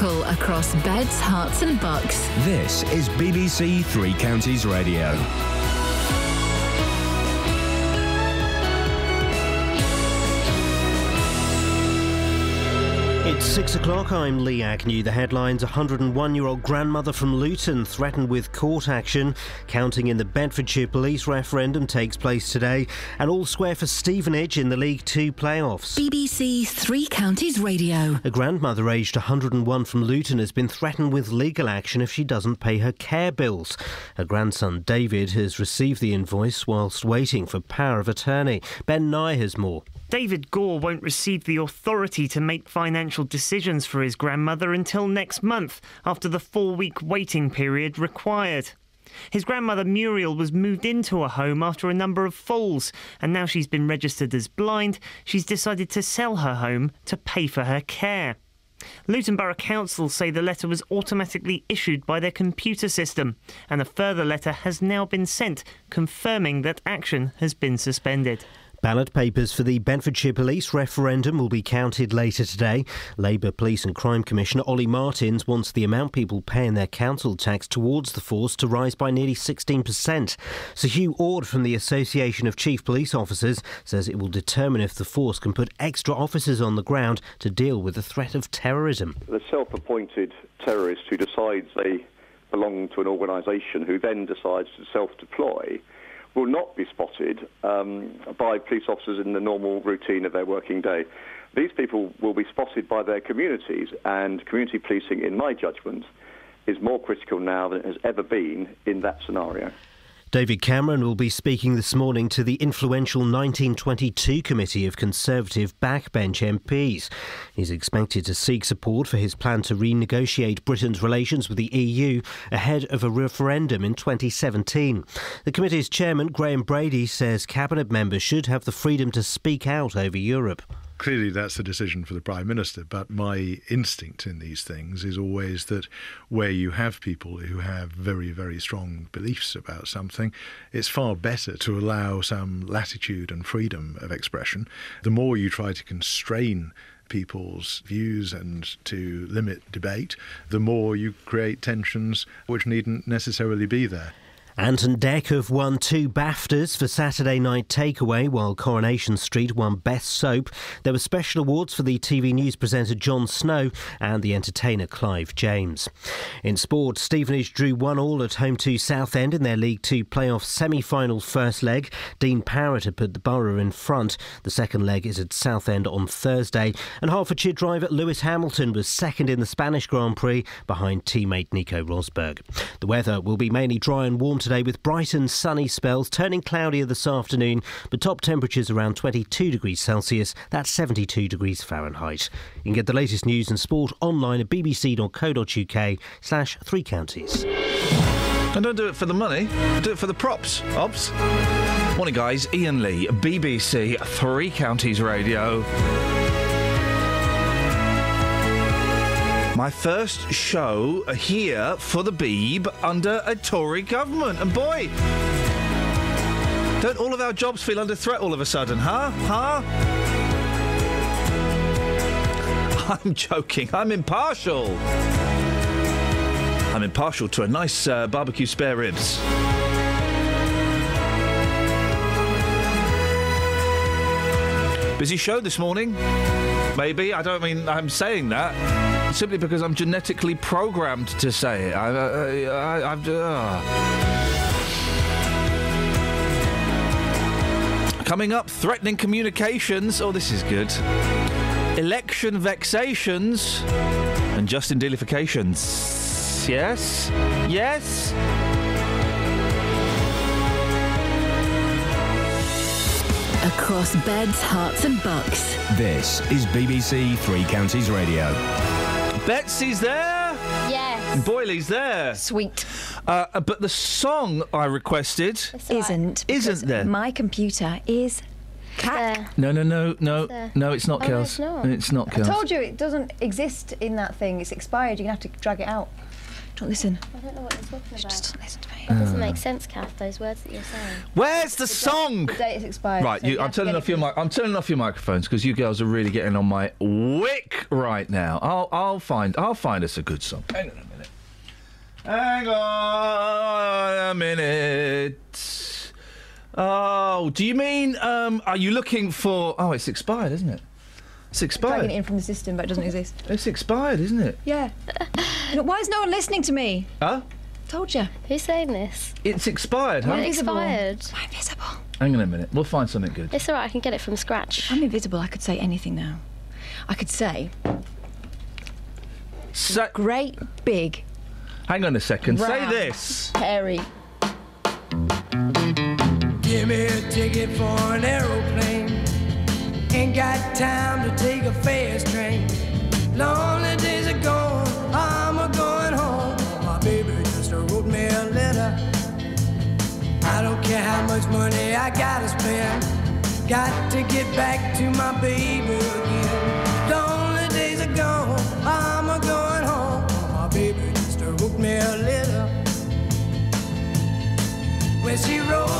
local across beds, hearts, and bucks. This is BBC Three Counties Radio. It's six o'clock. I'm Lee Agnew. The headlines 101 year old grandmother from Luton threatened with court action. Counting in the Bedfordshire police referendum takes place today. And all square for Stevenage in the League Two playoffs. BBC Three Counties Radio. A grandmother aged 101 from Luton has been threatened with legal action if she doesn't pay her care bills. Her grandson David has received the invoice whilst waiting for power of attorney. Ben Nye has more. David Gore won't receive the authority to make financial decisions for his grandmother until next month, after the four week waiting period required. His grandmother Muriel was moved into a home after a number of falls, and now she's been registered as blind. She's decided to sell her home to pay for her care. Luton Borough Council say the letter was automatically issued by their computer system, and a further letter has now been sent confirming that action has been suspended. Ballot papers for the Bedfordshire Police referendum will be counted later today. Labour Police and Crime Commissioner Olly Martins wants the amount people pay in their council tax towards the force to rise by nearly 16%. Sir Hugh Ord from the Association of Chief Police Officers says it will determine if the force can put extra officers on the ground to deal with the threat of terrorism. The self appointed terrorist who decides they belong to an organisation who then decides to self deploy will not be spotted um, by police officers in the normal routine of their working day. These people will be spotted by their communities, and community policing, in my judgment, is more critical now than it has ever been in that scenario. David Cameron will be speaking this morning to the influential 1922 committee of Conservative backbench MPs. He's expected to seek support for his plan to renegotiate Britain's relations with the EU ahead of a referendum in 2017. The committee's chairman, Graham Brady, says cabinet members should have the freedom to speak out over Europe clearly that's the decision for the prime minister but my instinct in these things is always that where you have people who have very very strong beliefs about something it's far better to allow some latitude and freedom of expression. The more you try to constrain people's views and to limit debate the more you create tensions which needn't necessarily be there Ant and Dec have won two BAFTAs for Saturday Night Takeaway, while Coronation Street won Best Soap. There were special awards for the TV news presenter Jon Snow and the entertainer Clive James. In sport, Stevenage drew one all at home to Southend in their League Two playoff semi-final first leg. Dean Parrott had put the borough in front. The second leg is at Southend on Thursday, and Hertfordshire driver Lewis Hamilton was second in the Spanish Grand Prix behind teammate Nico Rosberg. The weather will be mainly dry and warm today with bright and sunny spells, turning cloudier this afternoon, but top temperatures around 22 degrees Celsius, that's 72 degrees Fahrenheit. You can get the latest news and sport online at bbc.co.uk slash three counties. And don't do it for the money, do it for the props, Obs. Morning, guys. Ian Lee, BBC Three Counties Radio. My first show here for the Beeb under a Tory government. And boy, don't all of our jobs feel under threat all of a sudden, huh? Huh? I'm joking. I'm impartial. I'm impartial to a nice uh, barbecue spare ribs. Busy show this morning. Maybe. I don't mean I'm saying that. Simply because I'm genetically programmed to say it. I, I, I, uh. Coming up, threatening communications. Oh, this is good. Election vexations and Justin Dealifications. Yes? Yes? Across beds, hearts, and bucks. This is BBC Three Counties Radio. Betsy's there. Yes. Boyley's there. Sweet. Uh, but the song I requested Isn't. Isn't there? My computer is cack. No, no, no, no, There. no. It's not Oh, no, it's not. It's not I told you it doesn't exist in that thing. It's expired. You're going to have to drag it out. Don't listen. I don't know what you're talking about. Just don't listen to me. That doesn't Uh. make sense, Kath, those words that you're saying. Where's the song? The date is expired. Right, so you, you I'm turning off your from- mic. I'm turning off your microphones because you girls are really getting on my wick right now. I'll, I'll find, I'll find us a good song. Hang on a minute. Hang on a minute. Oh, do you mean? Um, are you looking for? Oh, it's expired, isn't it? It's expired. Dragging it in from the system, but it doesn't exist. It's expired, isn't it? Yeah. Why is no one listening to me? Huh? Told you. Who's saying this? It's expired, huh? It invisible. expired. I'm invisible. Hang on a minute. We'll find something good. It's alright, I can get it from scratch. I'm invisible. I could say anything now. I could say So, great, big, hang on a second. Say this. hairy. Give me a ticket for an aeroplane. Ain't got time to take a fast train. Lonely days are gone, I'm a going home. Oh, my baby just wrote me a letter. I don't care how much money I gotta spend. Got to get back to my baby again. Lonely days are gone, I'm a going home. Oh, my baby just wrote me a letter. When she wrote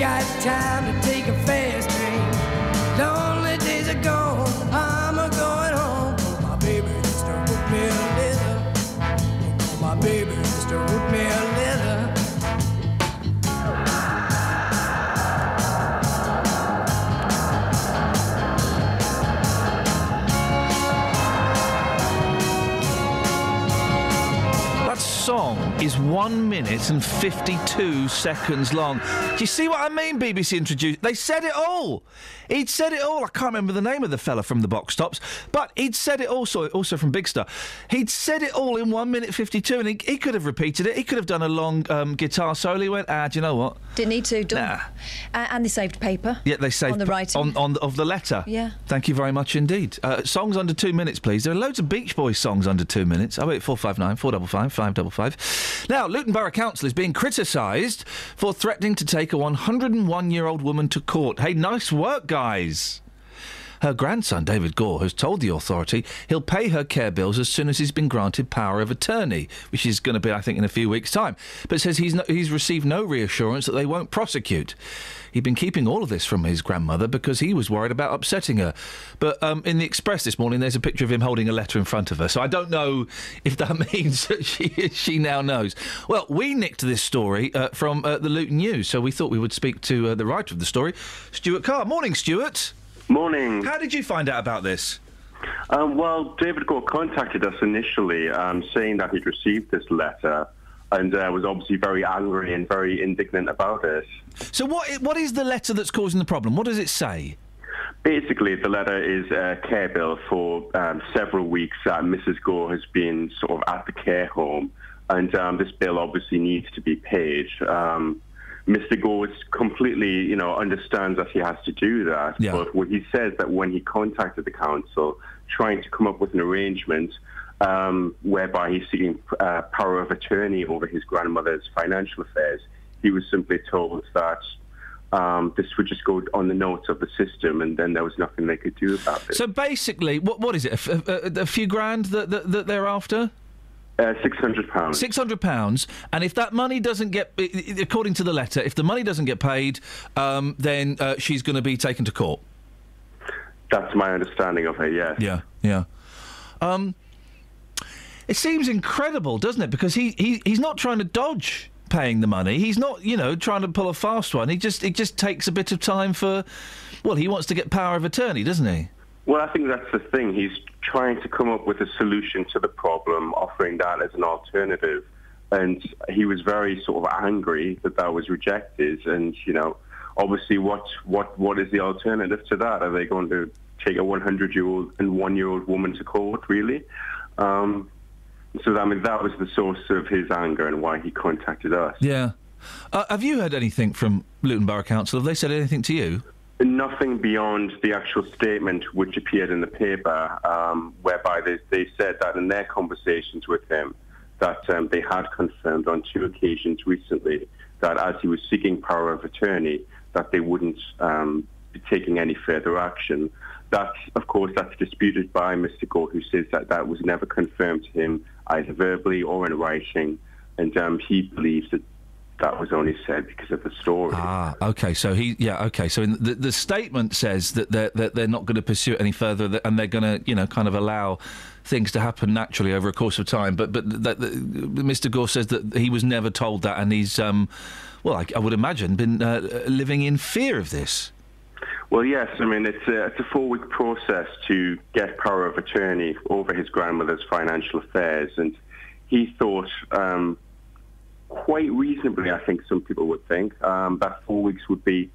got time to take a fast train. Lonely days are gone, I'm a going home. My baby just wrote me a letter. My baby just wrote me a letter. Song is one minute and 52 seconds long. Do you see what I mean, BBC introduced? They said it all. He'd said it all. I can't remember the name of the fella from the box tops, but he'd said it also, also from Big Star. He'd said it all in one minute 52, and he, he could have repeated it. He could have done a long um, guitar solo. He went, ah, do you know what? Didn't need to, done. Nah. Uh, and they saved paper. Yeah, they saved. On the writing. On, on, of the letter. Yeah. Thank you very much indeed. Uh, songs under two minutes, please. There are loads of Beach Boys songs under two minutes. I wait 459 455 555. Now, Luton Borough Council is being criticised for threatening to take a 101-year-old woman to court. Hey, nice work, guys. Her grandson, David Gore, has told the authority he'll pay her care bills as soon as he's been granted power of attorney, which is going to be, I think, in a few weeks' time. But says he's, no, he's received no reassurance that they won't prosecute. He'd been keeping all of this from his grandmother because he was worried about upsetting her. But um, in the Express this morning, there's a picture of him holding a letter in front of her. So I don't know if that means that she she now knows. Well, we nicked this story uh, from uh, the Luton News, so we thought we would speak to uh, the writer of the story, Stuart Carr. Morning, Stuart. Morning. How did you find out about this? Um, well, David Gore contacted us initially um, saying that he'd received this letter and uh, was obviously very angry and very indignant about it. So what what is the letter that's causing the problem? What does it say? Basically, the letter is a care bill for um, several weeks that Mrs. Gore has been sort of at the care home, and um, this bill obviously needs to be paid. Um, Mr. Gore completely, you know, understands that he has to do that, Yeah. but what he says that when he contacted the council, trying to come up with an arrangement um, whereby he's seeking uh, power of attorney over his grandmother's financial affairs, he was simply told that um, this would just go on the notes of the system, and then there was nothing they could do about it. So basically, what what is it? A, few grand that, that, that they're after? Uh, Six hundred pounds. Six hundred pounds, and if that money doesn't get, according to the letter, if the money doesn't get paid, um, then uh, she's going to be taken to court. That's my understanding of it. Yes. Yeah, yeah. Um, it seems incredible, doesn't it? Because he, he he's not trying to dodge paying the money. He's not, you know, trying to pull a fast one. He just it just takes a bit of time for. Well, he wants to get power of attorney, doesn't he? Well, I think that's the thing. He's trying to come up with a solution to the problem, offering that as an alternative. And he was very sort of angry that that was rejected. And, you know, obviously what, what, what is the alternative to that? Are they going to take a 100-year-old and one-year-old woman to court, really? Um, so, I mean, that was the source of his anger and why he contacted us. Yeah. Uh, have you heard anything from Luton Borough Council? Have they said anything to you? Nothing beyond the actual statement which appeared in the paper, um, whereby they, they said that in their conversations with him, that um, they had confirmed on two occasions recently that as he was seeking power of attorney, that they wouldn't um, be taking any further action. That, of course, that's disputed by Mr. Gore, who says that that was never confirmed to him either verbally or in writing, and um, he believes that that was only said because of the story. Ah, okay. So he, yeah, okay. So in the the statement says that they're that they're not going to pursue it any further, and they're going to, you know, kind of allow things to happen naturally over a course of time. But but that, that, Mr. Gore says that he was never told that, and he's, um, well, I, I would imagine, been uh, living in fear of this. Well, yes. I mean, it's a, it's a four-week process to get power of attorney over his grandmother's financial affairs, and he thought, um, quite reasonably, I think some people would think, um, that four weeks would be,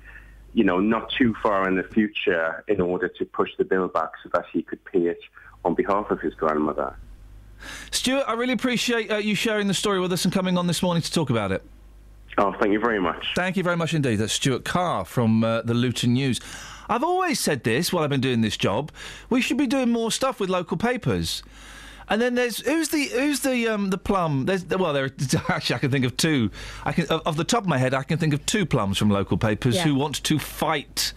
you know, not too far in the future in order to push the bill back so that he could pay it on behalf of his grandmother. Stuart, I really appreciate uh, you sharing the story with us and coming on this morning to talk about it. Oh, thank you very much. Thank you very much indeed. That's Stuart Carr from uh, the Luton News. I've always said this while I've been doing this job. We should be doing more stuff with local papers. And then there's who's the who's the um, the plum? There's well, there actually I can think of two. I can of, of the top of my head I can think of two plums from local papers Yeah. who want to fight.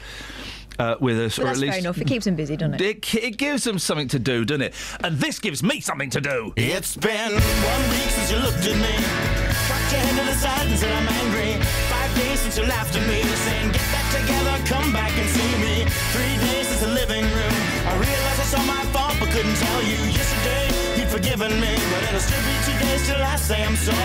Uh, with us, But or that's at least fair enough. It keeps them busy, doesn't it? it, it gives them something to do, doesn't it? And this gives me something to do. It's been one week since you looked at me. Cocked your head to the side and said I'm angry. Five days since you laughed at me, saying get back together, come back and see me. Three days since the living room. I realized it's all my fault, but couldn't tell you. Forgiven me, but it'll still be two days till I say I'm sorry.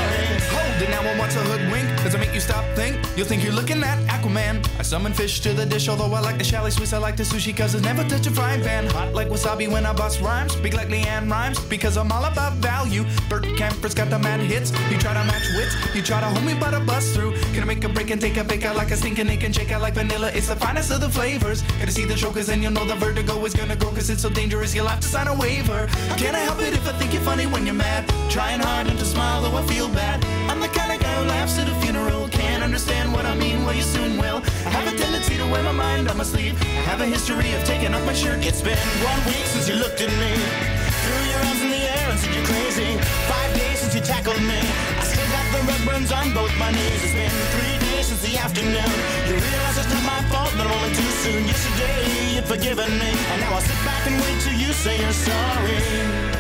Hold it now, I want to hoodwink. Does it make you stop think? You'll think you're looking at Aquaman. I summon fish to the dish, although I like the chalet Swiss, I like the sushi, cause it's never touch a frying pan. Hot like wasabi when I bust rhymes. Big like Leanne rhymes, because I'm all about value. Bert Camper's got the mad hits. You try to match wits, you try to hold me, but I bust through. Gonna make a break and take a bake out like a stinking ache and shake out like vanilla. It's the finest of the flavors. Gonna see the show, cause then you'll know the vertigo is gonna go, cause it's so dangerous, you'll have to sign a waiver. Can I help it if I think you're funny when you're mad? Trying hard not to smile, though I feel bad. I'm the kind of guy who laughs at a funeral. Can't understand what I mean, well, you soon will. I have a tendency to wear my mind on my sleeve. I have a history of taking off my shirt. It's been one week since you looked at me. Threw your arms in the air and said you're crazy. Five days since you tackled me. I still got the red burns on both my knees. It's been three days since the afternoon. You realize it's not my fault, but I'm only too soon. Yesterday you'd forgiven me. And now I sit back and wait till you say you're sorry.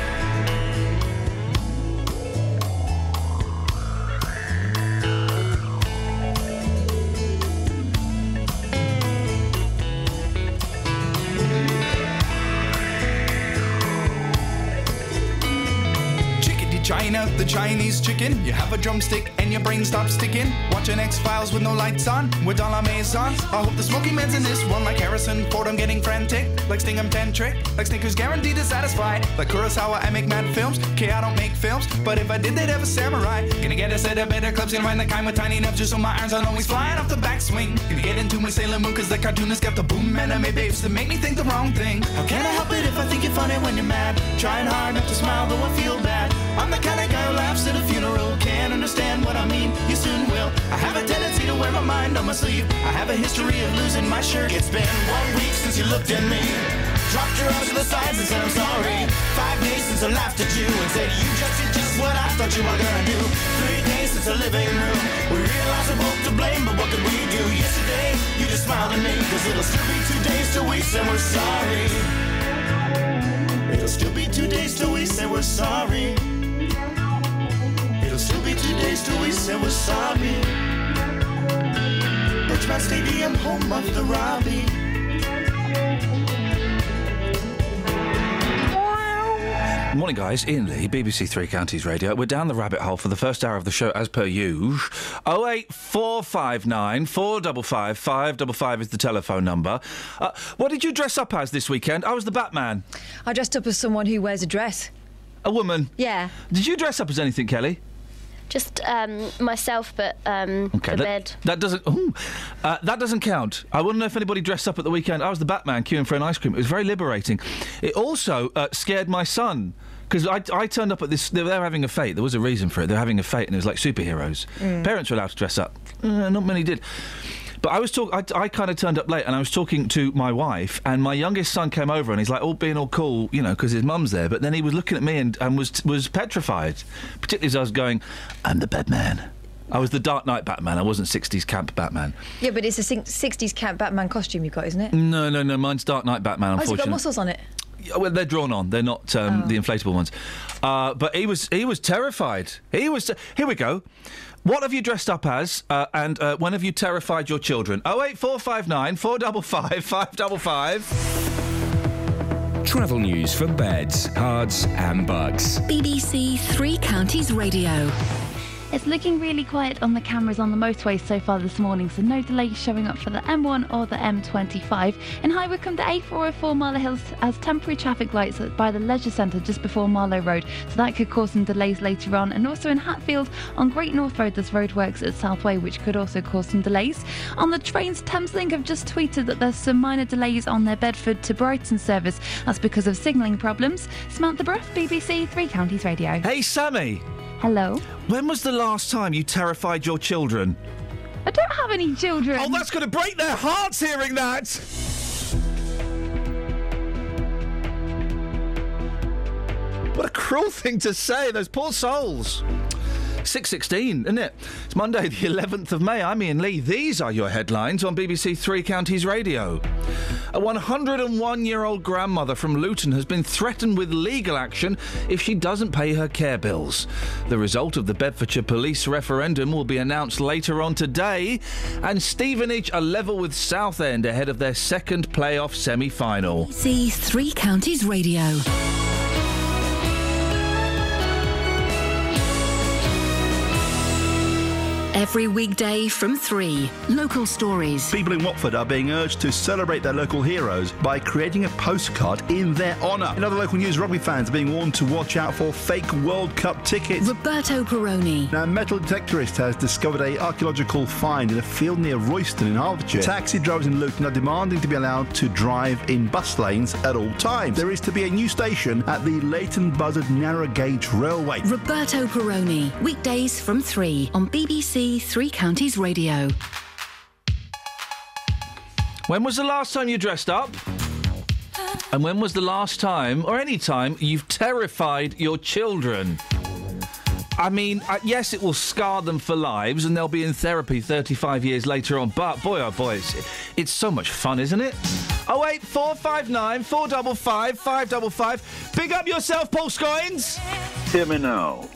Chickadee China, the Chinese chicken. You have a drumstick and your brain stops sticking. Watching X Files with no lights on, with all our maisons. I hope the smoky man's in this one, like Harrison Ford. I'm getting frantic, like Sting, I'm tantric, like Snickers guaranteed to satisfy. Like Kurosawa, I make mad films. Okay, I don't make films, but if I did, they'd have a samurai. Gonna get a set of better clubs, gonna find the kind with tiny nubs, just so my irons aren't always flying off the backswing. Gonna get into my Sailor Moon, cause the cartoonist got the boom anime babes that make me think the wrong thing. How can I help it if I think you're funny when you're mad? Trying hard not to smile, though I feel bad. I'm the kind of guy who laughs at a funeral. Can't understand what I mean, you soon will. I have a tendency to wear my mind on my sleeve. I have a history of losing my shirt. It's been one week since you looked at me. Dropped your arms to the sides and said I'm sorry. Five days since I laughed at you and said you just did just what I thought you were gonna do. Three days since the living room. We realized we're both to blame, but what could we do? Yesterday, you just smiled at me, cause it'll still be two days till we say we're sorry. It'll still be two days till we say we're sorry. It'll still be two days till we say we're sorry. Richmond Stadium, home of the Robbie. Morning, guys. Ian Lee, BBC Three Counties Radio. We're down the rabbit hole for the first hour of the show, as per usual. 08459 455 555 is the telephone number. Uh, what did you dress up as this weekend? I was the Batman. I dressed up as someone who wears a dress. A woman. Yeah. Did you dress up as anything, Kelly? Just um, myself, but um, for that, bed. that doesn't. Ooh, uh, that doesn't count. I wouldn't know if anybody dressed up at the weekend. I was the Batman queuing for an ice cream. It was very liberating. It also uh, scared my son because I, I turned up at this. They were having a fete. There was a reason for it. They were having a fete, and it was like superheroes. Mm. Parents were allowed to dress up. Uh, not many did. But I was talk. I, I kind of turned up late, and I was talking to my wife, and my youngest son came over, and he's like, all being all cool, you know, because his mum's there. But then he was looking at me and, and was was petrified, particularly as I was going, "I'm the Batman." I was the Dark Knight Batman. I wasn't 60s camp Batman. Yeah, but it's a 60s camp Batman costume you've got, isn't it? No, no, no. Mine's Dark Knight Batman. Oh, has it Unfortunately, got muscles on it? Yeah, well, they're drawn on. They're not um, Oh. the inflatable ones. Uh, but he was he was terrified. He was. Here we go. What have you dressed up as, uh, and uh, when have you terrified your children? Oh eight four five nine four double five five double five. Travel news for beds, cards, and bugs. BBC Three Counties Radio. It's looking really quiet on the cameras on the motorway so far this morning, so no delays showing up for the M1 or the M25. In High Wycombe, the A404 Marlow Hills has temporary traffic lights by the Leisure Centre just before Marlow Road, so that could cause some delays later on. And also in Hatfield on Great North Road, there's roadworks at Southway, which could also cause some delays. On the trains, Thameslink have just tweeted that there's some minor delays on their Bedford to Brighton service. That's because of signalling problems. Samantha Bruff, BBC Three Counties Radio. Hey, Sammy. Hello. When was the last time you terrified your children? I don't have any children. Oh, that's going to break their hearts hearing that. What a cruel thing to say, those poor souls. 6.16, isn't it? It's Monday, the 11th of May. I'm Ian Lee. These are your headlines on BBC Three Counties Radio. A 101 year old grandmother from Luton has been threatened with legal action if she doesn't pay her care bills. The result of the Bedfordshire police referendum will be announced later on today, and Stevenage are level with Southend ahead of their second playoff semi final. BBC Three Counties Radio. Every weekday from 3. Local stories. People in Watford are being urged to celebrate their local heroes by creating a postcard in their honour. In other local news, rugby fans are being warned to watch out for fake World Cup tickets. Roberto Peroni. Now, a metal detectorist has discovered a archaeological find in a field near Royston in Hertfordshire. Taxi drivers in Luton are demanding to be allowed to drive in bus lanes at all times. There is to be a new station at the Leighton Buzzard Narrow Gauge Railway. Roberto Peroni. Weekdays from 3 on BBC Three Counties Radio. When was the last time you dressed up? And when was the last time, or any time, you've terrified your children? I mean, uh, yes, it will scar them for lives, and they'll be in therapy 35 years later on. But boy, oh boy, it's, it's so much fun, isn't it? Oh eight four five nine four double five five double five. Big up yourself, Paul Scoins. Hear me now.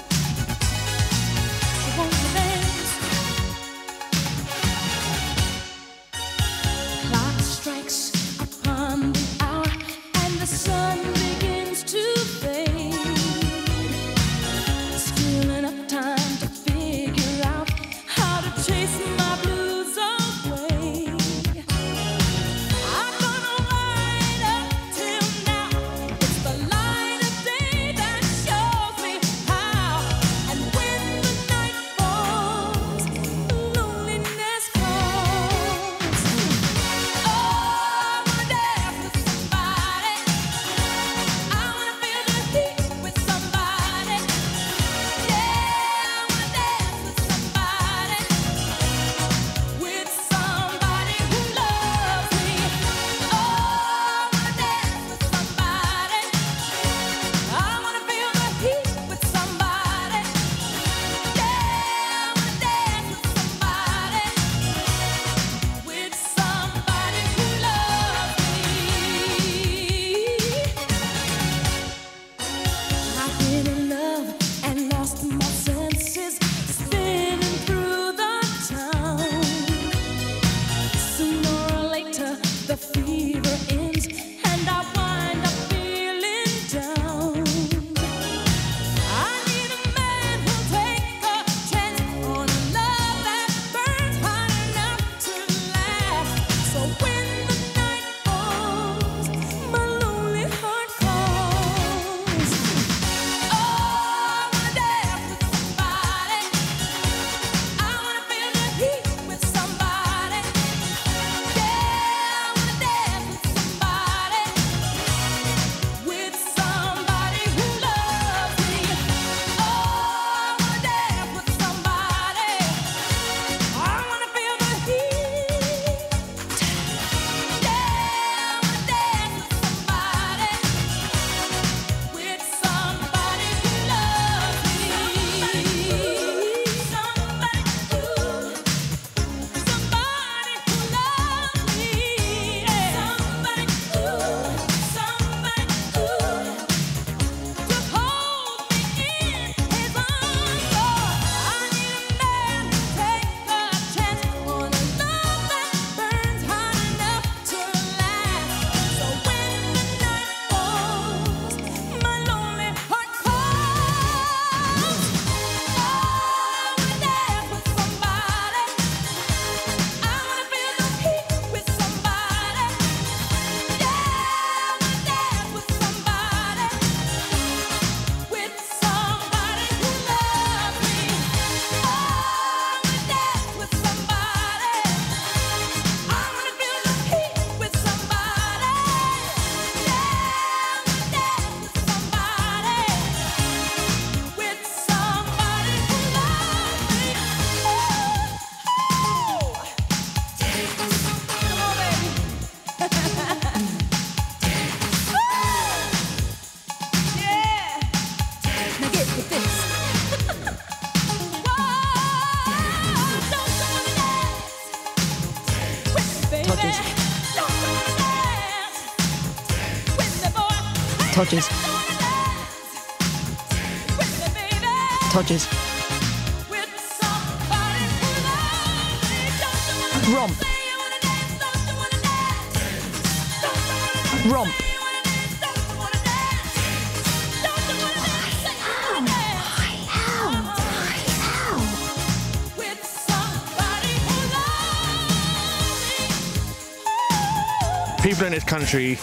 In this country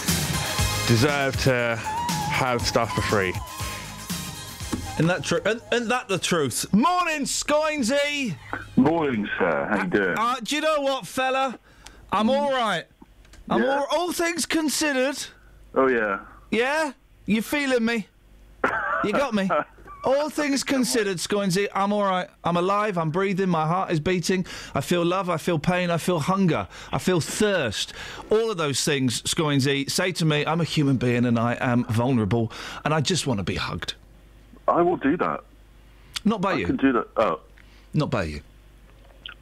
deserve to have stuff for free. Isn't that true? Isn't, isn't that the truth? Morning, Scoinsy. Morning, sir. How you doing? Uh, do you know what, fella? I'm all right. I'm Yeah. all, all things considered. Oh yeah. Yeah, you feeling me? You got me. All things considered, Scoinsy, I'm all right. I'm alive. I'm breathing. My heart is beating. I feel love. I feel pain. I feel hunger. I feel thirst. All of those things, Scoinsy, say to me, I'm a human being and I am vulnerable, and I just want to be hugged. I will do that. Not by I you. can do that. Oh, Not by you.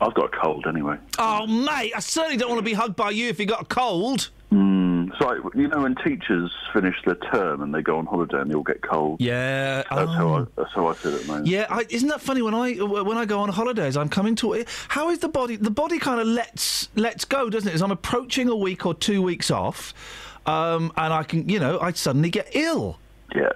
I've got a cold anyway. Oh, mate, I certainly don't want to be hugged by you if you got a cold. Mm, like you know when teachers finish their term and they go on holiday and they all get cold. Yeah, That's how oh. I. That's how I feel at the moment. Yeah, I, isn't that funny? When I when I go on holidays, I'm coming to how is the body? The body kind of lets lets go, doesn't it? As I'm approaching a week or two weeks off, um, and I can, you know, I suddenly get ill. Yeah.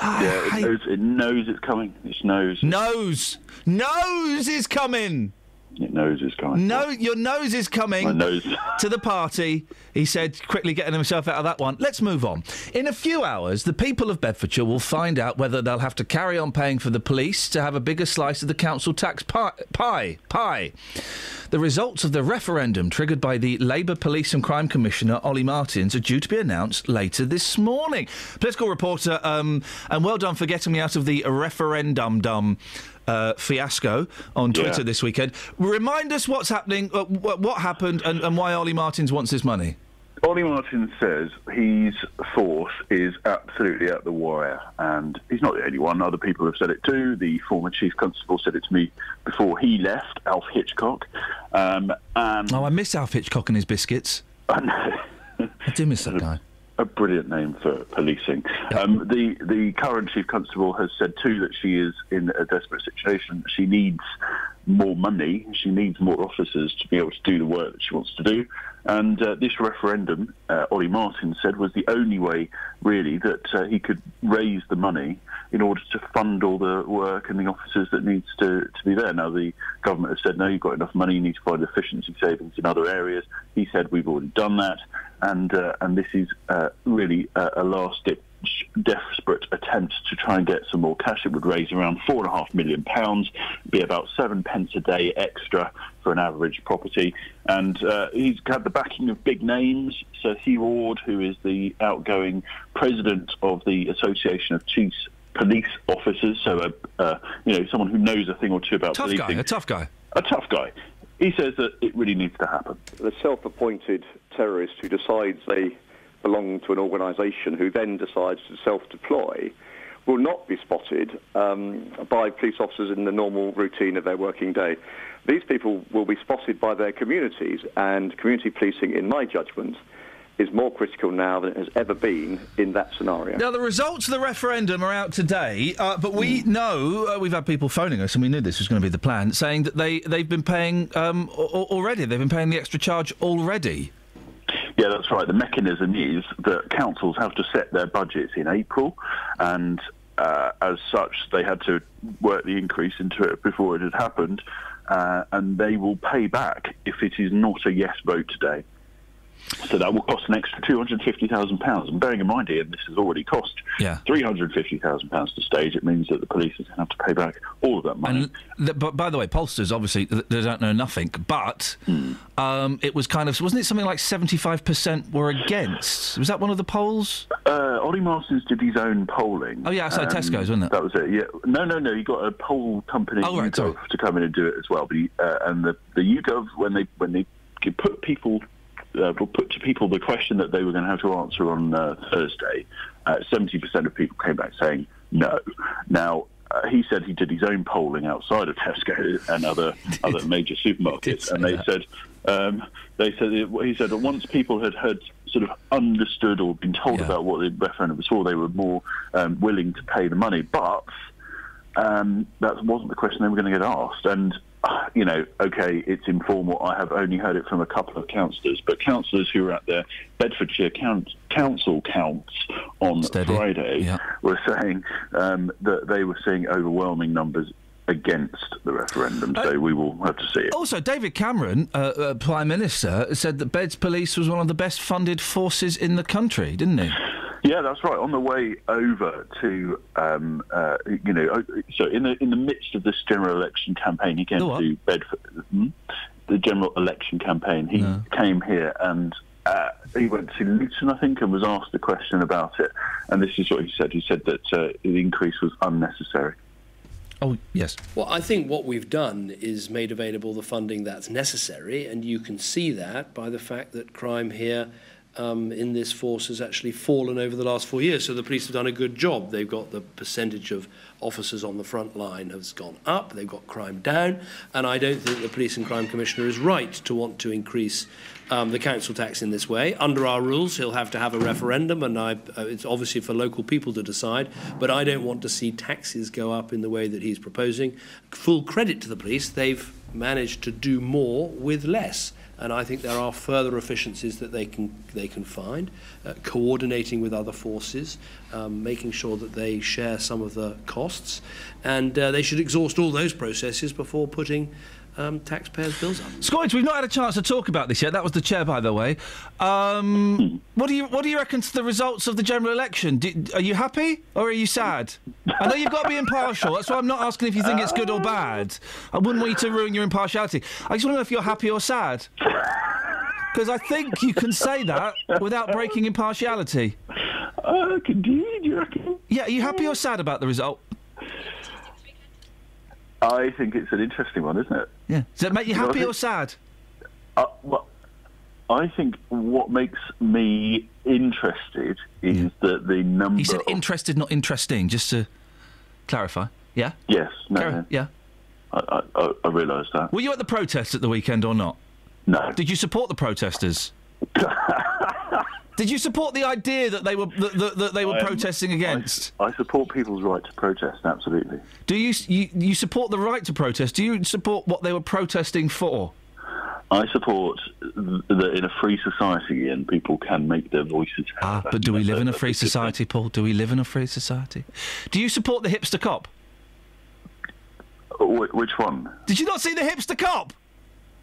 yeah, it knows, it knows it's coming. It knows. Nose, nose is coming. It knows it's coming. No, your nose is coming. My nose. to the party. He said, quickly getting himself out of that one. Let's move on. In a few hours, the people of Bedfordshire will find out whether they'll have to carry on paying for the police to have a bigger slice of the council tax pi- pie. Pie. The results of the referendum triggered by the Labour Police and Crime Commissioner Ollie Martins are due to be announced later this morning. Political reporter, um, and well done for getting me out of the referendum dum. Uh, fiasco on Twitter Yeah. this weekend. Remind us what's happening, uh, what happened, and, and why Ollie Martins wants this money. Ollie Martin says his force is absolutely at the wire, and he's not the only one. Other people have said it too. The former chief constable said it to me before he left, Alf Hitchcock. Um, and Oh, I miss Alf Hitchcock and his biscuits. I do miss that guy. A brilliant name for policing. Um, the the current chief constable has said too that she is in a desperate situation. She needs more money. She needs more officers to be able to do the work that she wants to do. And uh, this referendum, uh, Ollie Martin said, was the only way, really, that uh, he could raise the money in order to fund all the work and the officers that needs to, to be there. Now, the government has said, no, you've got enough money, you need to find efficiency savings in other areas. He said, we've already done that, and uh, and this is uh, really a, a last-ditch desperate attempt to try and get some more cash. It would raise around four and a half million pounds, be about seven pence a day extra for an average property. And uh, he's had the backing of big names. Sir Hugh Ward, who is the outgoing president of the Association of Chiefs Police Officers, so a, uh, you know someone who knows a thing or two about Tough policing. guy, a tough guy. A tough guy. He says that it really needs to happen. The self-appointed terrorist who decides they belong to an organisation who then decides to self-deploy will not be spotted um, by police officers in the normal routine of their working day. These people will be spotted by their communities, and community policing, in my judgment, is more critical now than it has ever been in that scenario. Now, the results of the referendum are out today, uh, but we know uh, we've had people phoning us, and we knew this was going to be the plan, saying that they they've been paying um, a- a- already. They've been paying the extra charge already. Yeah, that's right. The mechanism is that councils have to set their budgets in April, and uh, as such, they had to work the increase into it before it had happened, uh, and they will pay back if it is not a yes vote today. So that will cost an extra two hundred fifty thousand pounds. And bearing in mind, Ian, this has already cost Yeah. three hundred fifty thousand pounds to stage. It means that the police are going to have to pay back all of that money. Th- but by the way, pollsters obviously they don't know nothing, but um, it was kind of wasn't it something like seventy five percent were against? Was that one of the polls? Uh, Ollie Marston's did his own polling. Oh, yeah, outside Tesco's, wasn't it? That was it. Yeah. No, no, no. He got a poll company Oh, right, to come in and do it as well. But he, uh, and the the YouGov when they when they could put people uh, put to people the question that they were going to have to answer on uh, Thursday. Seventy percent of people came back saying no. Now. Uh, he said he did his own polling outside of Tesco and other other major supermarkets, and they that. said um, they said it, he said that once people had had sort of understood or been told about what the referendum was for, they were more um, willing to pay the money. But um, that wasn't the question they were going to get asked. And, uh, you know, okay, it's informal. I have only heard it from a couple of councillors, but councillors who were at their Bedfordshire count, council counts on Friday were saying um, that they were seeing overwhelming numbers against the referendum. So we will have to see it. Also, David Cameron, uh, uh, Prime Minister, said that Beds Police was one of the best funded forces in the country, didn't he? Yeah, that's right. On the way over to, um, uh, you know, uh, so in the in the midst of this general election campaign, he came to Bedford. hmm? The general election campaign, he came here and. Uh, he went to Luton, I think, and was asked a question about it. And this is what he said. He said that uh, the increase was unnecessary. Oh, yes. Well, I think what we've done is made available the funding that's necessary, and you can see that by the fact that crime here um, in this force has actually fallen over the last four years. So the police have done a good job. They've got the percentage of officers on the front line has gone up. They've got crime down, and I don't think the police and crime commissioner is right to want to increase um, the council tax in this way. Under our rules, he'll have to have a referendum, and I, uh, it's obviously for local people to decide. But I don't want to see taxes go up in the way that he's proposing. Full credit to the police; they've managed to do more with less. and I think there are further efficiencies that they can they can find, uh, coordinating with other forces, um, making sure that they share some of the costs, and uh, they should exhaust all those processes before putting um, taxpayers' bills up. Scoins, we've not had a chance to talk about this yet. That was the chair, by the way. Um, what do you What do you reckon to the results of the general election? Do, are you happy or are you sad? I know you've got to be impartial. That's why I'm not asking if you think it's good or bad. I wouldn't want you to ruin your impartiality. I just want to know if you're happy or sad. Because I think you can say that without breaking impartiality. Uh, do you, do you reckon? Yeah, are you happy or sad about the result? I think it's an interesting one, isn't it? Yeah. Does that make you You know, happy or sad? Uh, well, I think what makes me interested is that the number. He said interested, not interesting, just to clarify. Yeah? Yes. No. Yeah. I, I, I realise that. Were you at the protest at the weekend or not? No. Did you support the protesters? Did you support the idea that they were that, that, that they were I protesting against? I support people's right to protest. Absolutely. Do you, you you support the right to protest? Do you support what they were protesting for? I support th- that in a free society, and people can make their voices heard. Ah, but do we live in a free society, Paul? Do we live in a free society? Do you support the hipster cop? Wh- which one? Did you not see the hipster cop?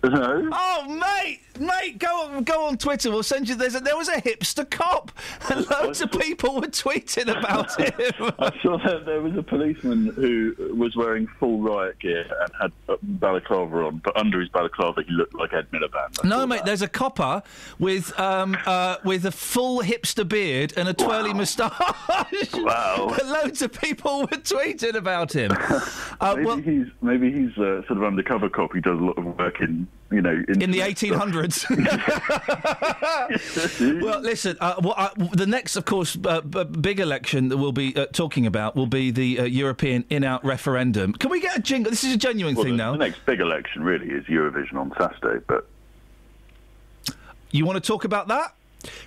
No. Oh, mate, mate, go on, go on Twitter. We'll send you. There's a, there was a hipster cop, and loads of people were tweeting about him. I saw that there was a policeman who was wearing full riot gear and had a balaclava on, but under his balaclava he looked like Ed Miliband. No, mate. There's a copper with um uh with a full hipster beard and a twirly moustache. Wow. Loads of people were tweeting about him. Uh, maybe well, he's maybe he's uh, sort of undercover cop. He does a lot of work in you know in, the 1800s. well, listen. Uh, what I, the next, of course, uh, b- big election that we'll be uh, talking about will be the uh, European in-out referendum. Can we get a jingle? This is a genuine Well, thing the, now. the next big election really is Eurovision on Saturday, but You want to talk about that?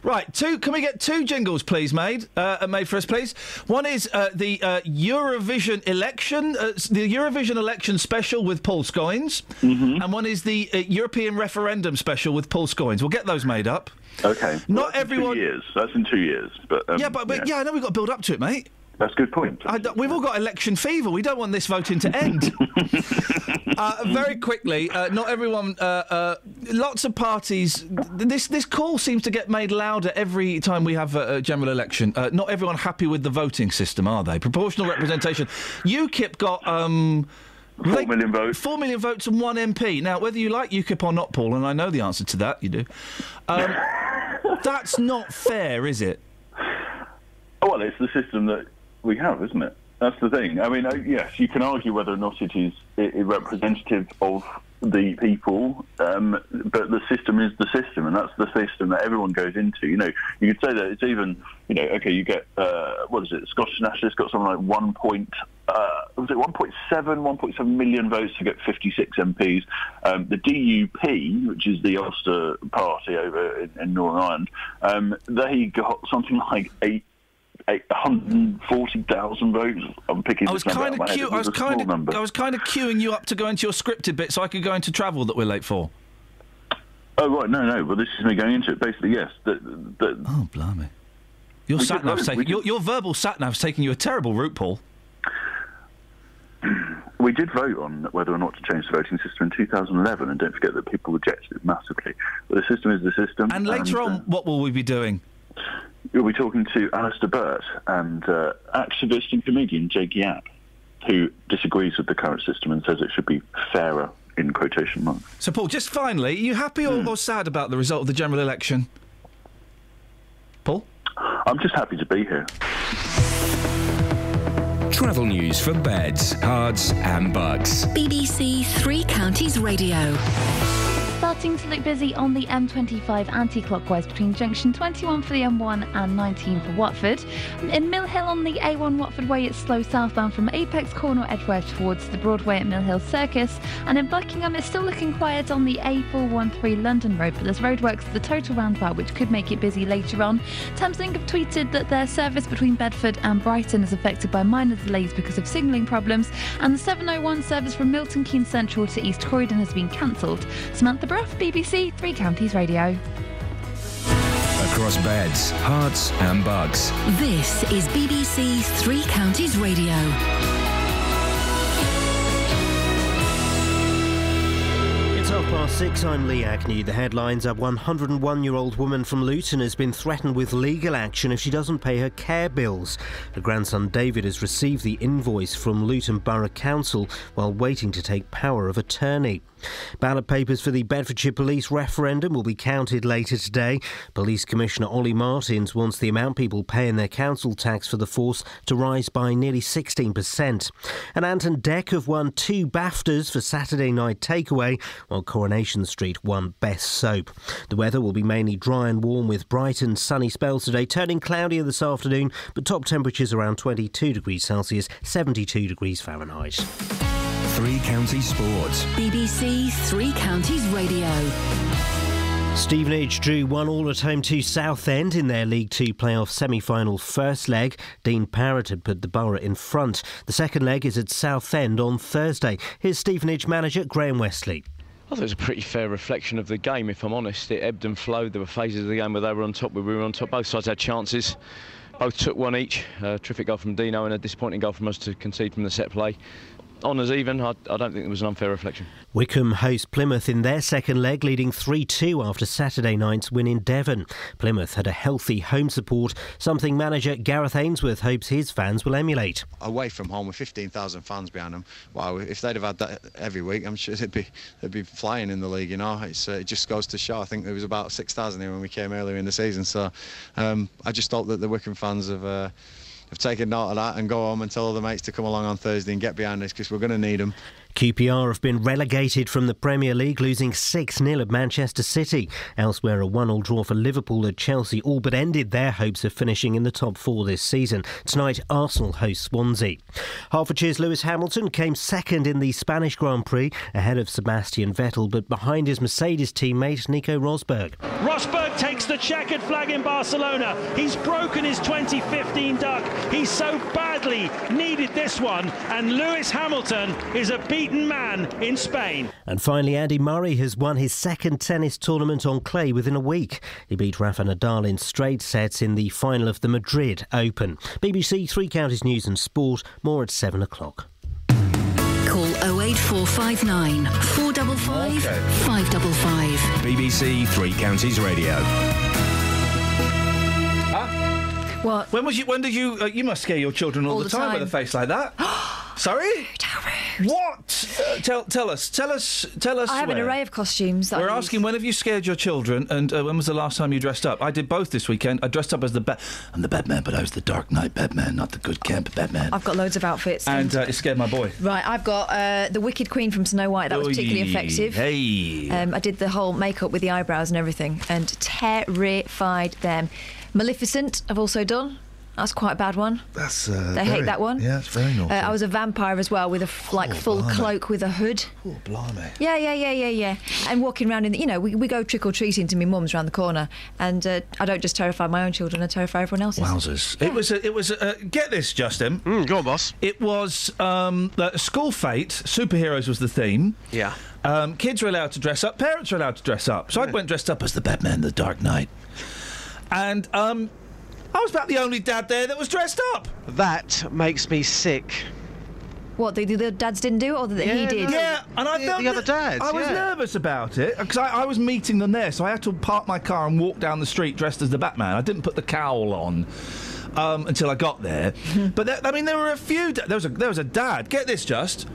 Right, two. Can we get two jingles, please, made? Uh, made for us, please. One is uh, the uh, Eurovision election, uh, the Eurovision election special with Paul Scoins, Mm-hmm. and one is the uh, European referendum special with Paul Scoins. We'll get those made up. okay. Not Well, that's in everyone- Two years. That's in two years, but um, yeah, but, but yeah. I know we've got to build up to it, mate. That's a good point. I we've all got election fever. We don't want this voting to end. uh, very quickly, uh, not everyone. Uh, uh, lots of parties. This this call seems to get made louder every time we have a, a general election. Uh, not everyone happy with the voting system, are they? Proportional representation. UKIP got. Um, Four million votes. Four million votes and one MP. Now, whether you like UKIP or not, Paul, and I know the answer to that, you do. Um, that's not fair, is it? Well, it's the system that we have, isn't it? That's the thing. I mean, yes, you can argue whether or not it is representative of the people, um, but the system is the system, and that's the system that everyone goes into. You know, you could say that it's even, you know, okay, you get uh, what is it? Scottish Nationalists got something like one point uh, was it 1.7, 1.7 million votes to get 56 MPs. Um, the DUP, which is the Ulster party over in, in Northern Ireland, um, they got something like eight. 140,000 votes. I'm picking I was kind of I was kind of. I was kind of queuing you up to go into your scripted bit so I could go into travel that we're late for. Oh right, no, no. Well, this is me going into it. Basically, yes. The, the, oh blimey! Your sat nav's taking your, your verbal sat nav's taking you a terrible route, Paul. We did vote on whether or not to change the voting system in 2011, and don't forget that people rejected it massively. But the system is the system. And later uh, on, what will we be doing? You'll be talking to Alistair Burt and uh, activist and comedian Jake Yapp, who disagrees with the current system and says it should be fairer, in quotation marks. So, Paul, just finally, are you happy or, or sad about the result of the general election? Paul? I'm just happy to be here. Travel news for beds, Herts, and Bucks. BBC Three Counties Radio. Starting to look busy on the M25 anti-clockwise between junction 21 for the M1 and 19 for Watford. In Mill Hill on the A1 Watford Way, it's slow southbound from Apex Corner Edgware towards the Broadway at Mill Hill Circus. And in Buckingham, it's still looking quiet on the A413 London Road, but there's roadworks at the total roundabout, which could make it busy later on. Thameslink have tweeted that their service between Bedford and Brighton is affected by minor delays because of signalling problems, and the 701 service from Milton Keynes Central to East Croydon has been cancelled. Samantha Bruff, BBC Three Counties Radio. Across beds, Herts, and Bucks. This is BBC Three Counties Radio. It's half past six. I'm Lee Agnew. The headlines are 101 year old woman from Luton has been threatened with legal action if she doesn't pay her care bills. Her grandson David has received the invoice from Luton Borough Council while waiting to take power of attorney. Ballot papers for the Bedfordshire Police referendum will be counted later today. Police Commissioner Olly Martins wants the amount people pay in their council tax for the force to rise by nearly 16%. And Ant and Dec have won two BAFTAs for Saturday night takeaway, while Coronation Street won Best Soap. The weather will be mainly dry and warm with bright and sunny spells today, turning cloudier this afternoon, but top temperatures around 22 degrees Celsius, 72 degrees Fahrenheit. Three Counties Sports. BBC Three Counties Radio. Stevenage drew one all at home to Southend in their League Two playoff semi-final first leg. Dean Parrott had put the borough in front. The second leg is at Southend on Thursday. Here's Stevenage manager Graham Westley. I thought it was a pretty fair reflection of the game, if I'm honest. It ebbed and flowed. There were phases of the game where they were on top, where we were on top. Both sides had chances. Both took one each. A terrific goal from Dino and a disappointing goal from us to concede from the set play. Honours even. I, I don't think it was an unfair reflection. Wycombe host Plymouth in their second leg, leading 3 2 after Saturday night's win in Devon. Plymouth had a healthy home support, something manager Gareth Ainsworth hopes his fans will emulate. away from home with 15,000 fans behind them. Wow, if they'd have had that every week, I'm sure they'd be they'd be flying in the league. You know, it's, uh, it just goes to show. I think there was about 6,000 here when we came earlier in the season. So um, I just hope that the Wycombe fans have. Uh, have taken note of that and go home and tell the mates to come along on Thursday and get behind us because we're going to need them. QPR have been relegated from the Premier League, losing 6 0 at Manchester City. Elsewhere, a 1 all draw for Liverpool at Chelsea all but ended their hopes of finishing in the top four this season. Tonight, Arsenal host Swansea. Hertfordshire's Lewis Hamilton came second in the Spanish Grand Prix, ahead of Sebastian Vettel, but behind his Mercedes teammate Nico Rosberg. Rosberg takes the checkered flag in Barcelona. He's broken his 2015 duck. He so badly needed this one, and Lewis Hamilton is a beaten man in Spain. And finally, Andy Murray has won his second tennis tournament on clay within a week. He beat Rafa Nadal in straight sets in the final of the Madrid Open. BBC Three Counties News and Sport, more at 7 o'clock. Call 08459 455 555. BBC Three Counties Radio. What? When was you? When did you? Uh, you must scare your children all, All the, the time, time. with a face like that. Sorry. What? Uh, tell tell us. Tell us. Tell us. I have an array of costumes. That We're asking when have you scared your children, and uh, when was the last time you dressed up? I did both this weekend. I dressed up as the Bat. I'm the Batman, but I was the Dark Knight Batman, not the good camp Batman. I've got loads of outfits. and uh, it scared my boy. Right, I've got uh, the Wicked Queen from Snow White. That was particularly Oy, effective. Hey. Um, I did the whole makeup with the eyebrows and everything, and terrified them. Maleficent, I've also done. That's quite a bad one. That's uh, They hate that one. Yeah, it's very naughty. Uh, I was a vampire as well, with a f- like full blimey. cloak with a hood. Oh, blimey. Yeah, yeah, yeah, yeah, yeah. And walking around in, the, you know, we, we go trick or treating to my mum's around the corner, and uh, I don't just terrify my own children; I terrify everyone else's. Wowzers! It was. A, it was. A, uh, get this, Justin. go on, boss. It was um, school fate. Superheroes was the theme. Yeah. Um, kids were allowed to dress up. Parents were allowed to dress up. So I went dressed up as the Batman, the Dark Knight, and um, I was about the only dad there that was dressed up. That makes me sick. What the, the, the dads didn't do, it or that he did? Yeah, and I The- felt the other dads, I was yeah. nervous about it because I, I was meeting them there, so I had to park my car and walk down the street dressed as the Batman. I didn't put the cowl on. Um, until I got there, but there, I mean, there were a few. da- There was a there was a dad. Get this, just.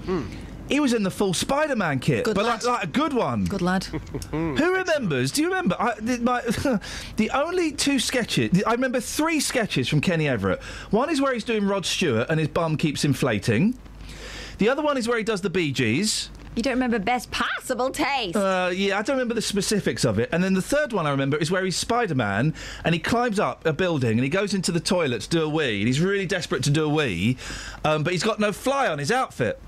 He was in the full Spider-Man kit, Good but lad. like, like a good one. Good lad. Who remembers? Do you remember? I, the, my, the only two sketches. I remember three sketches from Kenny Everett. One is where he's doing Rod Stewart and his bum keeps inflating. The other one is where he does the Bee Gees. You don't remember best possible taste? Uh, yeah, I don't remember the specifics of it. And then the third one I remember is where he's Spider Man and he climbs up a building and he goes into the toilet to do a wee. And he's really desperate to do a wee, um, but he's got no fly on his outfit.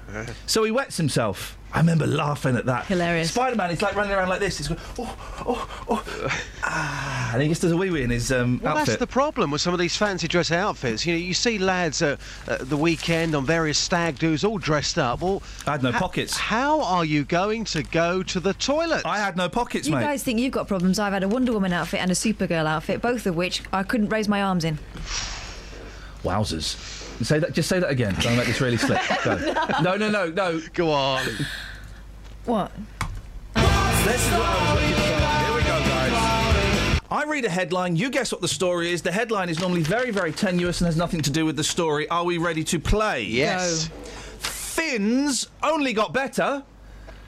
So he wets himself. I remember laughing at that. Hilarious. Spider Man, he's like running around like this. He's going, oh, oh, oh. ah, and he just does a wee wee in his um, Well, outfit. that's the problem with some of these fancy dress outfits. You know, you see lads at uh, the weekend on various stag do's all dressed up. Well, I had no ho- pockets. How are you going to go to the toilet? I had no pockets, You mate. You guys think you've got problems. I've had a Wonder Woman outfit and a Supergirl outfit, both of which I couldn't raise my arms in. Wowzers. Say that. Just say that again. Don't make this really slick. Go. no, no, no, no. Go on. What? This is what I was looking for. Here we go, guys. I read a headline, you guess what the story is. The headline is normally very, very tenuous and has nothing to do with the story. Are we ready to play? Yes. Fins only got better.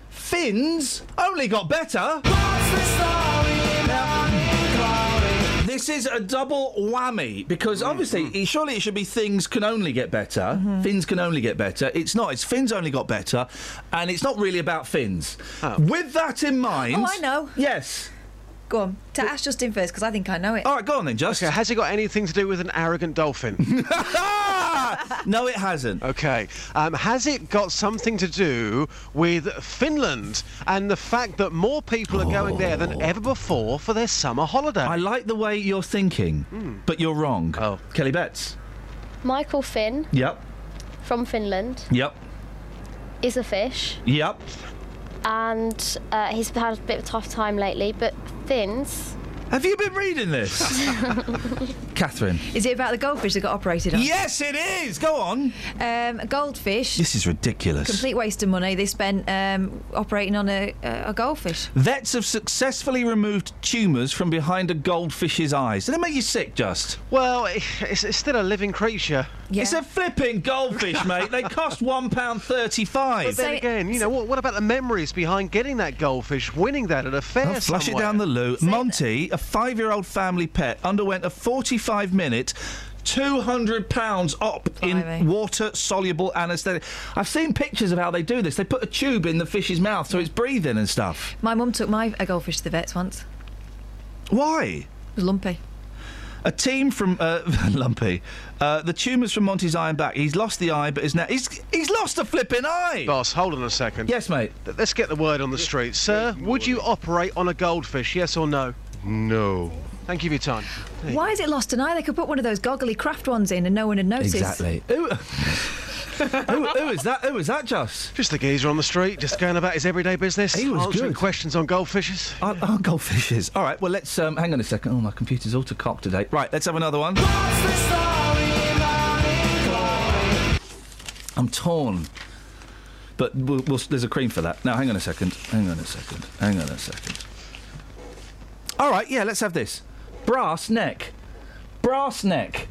Fins only got better. Now, This is a double whammy because mm-hmm. obviously, surely it should be things can only get better. Mm-hmm. Fins can only get better. It's not. It's fins only got better, and it's not really about fins. Oh. With that in oh, mind, Oh, I know. Yes. Go on. To ask Justin first, because I think I know it. All right, go on then, Just. Okay, has it got anything to do with an arrogant dolphin? no, it hasn't. Okay. Um, has it got something to do with Finland and the fact that more people are going there than ever before for their summer holiday? I like the way you're thinking, but you're wrong. Oh. Kelly Betts. Michael Finn Yep. from Finland Yep. is a fish, Yep. And uh, he's had a bit of a tough time lately. But Finns, Have you been reading this? Catherine. Is it about the goldfish that got operated on? Yes, it is. Go on. Um, goldfish. This is ridiculous. Complete waste of money. They spent um, operating on a, a, a goldfish. Vets have successfully removed tumours from behind a goldfish's eyes. Did it make you sick, just? Well, it's, it's still a living creature. It's a flipping goldfish, mate. They cost one pound But thirty-five. then again, you know, what, what about the memories behind getting that goldfish, winning that at a fair Oh, flush it down the loo. Monty, a five-year-old family pet, underwent a 45-minute. Two hundred pounds op in water-soluble anaesthetic. I've seen pictures of how they do this. They put a tube in the fish's mouth so it's breathing and stuff. My mum took my a goldfish to the vets once. Why? It was lumpy. A team from uh, Lumpy, uh, the tumours from Monty's eye and back. He's lost the eye, but is now he's he's lost a flipping eye. Boss, hold on a second. Yes, mate. Let's get the word on the street. Sir, would you operate on a goldfish, yes or no? No. Thank you for your time. Why is it lost an eye? They could put one of those goggly craft ones in and no one would notice. Exactly. Who, who, who is that? Who is that, Just? Just the geezer on the street, just going about his everyday business. He was answering good. questions on goldfishes. Oh, oh, goldfishes. All right. Well, let's um, hang on a second. Oh, my computer's all to cock today. Right. Let's have another one. I'm torn. But we'll, we'll, there's a cream for that. Now, hang on a second. Hang on a second. Hang on a second. All right. Yeah. Let's have this. Brass neck. Brass neck.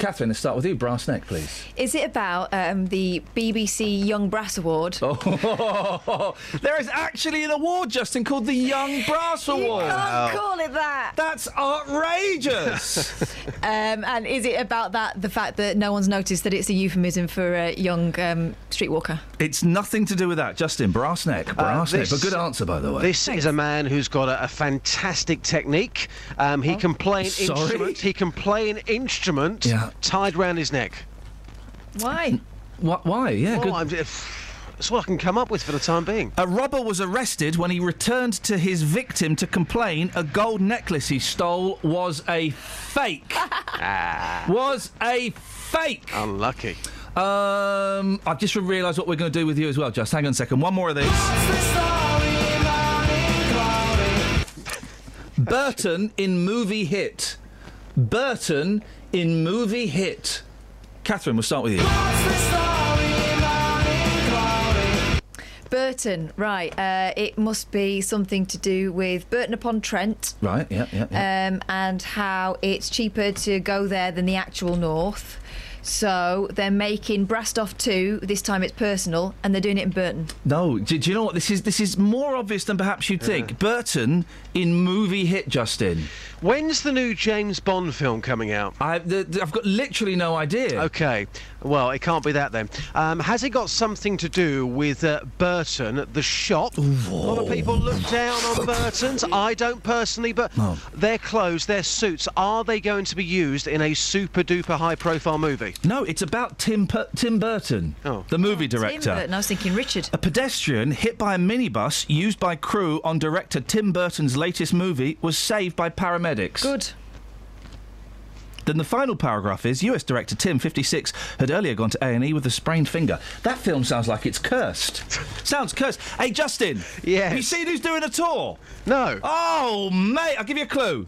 Catherine, let's start with you. Brass neck, please. Is it about um, the BBC Young Brass Award? Oh, there is actually an award, Justin, called the Young Brass Award. You Can't call it that. That's outrageous. um, and is it about that the fact that no one's noticed that it's a euphemism for a young um, streetwalker? it's nothing to do with that, Justin. Brass neck, brass neck. this- But good answer, by the way. This is a man who's got a, a fantastic technique. Um, he can play an Sorry? instrument. He can play an instrument Yeah. Tied round his neck. Why? What? Why? Yeah, Well, good. I'm, that's all I can come up with for the time being. A robber was arrested when he returned to his victim to complain a gold necklace he stole was a fake. was a fake. Unlucky. Um, I've just realised what we're going to do with you as well. Just hang on a second. One more of these. Burton in movie hit. Burton in movie hit. Catherine, we'll start with you. Burton, right. Uh, it must be something to do with Burton upon Trent. Right, yeah, yeah, yeah. um, and how it's cheaper to go there than the actual north. So they're making Brassed Off 2, this time it's personal, and they're doing it in Burton. No, do, do you know what? This is this is more obvious than perhaps you'd think. Burton in movie hit, Justin. When's the new James Bond film coming out? I, the, the- I've got literally no idea. Okay, well, it can't be that then. Um, has it got something to do with uh, Burton, the shop? A lot of people look down on Burton's. I don't personally, but their clothes, their suits, are they going to be used in a super duper high profile movie? No, it's about Tim Per- Tim Burton, Oh. the movie Tim director. Burton, I was thinking Richard. A pedestrian hit by a minibus used by crew on director Tim Burton's latest movie was saved by paramedics. Good. Then the final paragraph is US director Tim, 56, had earlier gone to A&E with a sprained finger. That film sounds like it's cursed. sounds cursed. Hey, Justin. Yes. Have you seen who's doing a tour? No. Oh, mate, I'll give you a clue.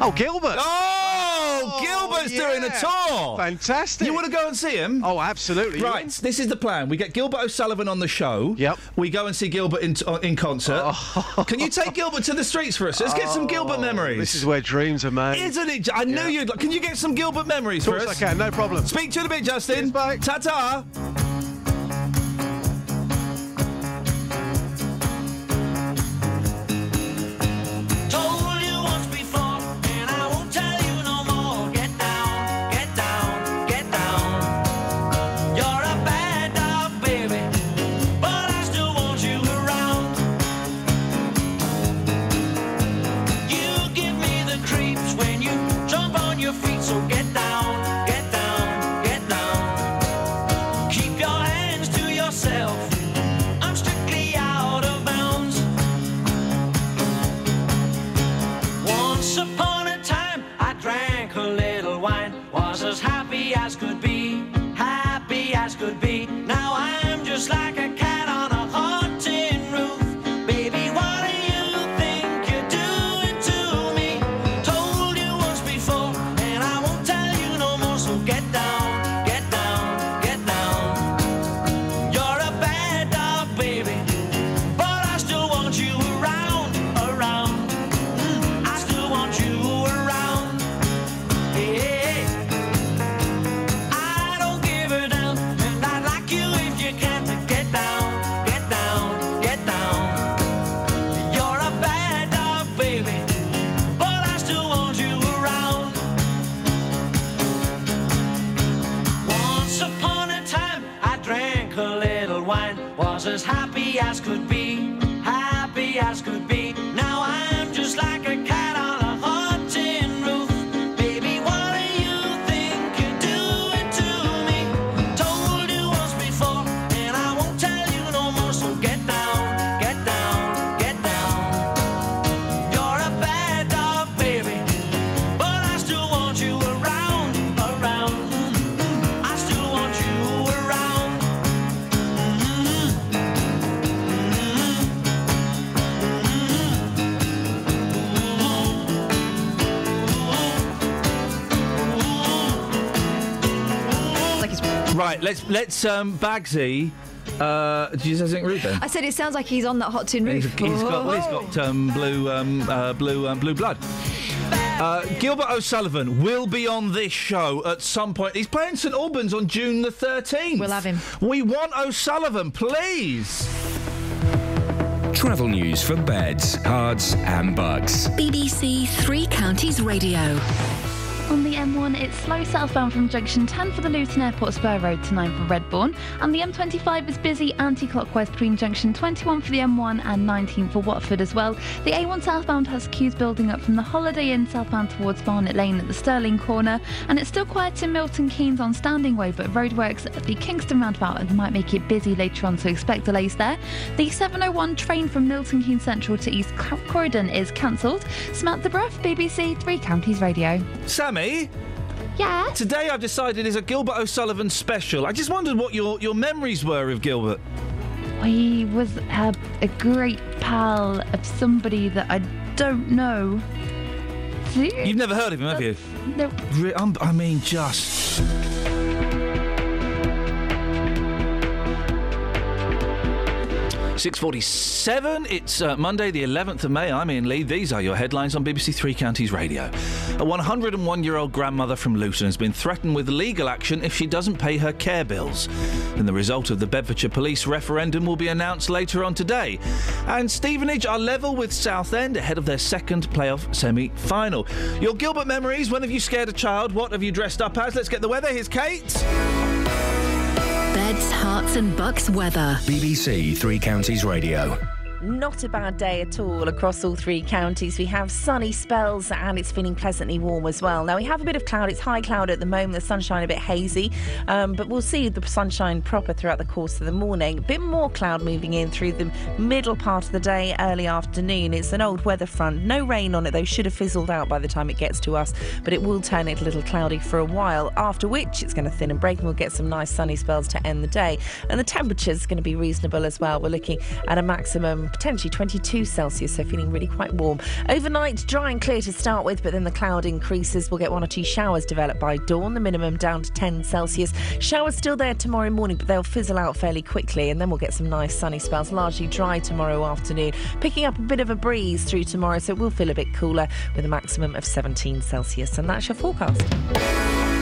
Oh, Gilbert. Oh, Gilbert's doing a yeah. tour. Fantastic. You want to go and see him? Oh, absolutely. Right, in? this is the plan. We get Gilbert O'Sullivan on the show. Yep. We go and see Gilbert in, uh, in concert. Can you take Gilbert to the streets for us? Let's get some Gilbert memories. Oh, This is where dreams are made. Isn't it? I knew you'd. Can you get some Gilbert memories Of for course us? I can, no problem. Speak to you in a bit, Justin. Cheers, bye. Ta ta. Told let's let's um Bagsy. Uh, did you say something rude then? I said it sounds like he's on that hot tin He's, roof. he's got he's got um, blue um, uh, blue um, blue blood. Uh, Gilbert O'Sullivan will be on this show at some point. He's playing St Albans on June the 13th. We'll have him. We want O'Sullivan, please. Travel news for beds, Herts, and Bucks. BBC Three Counties Radio. On the M1, it's slow southbound from junction 10 for the Luton Airport Spur Road to 9 for Redbourn. And the M25 is busy anti clockwise between junction 21 for the M1 and 19 for Watford as well. The A1 southbound has queues building up from the Holiday Inn southbound towards Barnet Lane at the Stirling corner. And it's still quiet in Milton Keynes on Standing Way, but roadworks at the Kingston roundabout might make it busy later on, so expect delays there. The 701 train from Milton Keynes Central to East Croydon is cancelled. Samantha Bruff, BBC Three Counties Radio. Sammy? Yeah? Today I've decided is a Gilbert O'Sullivan special. I just wondered what your, your memories were of Gilbert. He was a, a great pal of somebody that I don't know. You've never heard of him, have you? No. I mean, just. Six forty-seven. It's uh, Monday, the eleventh of May. I'm Iain Lee. These are your headlines on BBC Three Counties Radio. A 101-year-old grandmother from Luton has been threatened with legal action if she doesn't pay her care bills. And the result of the Bedfordshire Police referendum will be announced later on today. And Stevenage are level with Southend ahead of their second playoff semi-final. Your Gilbert memories. When have you scared a child? What have you dressed up as? Let's get the weather. Here's Kate. Beds, Herts, and bucks weather. BBC Three Counties Radio. Not a bad day at all across all three counties. We have sunny spells and it's feeling pleasantly warm as well. Now we have a bit of cloud. It's high cloud at the moment. The sunshine a bit hazy, um, but we'll see the sunshine proper throughout the course of the morning. A bit more cloud moving in through the middle part of the day, early afternoon. It's an old weather front. No rain on it though. Should have fizzled out by the time it gets to us, but it will turn it a little cloudy for a while. After which it's going to thin and break, and we'll get some nice sunny spells to end the day. And the temperature's going to be reasonable as well. We're looking at a maximum potentially 22 Celsius, so feeling really quite warm. Overnight, dry and clear to start with, but then the cloud increases. We'll get one or two showers developed by dawn, the minimum down to 10 Celsius. Showers still there tomorrow morning, but they'll fizzle out fairly quickly, and then we'll get some nice sunny spells, largely dry tomorrow afternoon. Picking up a bit of a breeze through tomorrow, so it will feel a bit cooler with a maximum of 17 Celsius. And that's your forecast.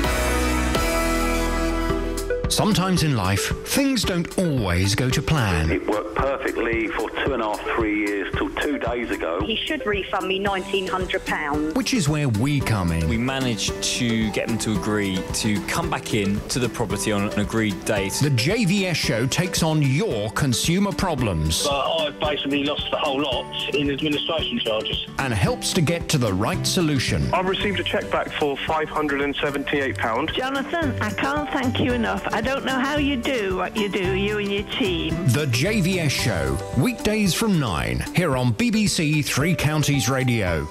Sometimes in life, things don't always go to plan. It worked perfectly for two and a half, three years till two days ago. He should refund me £1,900. Which is where we come in. We managed to get them to agree to come back in to the property on an agreed date. The JVS show takes on your consumer problems But I've basically lost the whole lot in administration charges. and helps to get to the right solution. I've received a cheque back for £578. Jonathan, I can't thank you enough. I don't know how you do what you do, you and your team. The JVS show, weekdays from 9, here on BBC Three Counties Radio.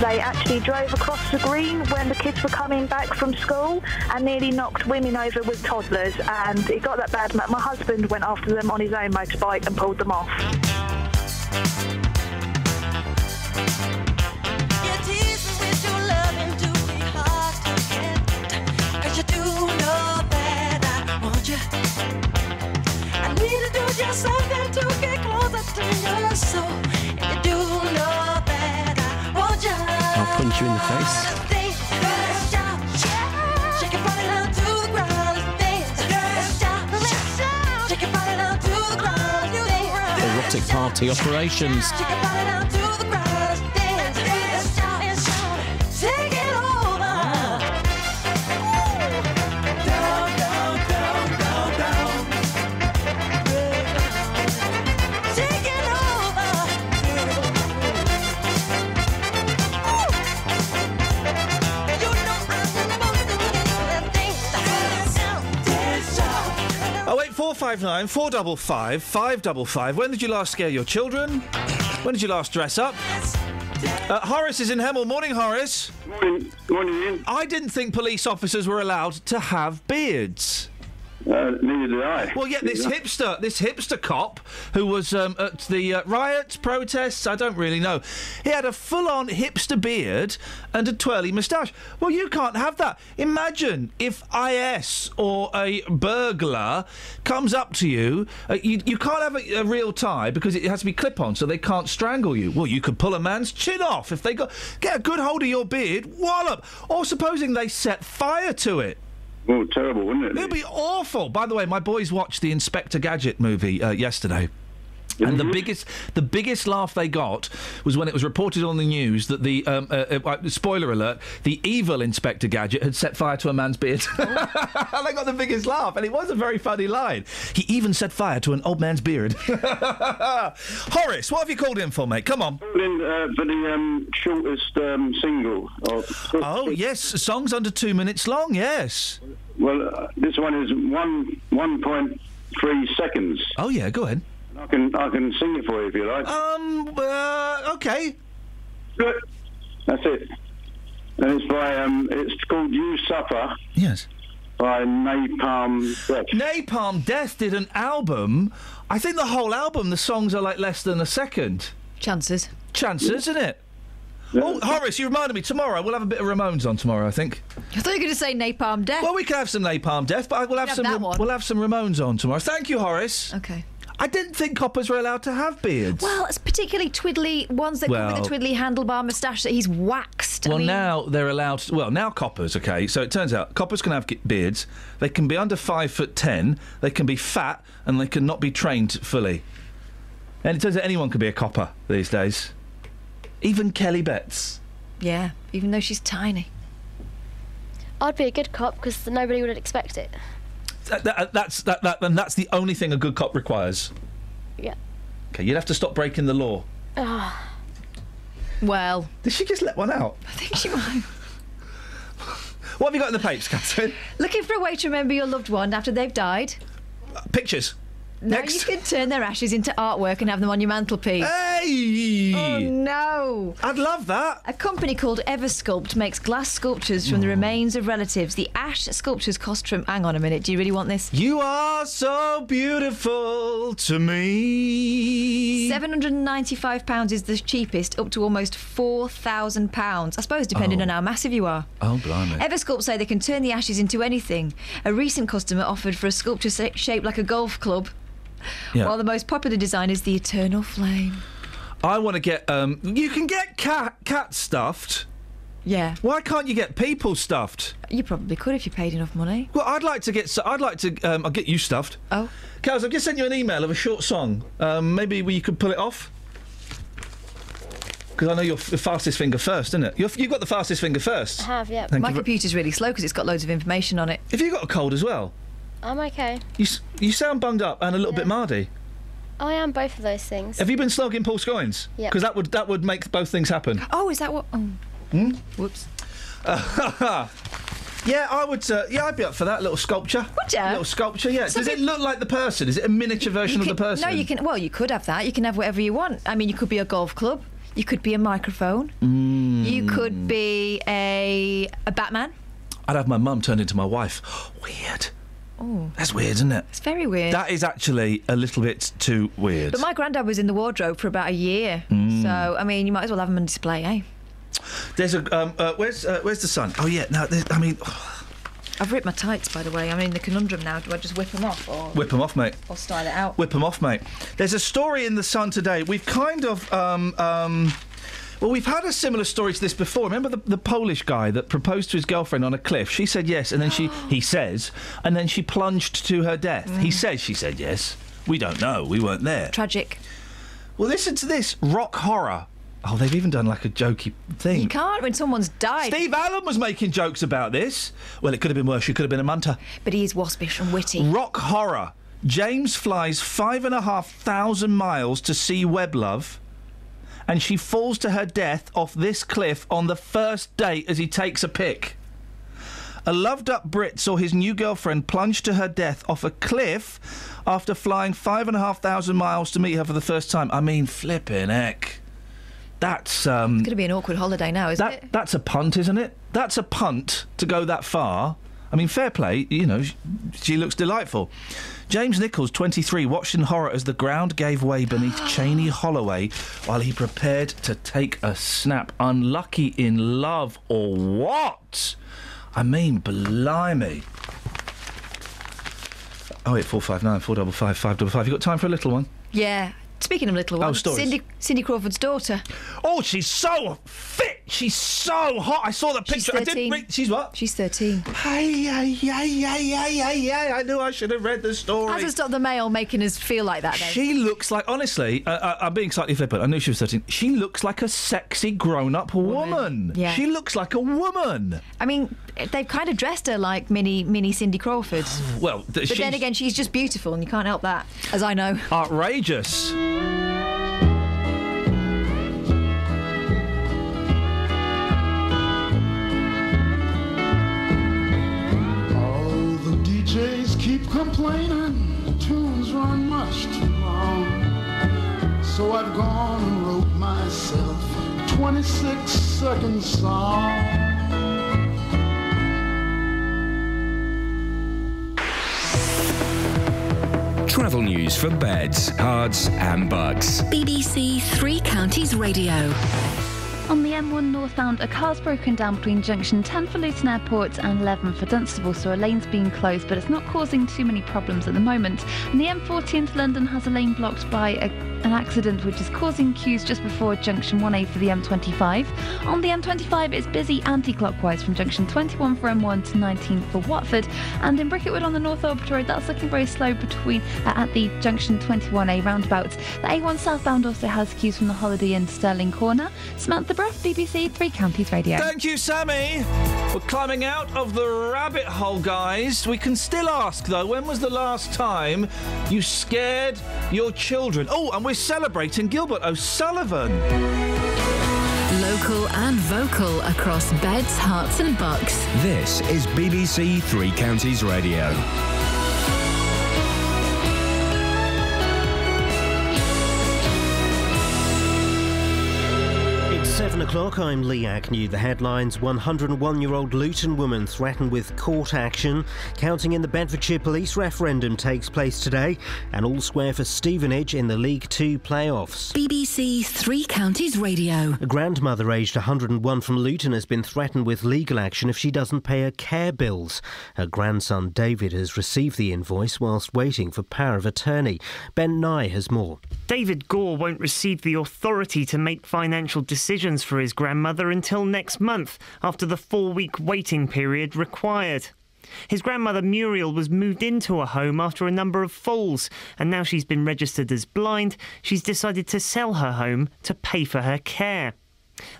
They actually drove across the green when the kids were coming back from school and nearly knocked women over with toddlers. And it got that bad. My husband went after them on his own motorbike and pulled them off. Party operations. 459 455 555. When did you last scare your children? When did you last dress up? Uh, Horace is in Hemel. Morning, Horace. Morning. Morning, Iain. I didn't think police officers were allowed to have beards. Uh, neither did I. Well, yeah, this hipster, this hipster cop who was um, at the uh, riots, protests, I don't really know. He had a full-on hipster beard and a twirly moustache. Well, you can't have that. Imagine if IS or a burglar comes up to you. Uh, you, you can't have a, a real tie because it has to be clip-on, so they can't strangle you. Well, you could pull a man's chin off if they got get a good hold of your beard, wallop. Or supposing they set fire to it. Oh, terrible, wouldn't it? It'd be awful. By the way, my boys watched the Inspector Gadget movie uh, yesterday. And the biggest, the biggest laugh they got was when it was reported on the news that the um, uh, uh, spoiler alert, the evil Inspector Gadget had set fire to a man's beard. And they got the biggest laugh, and it was a very funny line. He even set fire to an old man's beard. Horace, what have you called in for, mate? Come on. In, uh, for the um, shortest um, single. Of, Oh yes, songs under two minutes long. Yes. Well, uh, this one is one one point three seconds. Oh yeah, go ahead. I can I can sing it for you if you like. Um. Uh, okay. Good. That's it. And it's by um. It's called You Suffer. Yes. By Napalm Death. Napalm Death did an album. I think the whole album, the songs are like less than a second. Chances. Chances, isn't it? Oh, Horace, you reminded me. Tomorrow we'll have a bit of Ramones on tomorrow. I think. I thought you were going to say Napalm Death. Well, we can have some Napalm Death, but we'll have have some. that one. We'll have some Ramones on tomorrow. Thank you, Horace. Okay. I didn't think coppers were allowed to have beards. Well, it's particularly twiddly ones that come with a twiddly handlebar moustache that he's waxed. I Well, mean, now they're allowed. To, well, now coppers. Okay, so it turns out coppers can have beards. They can be under five foot ten. They can be fat, and they can not be trained fully. And it turns out anyone can be a copper these days. Even Kelly Betts. Yeah, even though she's tiny. I'd be a good cop because nobody would expect it. That, that, that's that, that. And that's the only thing a good cop requires. Yeah. Okay, you'd have to stop breaking the law. Ah. Well. Did she just let one out? I think she might. What have you got in the papers, Catherine? Looking for a way to remember your loved one after they've died? Pictures. Now you can turn their ashes into artwork and have them on your mantelpiece. Hey! Oh no! I'd love that. A company called Eversculpt makes glass sculptures from the hmm. remains of relatives. The ash sculptures cost from. Hang on a minute. Do you really want this? You are so beautiful to me. Seven hundred and ninety-five pounds is the cheapest, up to almost four thousand pounds. I suppose, depending Oh. on how massive you are. Oh, blimey. Eversculpt say they can turn the ashes into anything. A recent customer offered for a sculpture sa- shaped like a golf club, Yeah. while the most popular design is the eternal flame. I want to get. Um, you can get cat cat stuffed. Yeah. Why can't you get people stuffed? You probably could if you paid enough money. Well, I'd like to get. I'd like to. Um, I'll get you stuffed. Oh. Cows, I've just sent you an email of a short song. Um, maybe we could pull it off. Because I know your f- the fastest finger first, isn't it? You're, you've got the fastest finger first. I have, yeah. Thank My you ver- computer's really slow because it's got loads of information on it. Have you got a cold as well? I'm okay. You you sound bunged up and a little bit mardy. I am both of those things. Have you been slogging Paul Scoins? Yeah. Because that would that would make both things happen. Oh, is that what? Oh. Hmm? Whoops. yeah, I would. Uh, yeah, I'd be up for that little sculpture. Would you? Little sculpture. Yeah. Does it look like the person? Is it a miniature version You of the person? No, you can. Well, you could have that. You can have whatever you want. I mean, you could be a golf club. You could be a microphone. Mm. You could be a a Batman. I'd have my mum turned into my wife. Weird. Oh, That's weird, isn't it? it's very weird. That is actually a little bit too weird. but my granddad was in the wardrobe for about a year. Mm. So, I mean, you might as well have him on display, eh? There's a um, uh, where's uh, where's the sun? Oh yeah, no, I mean, I've ripped my tights, by the way. I'm in the conundrum now. Do I just whip them off or, whip them off, mate. or style it out? Whip them off, mate. There's a story in the Sun today. We've kind of. Um, um, well, we've had a similar story to this before. Remember the, the Polish guy that proposed to his girlfriend on a cliff? She said yes, and then she, he says, and then she plunged to her death. He mm. says she said yes. We don't know. We weren't there. Tragic. Well, listen to this rock horror. Oh, they've even done like a jokey thing. You can't when someone's died. Steve Allen was making jokes about this. Well, it could have been worse. She could have been a munter. But he is waspish and witty. Rock horror. James flies five and a half thousand miles to see Weblove, and she falls to her death off this cliff on the first date as he takes a pic. A loved up Brit saw his new girlfriend plunge to her death off a cliff after flying five and a half thousand miles to meet her for the first time. I mean, flipping heck. That's um, It's going to be an awkward holiday now, isn't that, it? That's a punt, isn't it? That's a punt to go that far. I mean, fair play, you know, sh- she looks delightful. James Nichols, 23, watched in horror as the ground gave way beneath Cheney Holloway while he prepared to take a snap. Unlucky in love or what? I mean, blimey. Oh, wait, 459 455 555. You got time for a little one? Yeah. Speaking of little Oh, ones, stories. Cindy, Cindy Crawford's daughter. Oh, she's so fit. She's so hot. I saw the She's picture. I didn't read. She's what? She's 13. Hey, hey, hey, hey, hey, hey, hey. I knew I should have read the story. Hasn't stopped the mail making us feel like that, though. She looks like, honestly, uh, uh, I'm being slightly flippant. I knew she was 13. She looks like a sexy grown up woman. Yeah. She looks like a woman. I mean, they've kind of dressed her like mini, mini Cindy Crawford. Well, th- But then again, she's just beautiful, and you can't help that, as I know. outrageous. All the DJs keep complaining, the tunes run much too long. So I've gone and wrote myself a 26 second song. Travel news for beds, Herts, and Bucks. BBC Three Counties Radio. On the M1 northbound, a car's broken down between junction 10 for Luton Airport and 11 for Dunstable, so a lane's being closed, but it's not causing too many problems at the moment. And the M40 into London has a lane blocked by a, an accident which is causing queues just before junction 1A for the M25. On the M25, it's busy anti-clockwise from junction 21 for M1 to 19 for Watford, and in Bricket Wood on the North Orbit Road, that's looking very slow between uh, at the junction 21A roundabout. The A1 southbound also has queues from the Holiday Inn Stirling Corner. Samantha Bruff, BBC Three Counties Radio. Thank you, Sammy. We're climbing out of the rabbit hole, guys. We can still ask, though, when was the last time you scared your children? Oh, and we're celebrating Gilbert O'Sullivan. Local and vocal across beds, Herts, and bucks. This is BBC Three Counties Radio. It's seven o'clock. I'm Lee Agnew. The headlines 101 year old Luton woman threatened with court action. Counting in the Bedfordshire police referendum takes place today, and all square for Stevenage in the League Two playoffs. BBC Three Counties Radio. A grandmother aged 101 from Luton has been threatened with legal action if she doesn't pay her care bills. Her grandson David has received the invoice whilst waiting for power of attorney. Ben Nye has more. David Gore won't receive the authority to make financial decisions for his grandmother until next month, after the four week waiting period required. His grandmother Muriel was moved into a home after a number of falls, and now she's been registered as blind. She's decided to sell her home to pay for her care.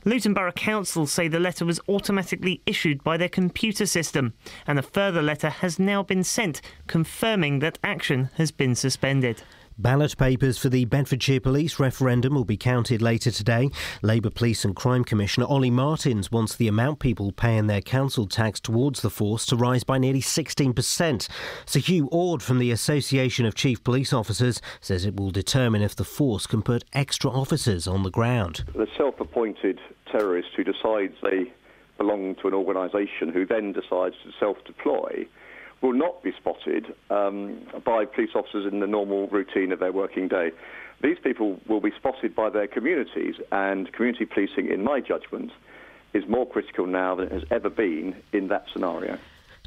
Luton Borough Council say the letter was automatically issued by their computer system, and a further letter has now been sent confirming that action has been suspended. Ballot papers for the Bedfordshire Police referendum will be counted later today. Labour Police and Crime Commissioner Olly Martins wants the amount people pay in their council tax towards the force to rise by nearly 16%. Sir Hugh Orde from the Association of Chief Police Officers says it will determine if the force can put extra officers on the ground. The self-appointed terrorist who decides they belong to an organisation who then decides to self-deploy will not be spotted um, by police officers in the normal routine of their working day. These people will be spotted by their communities, and community policing, in my judgment, is more critical now than it has ever been in that scenario.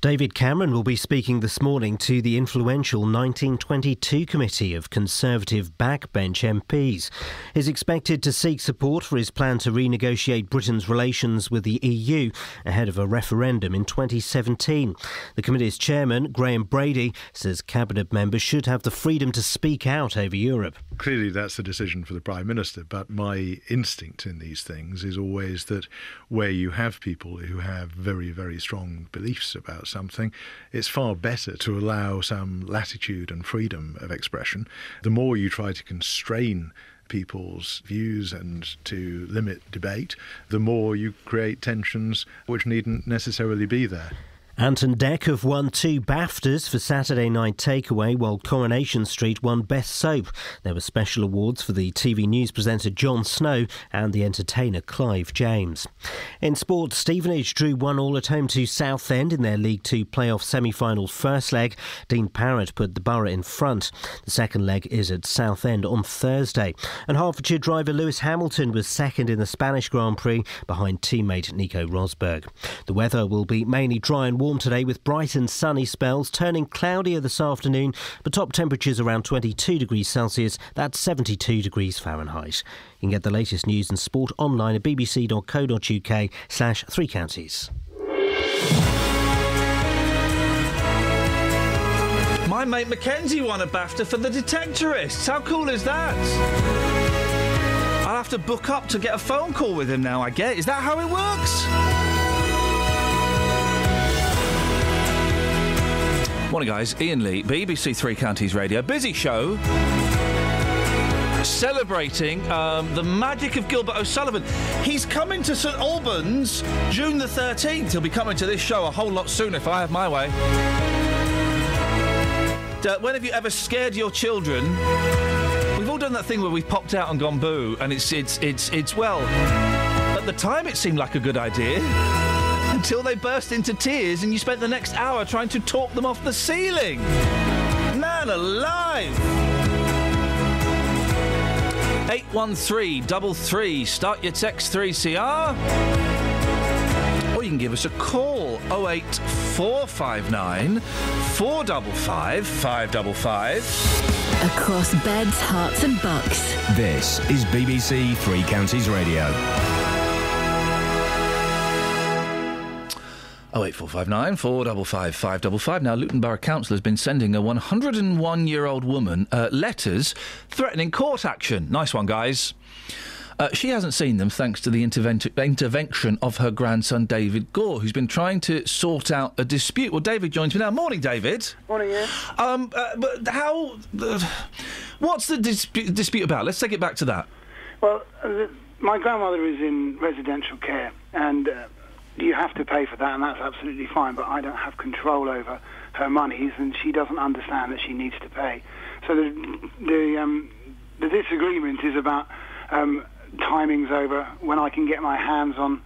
David Cameron will be speaking this morning to the influential 1922 committee of Conservative backbench MPs. He's expected to seek support for his plan to renegotiate Britain's relations with the EU ahead of a referendum in 2017. The committee's chairman, Graham Brady, says cabinet members should have the freedom to speak out over Europe. Clearly, that's a decision for the Prime Minister, but my instinct in these things is always that where you have people who have very, very strong beliefs about something, it's far better to allow some latitude and freedom of expression. The more you try to constrain people's views and to limit debate, the more you create tensions which needn't necessarily be there. Ant and Dec have won two BAFTAs for Saturday Night Takeaway, while Coronation Street won Best Soap. There were special awards for the TV news presenter Jon Snow and the entertainer Clive James. In sport, Stevenage drew one all at home to Southend in their League Two playoff semi-final first leg. Dean Parrett put the Borough in front. The second leg is at Southend on Thursday. And Hertfordshire driver Lewis Hamilton was second in the Spanish Grand Prix behind teammate Nico Rosberg. The weather will be mainly dry and warm today with bright and sunny spells, turning cloudier this afternoon, but top temperatures around 22 degrees Celsius, that's 72 degrees Fahrenheit. You can get the latest news and sport online at bbc.co.uk slash three counties. My mate Mackenzie won a BAFTA for The Detectorists. How cool is that? I'll have to book up to get a phone call with him now, I get. Is that how it works? Morning, guys. Iain Lee, BBC Three Counties Radio. Busy show. Celebrating um, the magic of Gilbert O'Sullivan. He's coming to St Albans June the 13th. He'll be coming to this show a whole lot sooner if I have my way. Uh, when have you ever scared your children? We've all done that thing where we've popped out and gone boo, and it's it's it's it's well. At the time, it seemed like a good idea until they burst into tears, and you spent the next hour trying to talk them off the ceiling. Man alive! 813 double three. Start your text 3CR. Or you can give us a call 08459 455 555. Across beds, Herts, and Bucks. This is BBC Three Counties Radio. 08459 455 555. Now, Luton Borough Council has been sending a 101 year old woman uh, letters threatening court action. Nice one, guys. Uh, she hasn't seen them thanks to the intervent- intervention of her grandson David Gore, who's been trying to sort out a dispute. Well, David joins me now. Morning, David. Morning, Iain. Um, uh, but how? Uh, what's the dispute, dispute about? Let's take it back to that. Well, uh, my grandmother is in residential care, and uh, you have to pay for that, and that's absolutely fine. But I don't have control over her monies, and she doesn't understand that she needs to pay. So the the um, the disagreement is about um, timings over when I can get my hands on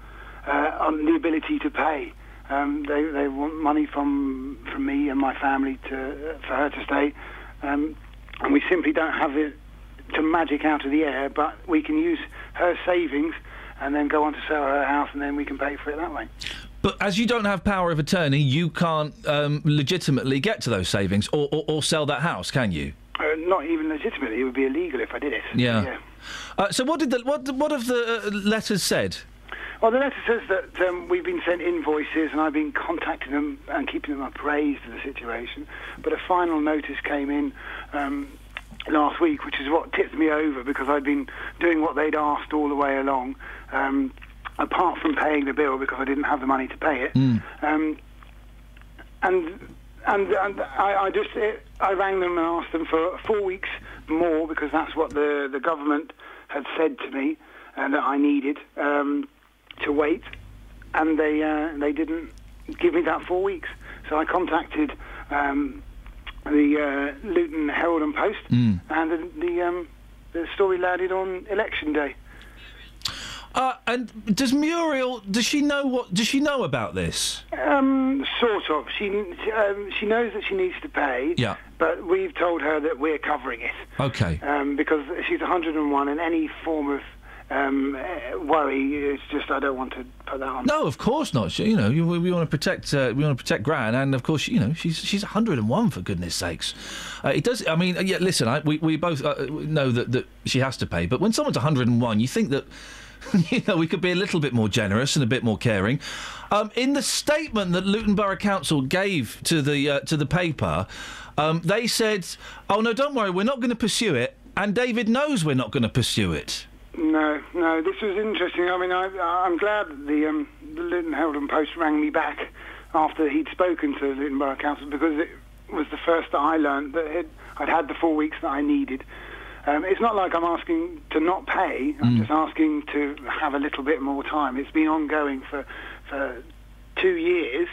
uh, on the ability to pay. Um, they they want money from from me and my family to for her to stay, um, and we simply don't have it to magic out of the air. But we can use her savings and then go on to sell her house, and then we can pay for it that way. But as you don't have power of attorney, you can't um, legitimately get to those savings or, or, or sell that house, can you? Uh, not even legitimately. It would be illegal if I did it. Yeah. Uh, so what did the what what have the uh, letters said? Well, the letter says that um, we've been sent invoices and I've been contacting them and keeping them appraised of the situation. But a final notice came in um, last week, which is what tipped me over because I'd been doing what they'd asked all the way along. Um, apart from paying the bill because I didn't have the money to pay it, um, and and, and I, I just it, I rang them and asked them for four weeks more because that's what the the government had said to me and that I needed um, to wait, and they uh, they didn't give me that four weeks. So I contacted um, the uh, Luton Herald and Post, Mm. and the the, um, the story landed on election day. Uh, and does Muriel? Does she know what? Does she know about this? Um, sort of. She um, she knows that she needs to pay. Yeah. But we've told her that we're covering it Okay. um, because she's 101, and any form of um, worry is just I don't want to put that on. No, of course not. She, you know, you, we, we want to protect. Uh, we want to protect Gran, and of course, you know, she's she's 101 for goodness sakes. Uh, it does. I mean, yeah. Listen, I, we we both uh, know that that she has to pay, but when someone's 101, you think that. You know, we could be a little bit more generous and a bit more caring. Um, in the statement that Luton Borough Council gave to the uh, to the paper, um, they said, "Oh no, don't worry, we're not going to pursue it." And David knows we're not going to pursue it. No, no, this was interesting. I mean, I, I'm glad the, um, the Luton Herald and Post rang me back after he'd spoken to Luton Borough Council because it was the first that I learned that I'd had the four weeks that I needed. Um, it's not like I'm asking to not pay. I'm just asking to have a little bit more time. It's been ongoing for for two years,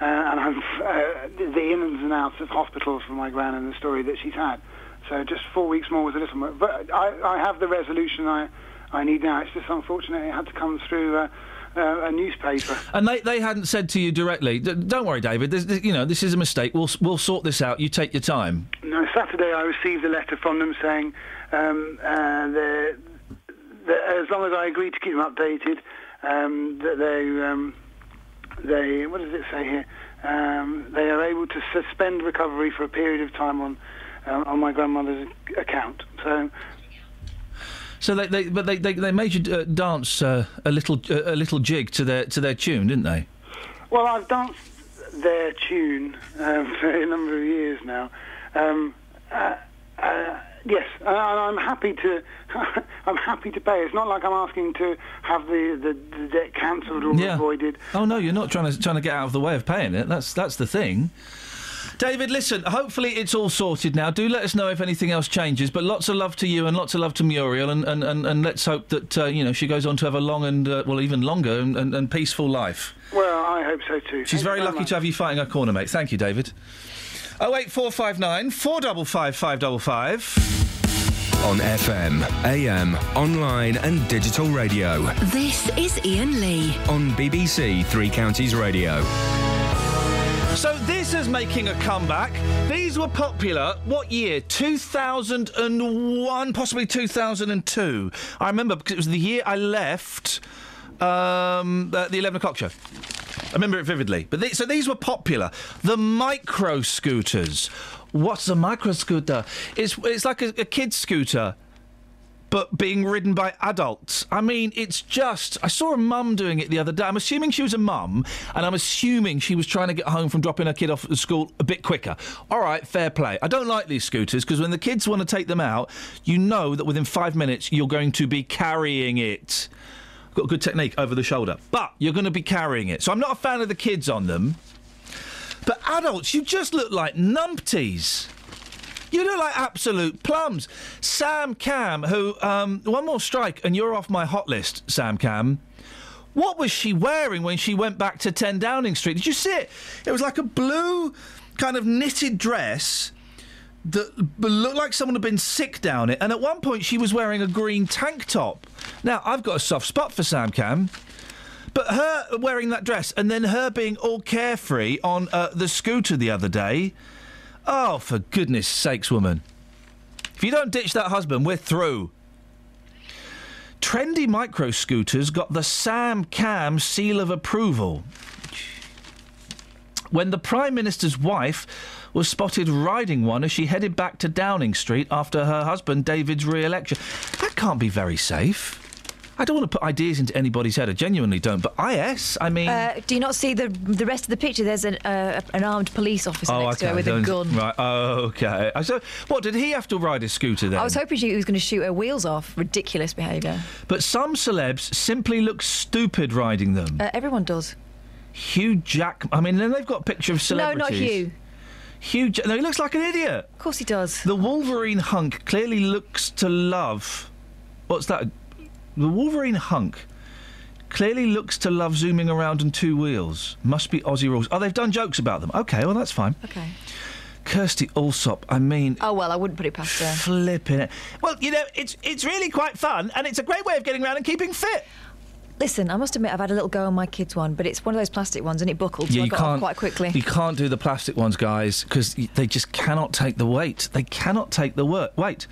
uh, and I've uh, the ins and outs of hospitals for my gran and the story that she's had. So just four weeks more was a little more. But I, I have the resolution I I need now. It's just unfortunate it had to come through uh, uh, a newspaper. And they, they hadn't said to you directly, "Don't worry, David. This, this- you know this is a mistake. We'll we'll sort this out. You take your time." No, Saturday I received a letter from them saying um, uh, they're- that as long as I agree to keep them updated, um, that they um, they what does it say here? Um, they are able to suspend recovery for a period of time on uh, on my grandmother's account. So So they, they but they, they, they made you uh, dance uh, a little uh, a little jig to their to their tune, didn't they? Well, I've danced their tune um, for a number of years now. Um, uh, yes, and I'm happy to. I'm happy to pay. It's not like I'm asking to have the, the, the debt cancelled or Yeah. avoided. Oh no, you're not trying to trying to get out of the way of paying it. That's that's the thing. David, listen. Hopefully it's all sorted now. Do let us know if anything else changes. But lots of love to you and lots of love to Muriel, and and, and, and let's hope that uh, you know she goes on to have a long and uh, well even longer and, and, and peaceful life. Well, I hope so too. She's Thank very lucky much. to have you fighting her corner, mate. Thank you, David. Oh eight four five nine four double five five double five. On FM, AM, online, and digital radio. This is Iain Lee. On BBC Three Counties Radio. So this is making a comeback. These were popular. What year? 2001, possibly 2002. I remember because it was the year I left um, the, the 11 o'clock show. I remember it vividly. But they, so these were popular. The micro scooters. What's a micro scooter? It's it's like a, a kid's scooter but being ridden by adults. I mean, it's just. I saw a mum doing it the other day. I'm assuming she was a mum, and I'm assuming she was trying to get home from dropping her kid off at school a bit quicker. All right, fair play. I don't like these scooters because when the kids want to take them out, you know that within five minutes you're going to be carrying it. Got good technique over the shoulder, but you're going to be carrying it. So I'm not a fan of the kids on them. But adults, you just look like numpties. You look like absolute plums. Sam Cam, who, um, one more strike and you're off my hot list, Sam Cam. What was she wearing when she went back to 10 Downing Street? Did you see it? It was like a blue kind of knitted dress that looked like someone had been sick down it. And at one point, she was wearing a green tank top. Now, I've got a soft spot for Sam Cam. But her wearing that dress and then her being all carefree on uh, the scooter the other day. Oh, for goodness sakes, woman. If you don't ditch that husband, we're through. Trendy micro scooters got the Sam Cam seal of approval. When the Prime Minister's wife was spotted riding one as she headed back to Downing Street after her husband David's re election. That can't be very safe. I don't want to put ideas into anybody's head. I genuinely don't. But IS, I mean. Uh, do you not see the the rest of the picture? There's an uh, an armed police officer Oh, next okay. to her with a gun. Right. Oh, okay. Uh, So, what did he have to ride a scooter then? I was hoping she was going to shoot her wheels off. Ridiculous behaviour. But some celebs simply look stupid riding them. Uh, everyone does. Hugh Jack. I mean, then they've got a picture of celebrities. No, not Hugh. Hugh. Ja- no, he looks like an idiot. Of course he does. The Wolverine hunk clearly looks to love. What's that? The Wolverine hunk clearly looks to love zooming around on two wheels. Must be Aussie rules. Oh, they've done jokes about them. Okay, well that's fine. Okay. Kirstie Allsopp. I mean. Oh well, I wouldn't put it past her. Flipping it. Well, you know, it's it's really quite fun, and it's a great way of getting around and keeping fit. Listen, I must admit, I've had a little go on my kids' one, but it's one of those plastic ones, and it buckled, so Yeah, I got off quite quickly. You can't do the plastic ones, guys, because they just cannot take the weight. They cannot take the wor- weight.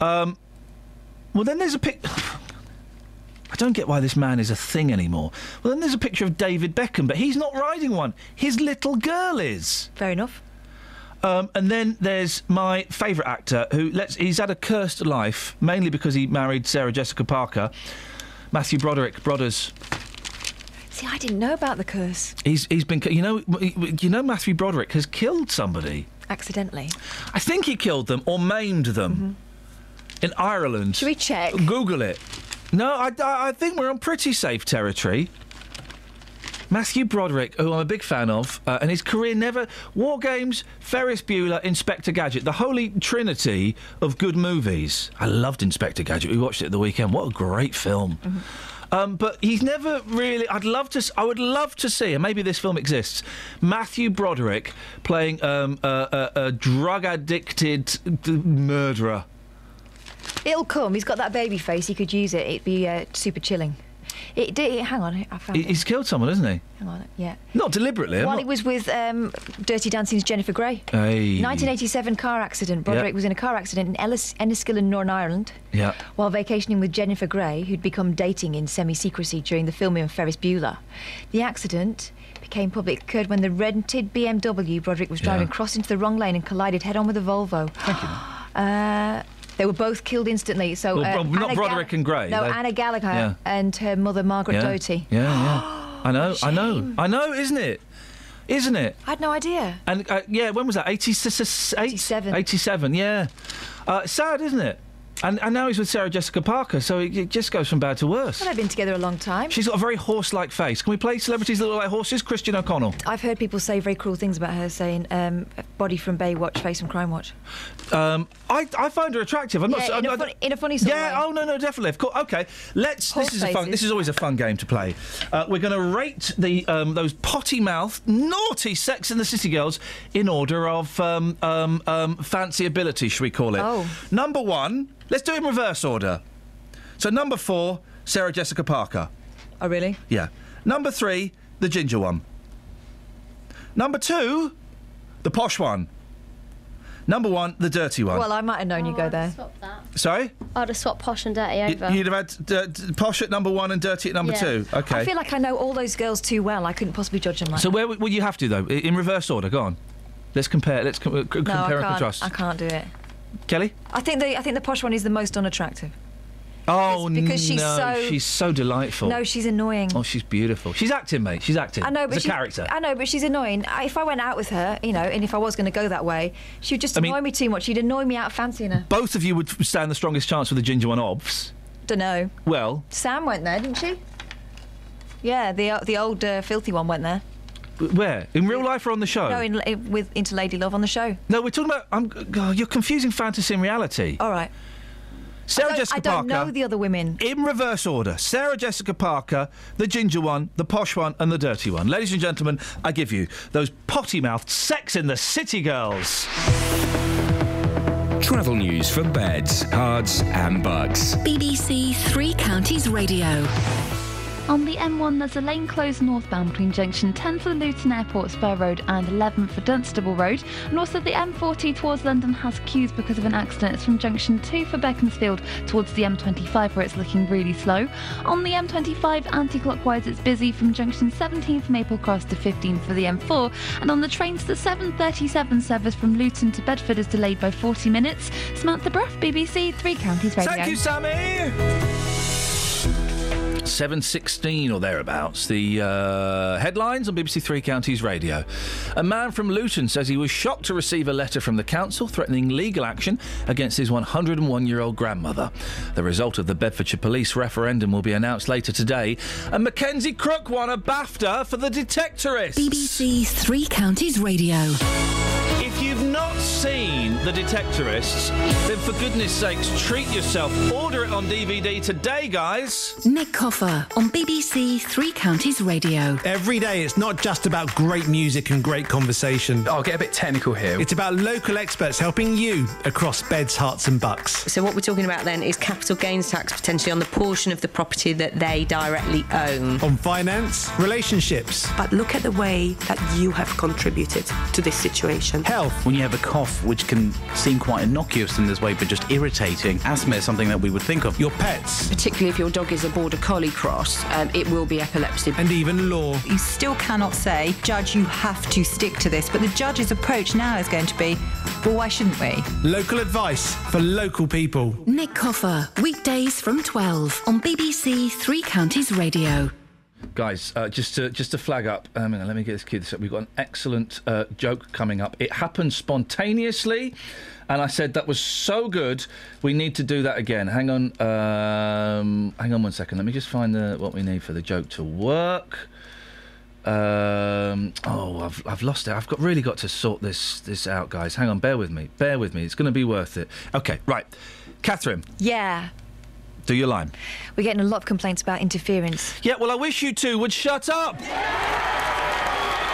Um, well, then there's a pic. I don't get why this man is a thing anymore. Well, then there's a picture of David Beckham, but he's not riding one. His little girl is. Fair enough. Um, and then there's my favourite actor who let's he's had a cursed life mainly because he married Sarah Jessica Parker. Matthew Broderick, Brothers. See, I didn't know about the curse. He's he's been you know you know Matthew Broderick has killed somebody. Accidentally. I think he killed them or maimed them mm-hmm. in Ireland. Should we check? Google it. No, I, I, I think we're on pretty safe territory. Matthew Broderick, who I'm a big fan of, uh, and his career never. War Games, Ferris Bueller, Inspector Gadget, the holy trinity of good movies. I loved Inspector Gadget. We watched it at the weekend. What a great film. Um, but he's never really. I'd love to. I would love to see, and maybe this film exists. Matthew Broderick playing um, a, a, a drug addicted d- murderer. It'll come. He's got that baby face. He could use it. It'd be uh, super chilling. It did. Hang on, I found He- it. He's killed someone, hasn't he? Hang on, yeah. Not deliberately. While not- he was with um, Dirty Dancing's Jennifer Grey. Hey. 1987 car accident. Broderick Yeah. was in a car accident in Ellis, Enniskillen, Northern Ireland, Yeah. while vacationing with Jennifer Grey, who'd become dating in semi-secrecy during the filming of Ferris Bueller. The accident became public occurred when the rented BMW Broderick was driving Yeah. crossed into the wrong lane and collided head-on with a Volvo. Thank you. Uh, they were both killed instantly. So Well, uh, not Anna Broderick and Grey, No, they- Anna Gallagher Yeah. and her mother Margaret yeah. Doherty. Yeah, yeah. I know, I know, I know, isn't it? Isn't it? I had no idea. And uh, yeah, when was that? 87. 87, yeah. Uh, sad, isn't it? And, and now he's with Sarah Jessica Parker, so it, it just goes from bad to worse. Well, they've been together a long time. She's got a very horse-like face. Can we play celebrities that look like horses? Christian O'Connell. I've heard people say very cruel things about her, saying um, body from Baywatch, face from Crime Watch. Um, I, I find her attractive. I'm Yeah, not. in I'm a funny- in a funny sort of Yeah. Oh no, no, definitely. Of course. Okay. Let's. Horse this is a fun. This is always a fun game to play. Uh, we're going to rate the um, those potty mouth, naughty Sex in the City girls in order of um, um, um, fancy ability, should we call it? Oh. Number one. Let's do it in reverse order. So number four, Sarah Jessica Parker. Oh, really? Yeah. Number three, the ginger one. Number two, the posh one. Number one, the dirty one. Well, I might have known you'd go there. Sorry? I'd have swapped posh and dirty Y- over. You'd have had d- d- posh at number one and dirty at number Yeah. two. Okay. I feel like I know all those girls too well. I couldn't possibly judge them like so where w- will you have to though? In reverse order. Go on. Let's compare. Let's com- uh, c- No, compare I and can't. contrast. I can't do it. Kelly. I think the I think the posh one is the most unattractive. Oh because she's no, so- she's so delightful. No, she's annoying. Oh, she's beautiful. She's acting, mate. She's acting. I know, but It's a character. I know, but she's annoying. I, if I went out with her, you know, and if I was going to go that way, she would just I mean- annoy me too much. She'd annoy me out of fancying her. Both of you would stand the strongest chance with the ginger one, obvs. Don't know. Well, Sam went there, didn't she? Yeah, the the old uh, filthy one went there. where? In real life or on the show? No, in, with into Lady Love on the show. No, we're talking about. I'm, God, you're confusing fantasy and reality. All right. Sarah I don't, Jessica I don't Parker. know the other women. In reverse order Sarah Jessica Parker, the ginger one, the posh one, and the dirty one. Ladies and gentlemen, I give you those potty mouthed sex in the city girls. Travel news for beds, Herts, and Bucks. BBC Three Counties Radio. On the M1, there's a lane closed northbound between junction 10 for the Luton Airport Spur Road and 11 for Dunstable Road. And also the M40 towards London has queues because of an accident. It's from junction 2 for Beaconsfield towards the M25 where it's looking really slow. On the M25 anti-clockwise, it's busy from junction 17 for Maple Cross to 15 for the M4. And on the trains, the 737 service from Luton to Bedford is delayed by 40 minutes. Samantha Bruff, BBC Three Counties Radio. Thank you, Sammy. 7.16 or thereabouts. The uh, headlines on BBC Three Counties Radio. A man from Luton says he was shocked to receive a letter from the council threatening legal action against his 101-year-old grandmother. The result of the Bedfordshire Police referendum will be announced later today. And Mackenzie Crook won a BAFTA for The Detectorist. BBC Three Counties Radio. If you've not seen The Detectorists, then for goodness sakes, treat yourself. Order it on DVD today, guys. Nick Coffer on BBC Three Counties Radio. Every day, it's not just about great music and great conversation. Oh, I'll get a bit technical here. It's about local experts helping you across beds, Herts, and Bucks. So what we're talking about then is capital gains tax potentially on the portion of the property that they directly own. On finance, relationships, But look at the way that you have contributed to this situation. health. When you have a cough, which can seem quite innocuous in this way, but just irritating, asthma is something that we would think of. Your pets. Particularly if your dog is a border collie cross, um, it will be epilepsy. And even law. You still cannot say, Judge, you have to stick to this. But the judge's approach now is going to be, well, why shouldn't we? Local advice for local people. Nick Coffer, weekdays from 12 on BBC Three Counties Radio. Guys, uh, just to just to flag up, um, let me get this kid. We've got an excellent uh, joke coming up. It happened spontaneously, and I said that was so good. We need to do that again. Hang on, um, hang on one second. Let me just find the what we need for the joke to work. Um, oh, I've I've lost it. I've got really got to sort this this out, guys. Hang on, bear with me. Bear with me. It's going to be worth it. Okay, right. Catherine, Yeah. Do your line. We're getting a lot of complaints about interference. Yeah, well, I wish you two would shut up.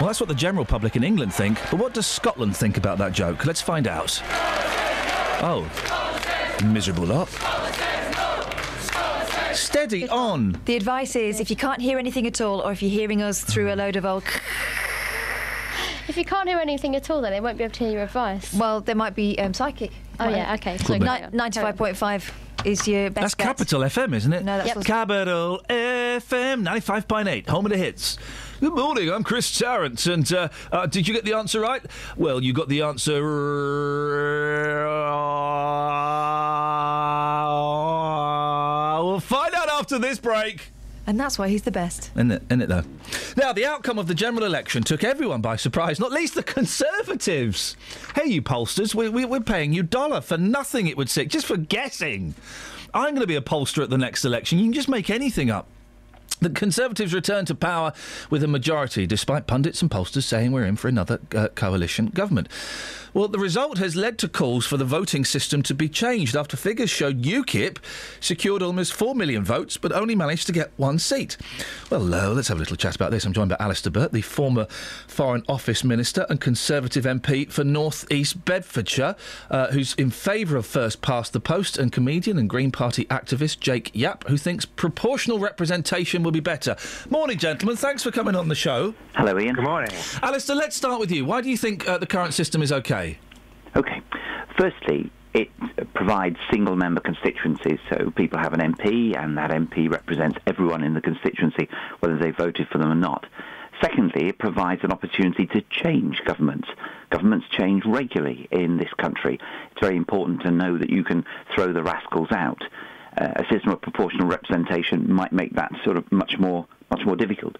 Well, that's what the general public in England think, but what does Scotland think about that joke? Let's find out. Oh, miserable lot. Steady on. The advice is if you can't hear anything at all, or if you're hearing us through a load of old. If you can't hear anything at all, then they won't be able to hear your advice. Well, there might be um, psychic. Oh, yeah, okay. Could be. Ni- 95.5 is your best That's bet. Capital FM, isn't it? No, that's Yep. Capital FM 95.8, home of the hits. Good morning, I'm Chris Tarrant, and uh, uh, did you get the answer right? Well, you got the answer. We'll find out after this break. And that's why he's the best. Isn't it, isn't it though? Now, the outcome of the general election took everyone by surprise, not least the Conservatives. Hey, you pollsters, we, we, we're paying you dollar for nothing, it would seem, just for guessing. I'm going to be a pollster at the next election. You can just make anything up. The Conservatives return to power with a majority, despite pundits and pollsters saying we're in for another uh, coalition government. Well, the result has led to calls for the voting system to be changed after figures showed UKIP secured almost 4 million votes but only managed to get one seat. Well, uh, let's have a little chat about this. I'm joined by Alistair Burt, the former Foreign Office Minister and Conservative MP for North East Bedfordshire, uh, who's in favour of first past the post, and comedian and Green Party activist Jake Yapp, who thinks proportional representation will be better. Morning, gentlemen. Thanks for coming on the show. Hello, Iain. Good morning. Alistair, let's start with you. Why do you think uh, the current system is okay? Okay. Firstly, it provides single member constituencies, so people have an MP, and that MP represents everyone in the constituency, whether they voted for them or not. Secondly, it provides an opportunity to change governments. Governments change regularly in this country. It's very important to know that you can throw the rascals out. Uh, a system of proportional representation might make that sort of much more much more difficult.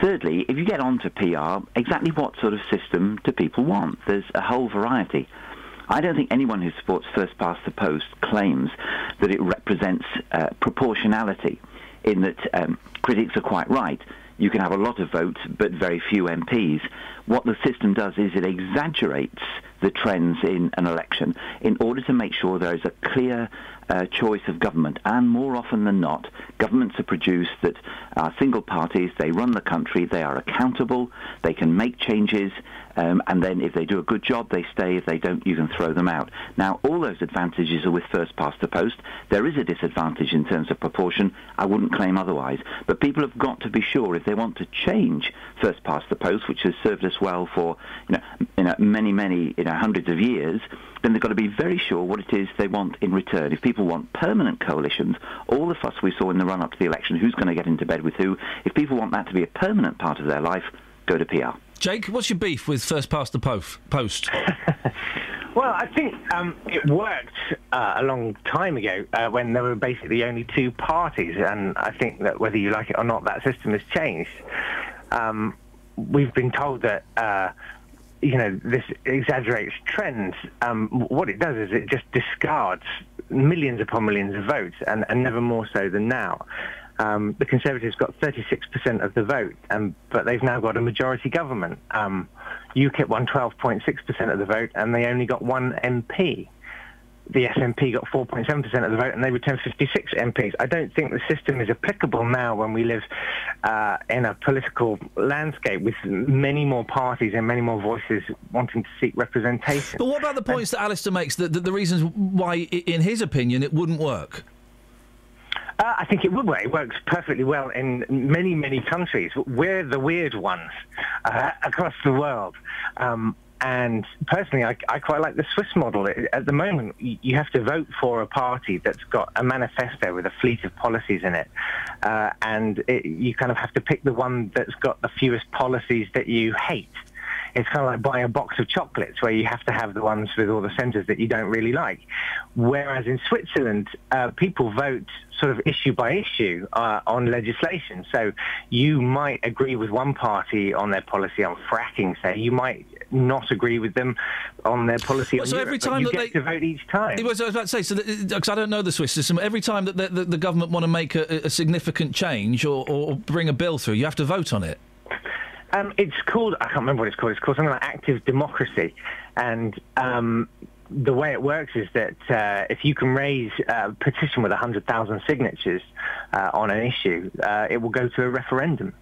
Thirdly, if you get on to PR, exactly what sort of system do people want? There's a whole variety. I don't think anyone who supports first past the post claims that it represents uh, proportionality, in that um, critics are quite right. You can have a lot of votes, but very few MPs. What the system does is it exaggerates the trends in an election in order to make sure there is a clear uh, choice of government. And more often than not, governments are produced that are single parties, they run the country, they are accountable, they can make changes, um, and then if they do a good job, they stay. If they don't, you can throw them out. Now, all those advantages are with first past the post. There is a disadvantage in terms of proportion. I wouldn't claim otherwise. But people have got to be sure if they want to change first past the post, which has served us well for you know, you know many, many you know, hundreds of years, then they've got to be very sure what it is they want in return. If people want permanent coalitions, all the fuss we saw in the run-up to the election, who's going to get into bed with who, if people want that to be a permanent part of their life, go to PR. Jake, what's your beef with first past the pof- post? Well, I think um, it worked uh, a long time ago uh, when there were basically only two parties, and I think that whether you like it or not, that system has changed. Um, we've been told that. Uh, you know, this exaggerates trends. Um, what it does is it just discards millions upon millions of votes, and, and never more so than now. Um, the Conservatives got 36% of the vote, um, but they've now got a majority government. Um, UKIP won 12.6% of the vote, and they only got one MP. The SNP got 4.7% of the vote, and they returned 56 MPs. I don't think the system is applicable now when we live uh, in a political landscape with many more parties and many more voices wanting to seek representation. But what about the points that Alistair makes, that the, the reasons why, in his opinion, it wouldn't work? Uh, I think it would work. It works perfectly well in many, many countries. We're the weird ones uh, across the world. Um, and personally, I, I quite like the Swiss model. At the moment, you have to vote for a party that's got a manifesto with a fleet of policies in it. Uh, and it, you kind of have to pick the one that's got the fewest policies that you hate. It's kind of like buying a box of chocolates where you have to have the ones with all the centres that you don't really like. Whereas in Switzerland, uh, people vote sort of issue by issue uh, on legislation. So you might agree with one party on their policy on fracking, say. You might not agree with them on their policy Well, on so Europe, every time that get they- to vote each time. It was, I was about to say, so because I don't know the Swiss system, every time that the, the, the government want to make a, a significant change or, or bring a bill through, you have to vote on it. Um, it's called, I can't remember what it's called, it's called something like active democracy. And um, the way it works is that uh, if you can raise a petition with 100,000 signatures uh, on an issue, uh, it will go to a referendum.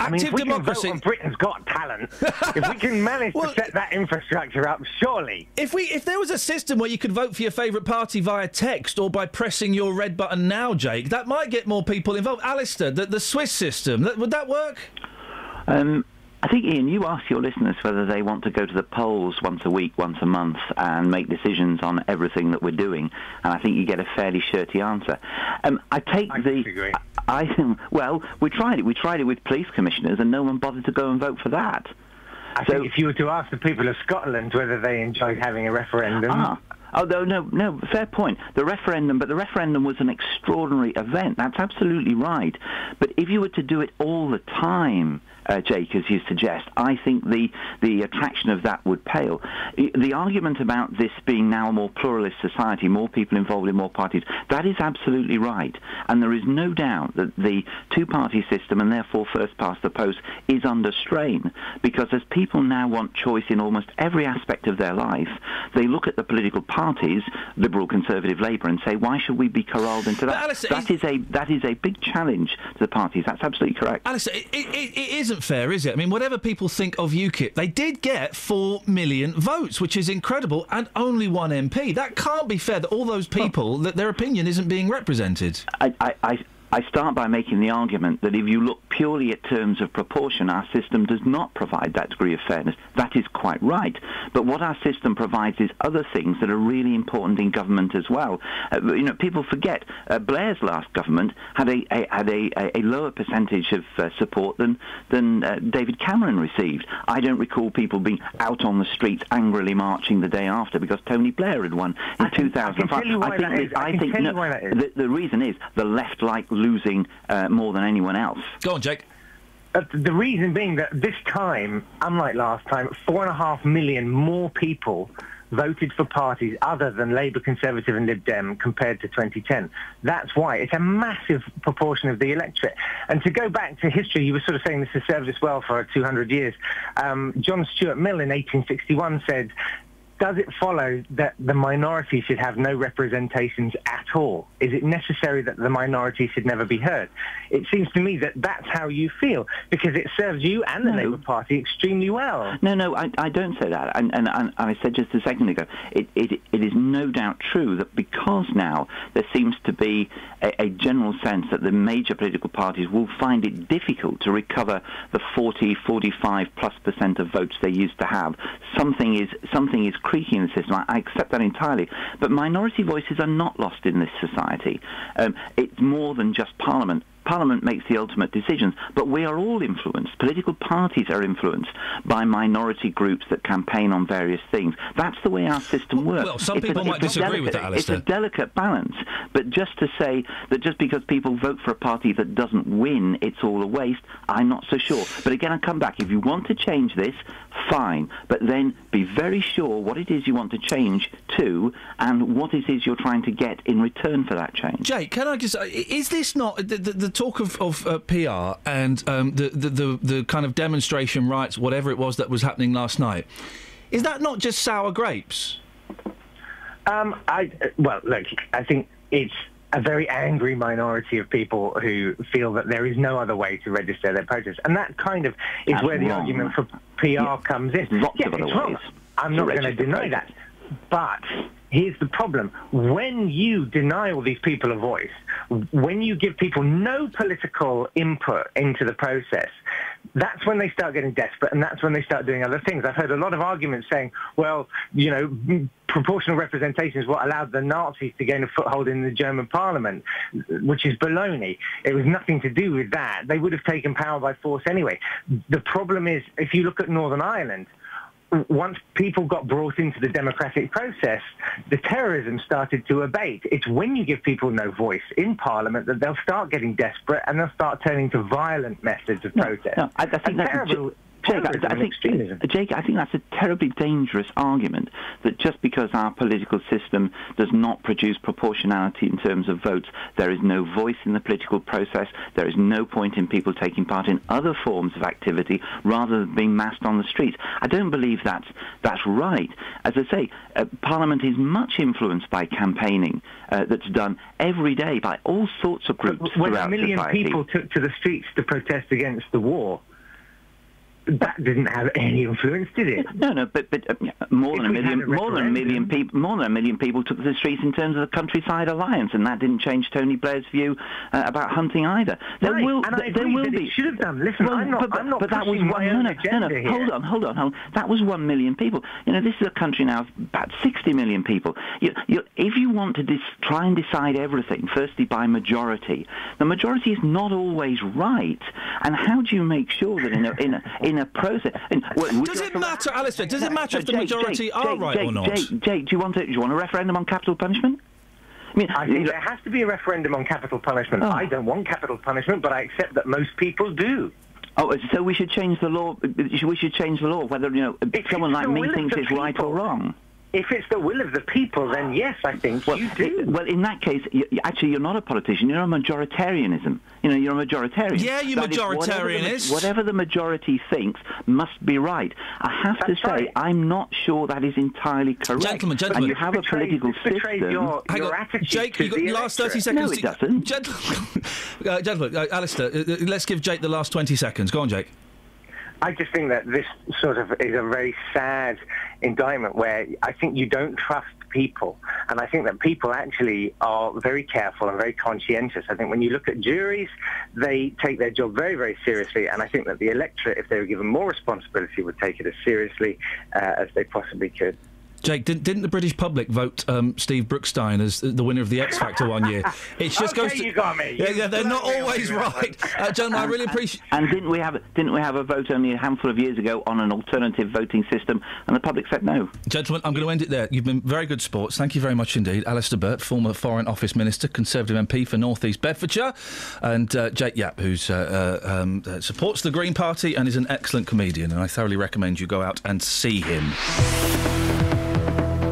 I mean, if Active we can democracy- vote on Britain's Got Talent, if we can manage to set that infrastructure up, surely. If we, if there was a system where you could vote for your favourite party via text or by pressing your red button now, Jake, that might get more people involved. Alistair, the, the Swiss system, that, would that work? Um, I think, Iain, you ask your listeners whether they want to go to the polls once a week, once a month, and make decisions on everything that we're doing, and I think you get a fairly shirty answer. Um, I take the. I think. Well, we tried it. We tried it with police commissioners, and no one bothered to go and vote for that. I think if you were to ask the people of Scotland whether they enjoyed having a referendum, Ah. Oh, no, no, fair point. The referendum, but the referendum was an extraordinary event. That's absolutely right. But if you were to do it all the time, uh, Jake, as you suggest, I think the, the attraction of that would pale. The argument about this being now a more pluralist society, more people involved in more parties, that is absolutely right. And there is no doubt that the two-party system, and therefore first past the post, is under strain. Because as people now want choice in almost every aspect of their life, they look at the political parties, Liberal, Conservative, Labour, and say, why should we be corralled into that? Alistair, that is a that is a big challenge to the parties. That's absolutely correct. Alistair, it, it, it it isn't fair, is it? I mean, whatever people think of UKIP, they did get four million votes, which is incredible, and only one MP. That can't be fair that all those people, that their opinion isn't being represented. I, I, I, I start by making the argument that if you look purely at terms of proportion, our system does not provide that degree of fairness. That is quite right. But what our system provides is other things that are really important in government as well. Uh, you know, people forget uh, Blair's last government had a, a had a, a, lower percentage of uh, support than than uh, David Cameron received. I don't recall people being out on the streets angrily marching the day after because Tony Blair had won in 2005. Can, tell you why think that is. I I can think no, why that is. The, the reason is the left like losing uh, more than anyone else. Go on, Jake. Uh, the reason being that this time, unlike last time, four and a half million more people voted for parties other than Labour, Conservative and Lib Dem compared to 2010. That's why. It's a massive proportion of the electorate. And to go back to history, you were sort of saying this has served us well for 200 years. Um, John Stuart Mill in 1861 said, does it follow that the minority should have no representations at all? Is it necessary that the minority should never be heard? It seems to me that that's how you feel because it serves you and the Labour Party extremely well. No, no, I, I don't say that. And, and, and I said just a second ago, it, it, it is no doubt true that because now there seems to be a, a general sense that the major political parties will find it difficult to recover the 40, 45 plus percent of votes they used to have. Something is something is creaking in the system. I, I accept that entirely. But minority voices are not lost in this society. Um, it's more than just Parliament. Parliament makes the ultimate decisions, but we are all influenced. Political parties are influenced by minority groups that campaign on various things. That's the way our system works. Well, some It's a- people might a disagree with delicate- that, It's a delicate balance. But just to say that just because people vote for a party that doesn't win, it's all a waste, I'm not so sure. But again, I come back. If you want to change this, fine. But then be very sure what it is you want to change to and what it is you're trying to get in return for that change. Jake, can I just? Is this not the, the, the talk of, of uh, PR and um, the, the the the kind of demonstration rights, whatever it was that was happening last night? Is that not just sour grapes? Um, I well, look, I think it's a very angry minority of people who feel that there is no other way to register their protest, and that kind of is That's where the argument for PR comes in. Lots yeah, of other it's wrong. ways I'm not going to register deny that, but here's the problem: when you deny all these people a voice, when you give people no political input into the process, that's when they start getting desperate and that's when they start doing other things. I've heard a lot of arguments saying, well, you know, proportional representation is what allowed the Nazis to gain a foothold in the German parliament, which is baloney. It was nothing to do with that. They would have taken power by force anyway. The problem is, if you look at Northern Ireland, once people got brought into the democratic process, the terrorism started to abate. It's when you give people no voice in Parliament that they'll start getting desperate and they'll start turning to violent methods of protest. No, I, I think that's terrible, Jake, I, I think. Jake, I think that's a terribly dangerous argument. That just because our political system does not produce proportionality in terms of votes, there is no voice in the political process. There is no point in people taking part in other forms of activity rather than being massed on the streets. I don't believe that's that's right. As I say, uh, Parliament is much influenced by campaigning uh, that's done every day by all sorts of groups when a million society. people took to the streets to protest against the war, that didn't have any influence, did it? No, no, but but uh, more than a If we had million, a more than a million people, more than a million people took to the streets in terms of the countryside alliance, and that didn't change Tony Blair's view uh, about hunting either. There Right, will, and th- there will be. should have done. Listen, I'm not- but, but, I'm not but that was one. No, no, no, no. Hold on, hold on, hold on. That was one million people. You know, this is a country now of about 60 million people. You, you, if you want to dis- try and decide everything, firstly by majority, the majority is not always right. And how do you make sure that in a in a, in a process? In, well, Does it matter, Alistair? Does it matter if the Jake, majority Jake, are Jake, right or Jake, not? Jake, Jake, do you want a, do you want a referendum on capital punishment? I mean, I think there has to be a referendum on capital punishment. Oh. I don't want capital punishment, but I accept that most people do. Oh, so we should change the law. We should change the law, whether you know someone like me thinks the it's right or wrong. If it's the will of the people, then yes, I think Well, you do. well, in that case, you, you- actually, you're not a politician. You're a majoritarianism. You know, you're a majoritarian. Yeah, you That is, whatever the majoritarianist. Whatever the majority thinks must be right. I have to say, I'm not sure that is entirely correct. Gentlemen, gentlemen. And you have a political system. Hang on, Jake, you got the last 30 seconds. No, it doesn't. Gentlemen, uh, gentlemen uh, Alistair, uh, uh, let's give Jake the last 20 seconds. Go on, Jake. I just think that this sort of is a very sad indictment where I think you don't trust people. And I think that people actually are very careful and very conscientious. I think when you look at juries, they take their job very, very seriously. And I think that the electorate, if they were given more responsibility, would take it as seriously uh, as they possibly could. Jake, didn't, didn't the British public vote um, Steve Brookstein as the winner of the X Factor one year? It just Okay, goes to, you got me. Yeah, yeah, they're not got me on always right. Uh, gentlemen, I really appreciate. And didn't we have didn't we have a vote only a handful of years ago on an alternative voting system, and the public said no? Gentlemen, I'm going to end it there. You've been very good sports. Thank you very much indeed. Alistair Burt, former Foreign Office Minister, Conservative MP for North East Bedfordshire, and uh, Jake Yapp, who uh, uh, um, uh, supports the Green Party and is an excellent comedian. And I thoroughly recommend you go out and see him.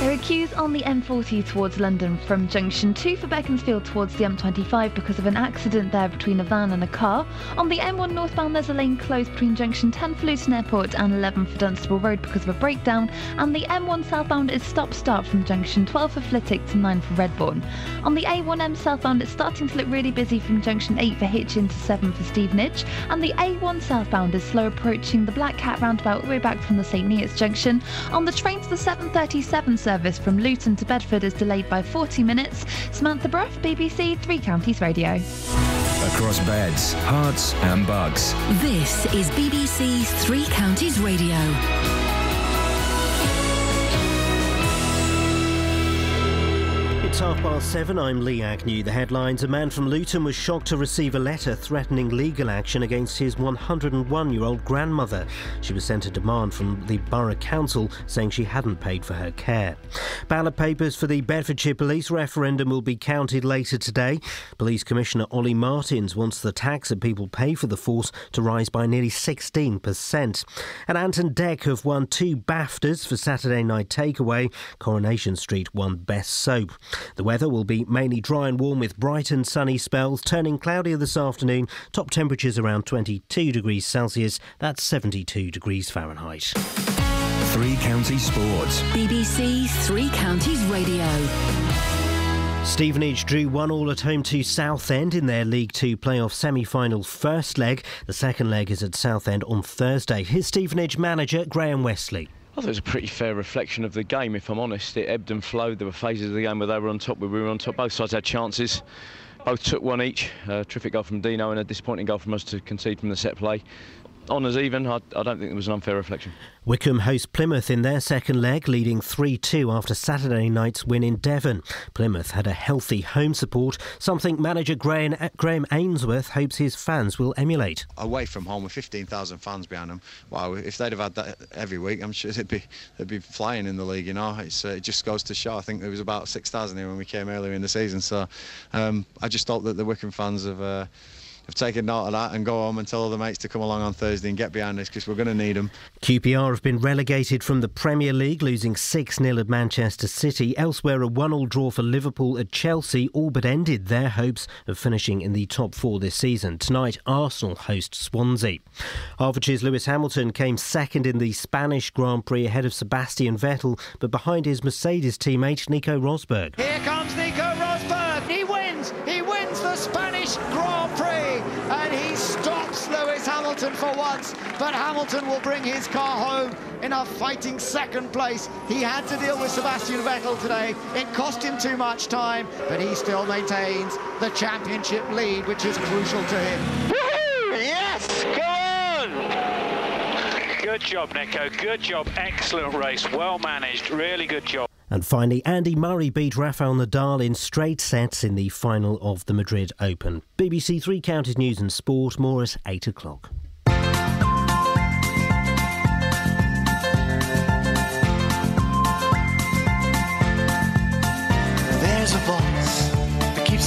There are queues on the M40 towards London from junction 2 for Beaconsfield towards the M25 because of an accident there between a van and a car. On the M1 northbound, there's a lane closed between junction 10 for Luton Airport and 11 for Dunstable Road because of a breakdown. And the M1 southbound is stop start from junction 12 for Flitwick to 9 for Redbourn. On the A1M southbound, it's starting to look really busy from junction 8 for Hitchin to 7 for Stevenage. And the A1 southbound is slow approaching the Black Cat roundabout all the way back from the St Neots junction. On the train to the 737 service from Luton to Bedford is delayed by 40 minutes. Samantha Bruff, BBC Three Counties Radio. Across beds, Herts, and Bucks. This is BBC Three Counties Radio. It's half past seven. I'm Lee Agnew. The headlines A man from Luton was shocked to receive a letter threatening legal action against his 101 year old grandmother. She was sent a demand from the Borough Council saying she hadn't paid for her care. Ballot papers for the Bedfordshire police referendum will be counted later today. Police Commissioner Olly Martins wants the tax that people pay for the force to rise by nearly 16%. And Ant and Dec have won two BAFTAs for Saturday Night Takeaway. Coronation Street won Best Soap. The weather will be mainly dry and warm with bright and sunny spells, turning cloudier this afternoon. Top temperatures around 22 degrees Celsius. That's 72 degrees Fahrenheit. Three Counties Sports. BBC Three Counties Radio. Stevenage drew one all at home to Southend in their League Two playoff semi-final first leg. The second leg is at Southend on Thursday. Here's Stevenage manager Graham Westley. I thought it was a pretty fair reflection of the game, if I'm honest. It ebbed and flowed. There were phases of the game where they were on top, where we were on top. Both sides had chances. Both took one each. A terrific goal from Dino and a disappointing goal from us to concede from the set play honours even. I, I, don't think it was an unfair reflection. Wycombe host Plymouth in their second leg, leading 3 2 after Saturday night's win in Devon. Plymouth had a healthy home support, something manager Graham, Graham Ainsworth hopes his fans will emulate. Away from home with 15,000 fans behind them, wow, if they'd have had that every week, I'm sure they'd be, they'd be flying in the league, you know. Uh, it just goes to show. I think there was about 6,000 here when we came earlier in the season, so um, I just hope that the Wycombe fans have. Uh, have taken note of that and go home and tell all the mates to come along on Thursday and get behind us because we're going to need them. QPR have been relegated from the Premier League, losing 6 0 at Manchester City. Elsewhere, a 1 all draw for Liverpool at Chelsea all but ended their hopes of finishing in the top four this season. Tonight, Arsenal host Swansea. Hertfordshire's Lewis Hamilton came second in the Spanish Grand Prix ahead of Sebastian Vettel, but behind his Mercedes teammate Nico Rosberg. Here comes Nico Rosberg. He wins. He wins the Spanish Grand once. But Hamilton will bring his car home in a fighting second place. He had to deal with Sebastian Vettel today. It cost him too much time, but he still maintains the championship lead, which is crucial to him. Yes, come on! Good job, Nico. Good job. Excellent race. Well managed. Really good job. And finally, Andy Murray beat Rafael Nadal in straight sets in the final of the Madrid Open. BBC Three Counties News and Sport, more at 8 o'clock.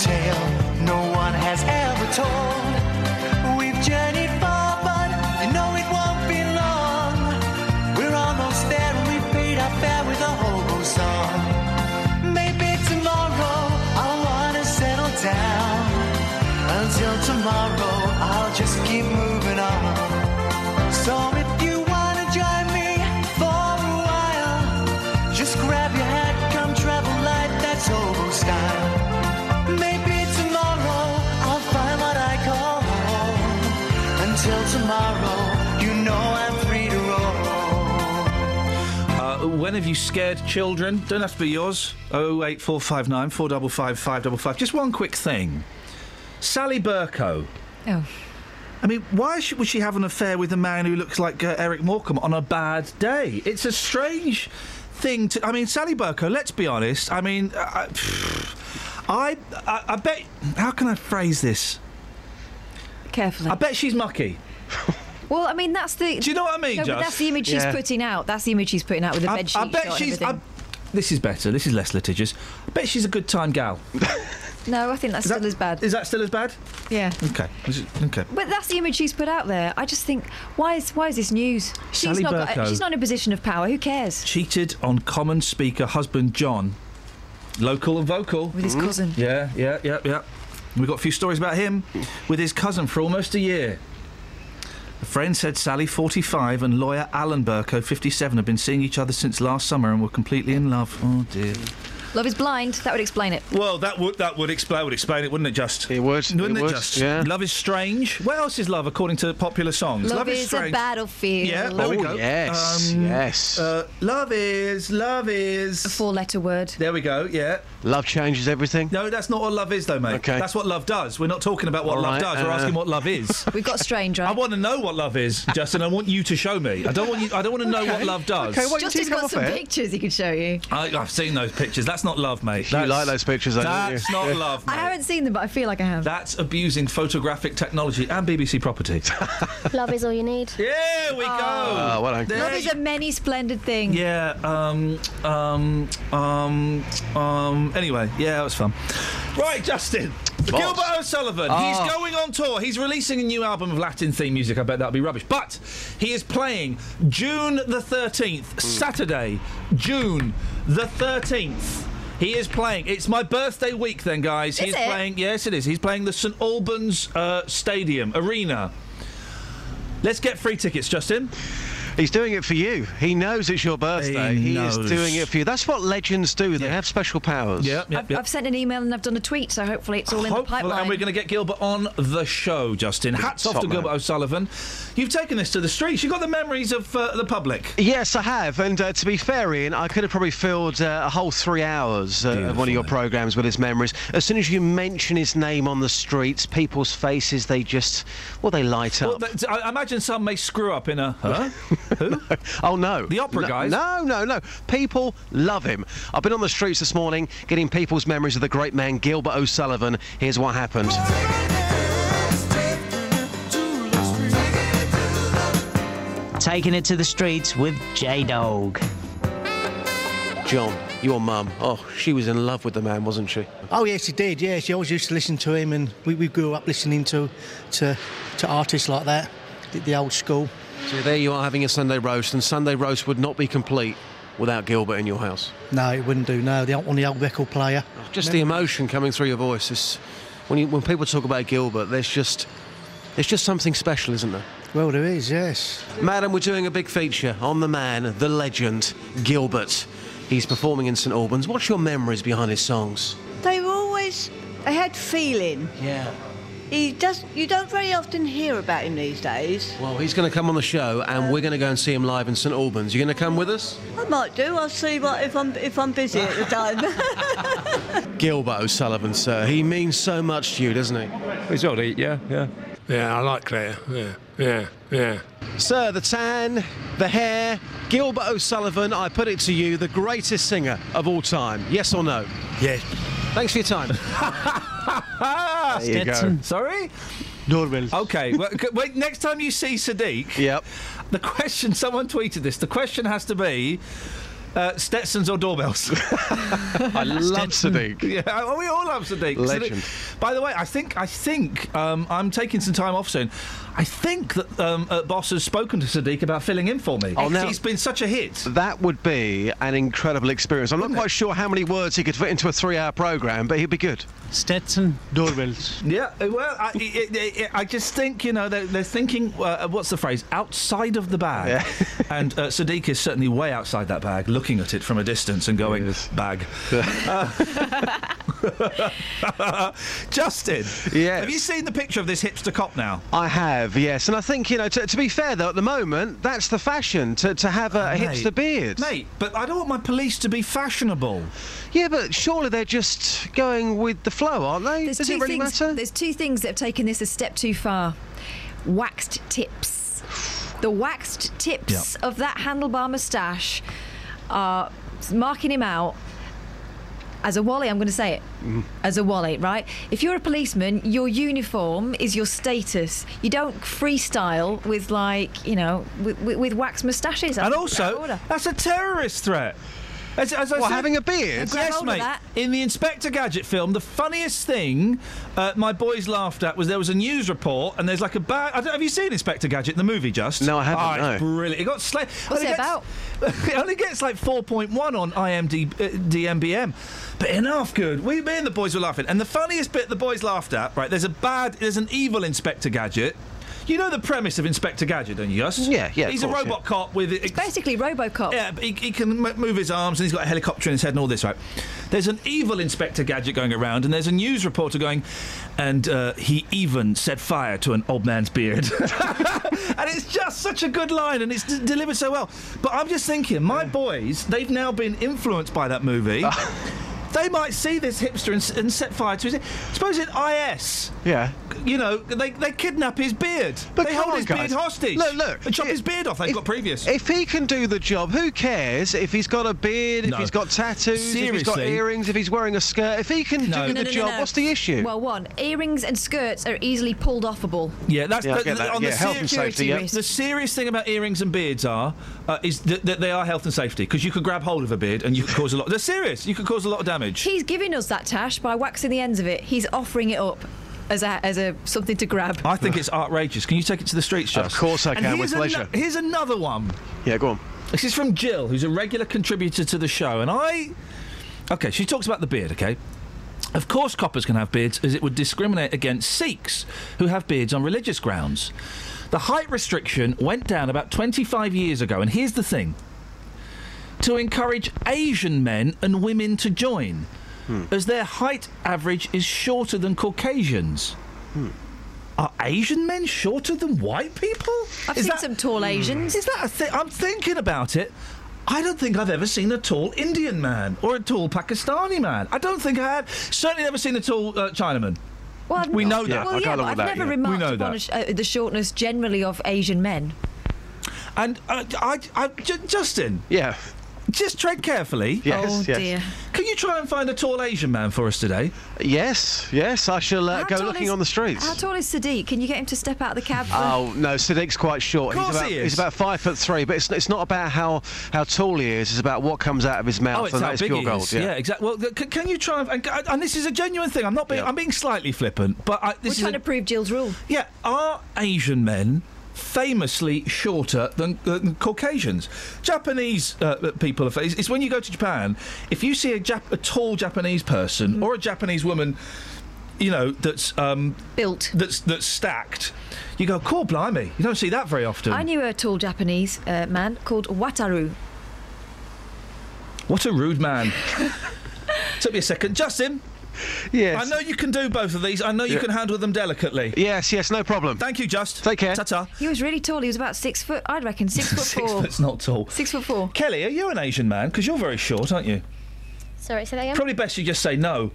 tale no one has ever told. Have you scared children? Don't have to be yours. Oh eight four five nine four double five five double five. Just one quick thing. Sally Bercow. Oh. I mean, why should, would she have an affair with a man who looks like uh, Eric Morecambe on a bad day? It's a strange thing to. I mean, Sally Bercow. Let's be honest. I mean, uh, I, I, I bet. How can I phrase this? Carefully. I bet she's mucky. Well, I mean, that's the. Do you know what I mean, No, but Just? that's the image Yeah. she's putting out. That's the image she's putting out with the I, bed sheet I bet shot and she's. I, everything. this is better. This is less litigious. I bet she's a good time gal. No, I think that's Is that- still as bad. Is that still as bad? Yeah. Okay. Is it- okay. But that's the image she's put out there. I just think, why is why is this news? She's Sally not got, Bercow. she's not in a position of power. Who cares? Cheated on common speaker husband John. Local and vocal. With his mm. cousin. Yeah, yeah, yeah, yeah. We've got a few stories about him with his cousin for almost a year. A friend said Sally, 45, and lawyer Alan Bercow, 57, have been seeing each other since last summer and were completely in love. Oh dear. Love is blind. That would explain it. Well, that would that would explain would explain it, wouldn't it? Just it would. wouldn't it it? would, Just yeah. love is strange. What else is love according to popular songs? Love, is, a strange. battlefield. Yeah, there we Oh, go. yes, Um, yes. Uh, love is love is a four-letter word. There we go. Yeah. Love changes everything. No, that's not what love is, though, mate. Okay. That's what love does. We're not talking about what All love right, does. We're uh, asking what love is. We've got strange, right? I want to know what love is, Justin. I want you to show me. I don't want you. I don't want to know what love does. Okay, Justin's got some pictures he could show you. I, I've seen those pictures. That's not love, mate. You That's, like those pictures, though, don't That's you? not Yeah. love, I haven't seen them, but I feel like I have. That's abusing photographic technology and BBC property. Love is all you need. There we go. Oh, well done. There Love is a many splendid thing. Yeah, um, um, um, um, anyway, yeah, that was fun. Right, Justin. Boss. Gilbert O'Sullivan. Ah. He's going on tour. He's releasing a new album of Latin theme music. I bet that'll be rubbish. But he is playing June the 13th, Saturday, June the 13th. He is playing. It's my birthday week, then, guys. He Is is playing. Yes, it is. He's playing the St Albans uh, Stadium Arena. Let's get free tickets, Justin. He's doing it for you. He knows it's your birthday. He is knows. doing it for you. That's what legends do. They have special powers. Yeah, yeah, I've, I've sent an email and I've done a tweet, so hopefully it's all in the pipeline. And we're going to get Gilbert on the show, Justin. Hats off to man. Gilbert O'Sullivan. You've taken this to the streets. You've got the memories of uh, the public. Yes, I have. And uh, to be fair, Iain, I could have probably filled uh, a whole three hours uh, of one of your programmes with his memories. As soon as you mention his name on the streets, people's faces, they just, well, they light Well, up. th- I imagine some may screw up in a. Huh? Who? Oh no! The opera no, guys? No, no, no. People love him. I've been on the streets this morning, getting people's memories of the great man Gilbert O'Sullivan. Here's what happened. Taking it to the streets with J Dog. John, your mum. Oh, she was in love with the man, wasn't she? Oh yes, he did. Yeah, she always used to listen to him, and we, we grew up listening to to to artists like that, the, the old school. So there you are having a Sunday roast, and Sunday roast would not be complete without Gilbert in your house. No, it wouldn't do. No, the on the old record player. Just the emotion coming through your voice. Is, when you, when people talk about Gilbert, there's just there's just something special, isn't there? Well, there is. Yes. Madam, we're doing a big feature on the man, the legend, Gilbert. He's performing in St Albans. What's your memories behind his songs? They were always, they had feeling. Yeah. He does. You don't very often hear about him these days. Well, he's going to come on the show, and we're going to go and see him live in St Albans. You going to come with us? I might do. I'll see what if I'm if I'm busy at the time. Gilbert O'Sullivan, sir. He means so much to you, doesn't he? He's odd, yeah, yeah. Yeah, I like Claire. Yeah, yeah, yeah. Sir, the tan, the hair, Gilbert O'Sullivan, I put it to you, the greatest singer of all time. Yes or no? Yes. Thanks for your time. There you go. Stetson. Sorry? Doorbells. Okay. well, wait, next time you see Sadiq. Yep. The question, someone tweeted this. The question has to be. Uh, Stetsons or doorbells? I love Sadiq. Yeah, oh, we all love Sadiq. Legend. Sadiq- By the way, I think I think um, I'm taking some time off soon. I think that um, uh, Boss has spoken to Sadiq about filling in for me. Oh, now- he's been such a hit. That would be an incredible experience. I'm not quite sure how many words he could fit into a three-hour program, but he'd be good. Stetson doorbells. Yeah, well, I, it, it, it, I just think you know they're, they're thinking. Uh, what's the phrase? Outside of the bag. and uh, Sadiq is certainly way outside that bag, looking at it from a distance and going, "Bag." Uh, Justin. Yes. Have you seen the picture of this hipster cop now? I have, yes. And I think, you know, to, to be fair, though, at the moment, that's the fashion, to, to have a, a Mate. hipster beard. Mate, but I don't want my police to be fashionable. Yeah, but surely they're just going with the flow, aren't they? There's Does two it really things, matter? There's two things that have taken this a step too far. Waxed tips. The waxed tips of that handlebar moustache are marking him out as a wally. I'm going to say it mm. as a wally, right? If you're a policeman, your uniform is your status. You don't freestyle with like you know with, with, with waxed moustaches. And also, that's a terrorist threat. As, as I What, said- having a beard? Yes, mate. that. In the Inspector Gadget film, the funniest thing uh, my boys laughed at was there was a news report, and there's like a bag. I don't, have you seen Inspector Gadget, the movie? Just No, I haven't, Oh, it's no. brilliant. It got sla- What's only it gets- about? it only gets like 4.1 on IMDb, uh, DMBM. But enough good. We, me and the boys were laughing. And the funniest bit the boys laughed at, right, there's a bad, there's an evil Inspector Gadget. You know the premise of Inspector Gadget, don't you, Gus? Yeah, yeah, of He's a course, robot cop with. Ex- Basically, RoboCop. yeah, but he, he can m- move his arms and he's got a helicopter in his head and all this, right? There's an evil Inspector Gadget going around, and there's a news reporter going, and uh, he even set fire to an old man's beard. and it's just such a good line, and it's d- delivered so well. But I'm just thinking, my boys, they've now been influenced by that movie. They might see this hipster and, and set fire to his. Suppose in IS, Yeah. you know, they, they kidnap his beard. But they hold on, his guys. beard hostage. Look, look. And chop If- his beard off. They've if- got previous. If he can do the job, who cares if he's got a beard, if he's got tattoos, Seriously. if he's got earrings, if he's wearing a skirt? If he can No. do No, the no, no, job, no. what's the issue? Well, one, earrings and skirts are easily pulled offable. Yeah, that's Yeah, the, get that. on Yeah, the health and safety, yeah. risk. The serious thing about earrings and beards are uh, is that, that they are health and safety because you could grab hold of a beard and you could cause a lot. They're serious. You could cause a lot of damage. He's giving us that tash by waxing the ends of it. He's offering it up as a as a something to grab. I think it's outrageous. Can you take it to the streets, Josh? Of course I can, with pleasure. ano- here's another one. Yeah, go on. This is from Jill, who's a regular contributor to the show, and I. Okay, she talks about the beard. Okay. Of course, coppers can have beards, as it would discriminate against Sikhs who have beards on religious grounds. The height restriction went down about 25 years ago, and here's the thing to encourage Asian men and women to join, as their height average is shorter than Caucasians. Are Asian men shorter than white people? I've Is seen that- some tall Asians. Is that a thing? I'm thinking about it. I don't think I've ever seen a tall Indian man or a tall Pakistani man. I don't think I have. Certainly never seen a tall uh, Chinaman. Well, We know that. Well, I yeah, go along but I've that, never yeah. remarked We upon that. a sh- uh, the shortness generally of Asian men. And uh, I, I, J- Justin, Yeah. Just tread carefully. Yes, oh yes. dear. Can you try and find a tall Asian man for us today? Yes, yes, I shall uh, go looking is- on the streets. How tall is Sadiq? Can you get him to step out of the cab? Oh no, Sadiq's quite short. Of course he's about he is. he's about five foot three, but it's, it's not about how, how tall he is. It's about what comes out of his mouth, Oh, it's and how that is big pure he gold. is. Yeah. exactly. Well, th- c- can you try and, and, and this is a genuine thing. I'm not being. Yeah. I'm being slightly flippant, but I, We're this is trying a- to prove Jill's rule. Yeah, are Asian men famously shorter than, than Caucasians? Japanese uh, people are. It's, it's when you go to Japan, if you see a, Jap- a tall Japanese person or a Japanese woman, you know that's um, Built. that's that's stacked, you go, "Cool, blimey!" You don't see that very often. I knew a tall Japanese uh, man called Wataru. What a rude man. Took me a second, Justin yes. I know you can do both of these. I know you yeah. can handle them delicately. Yes, yes, no problem. Thank you, Just. Take care. Ta-ta. He was really tall. He was about six foot, I'd reckon, six foot six four. It's not tall. Six foot four. Kelly, are you an Asian man? Because you're very short, aren't you? Sorry, say that again? Probably best you just say no.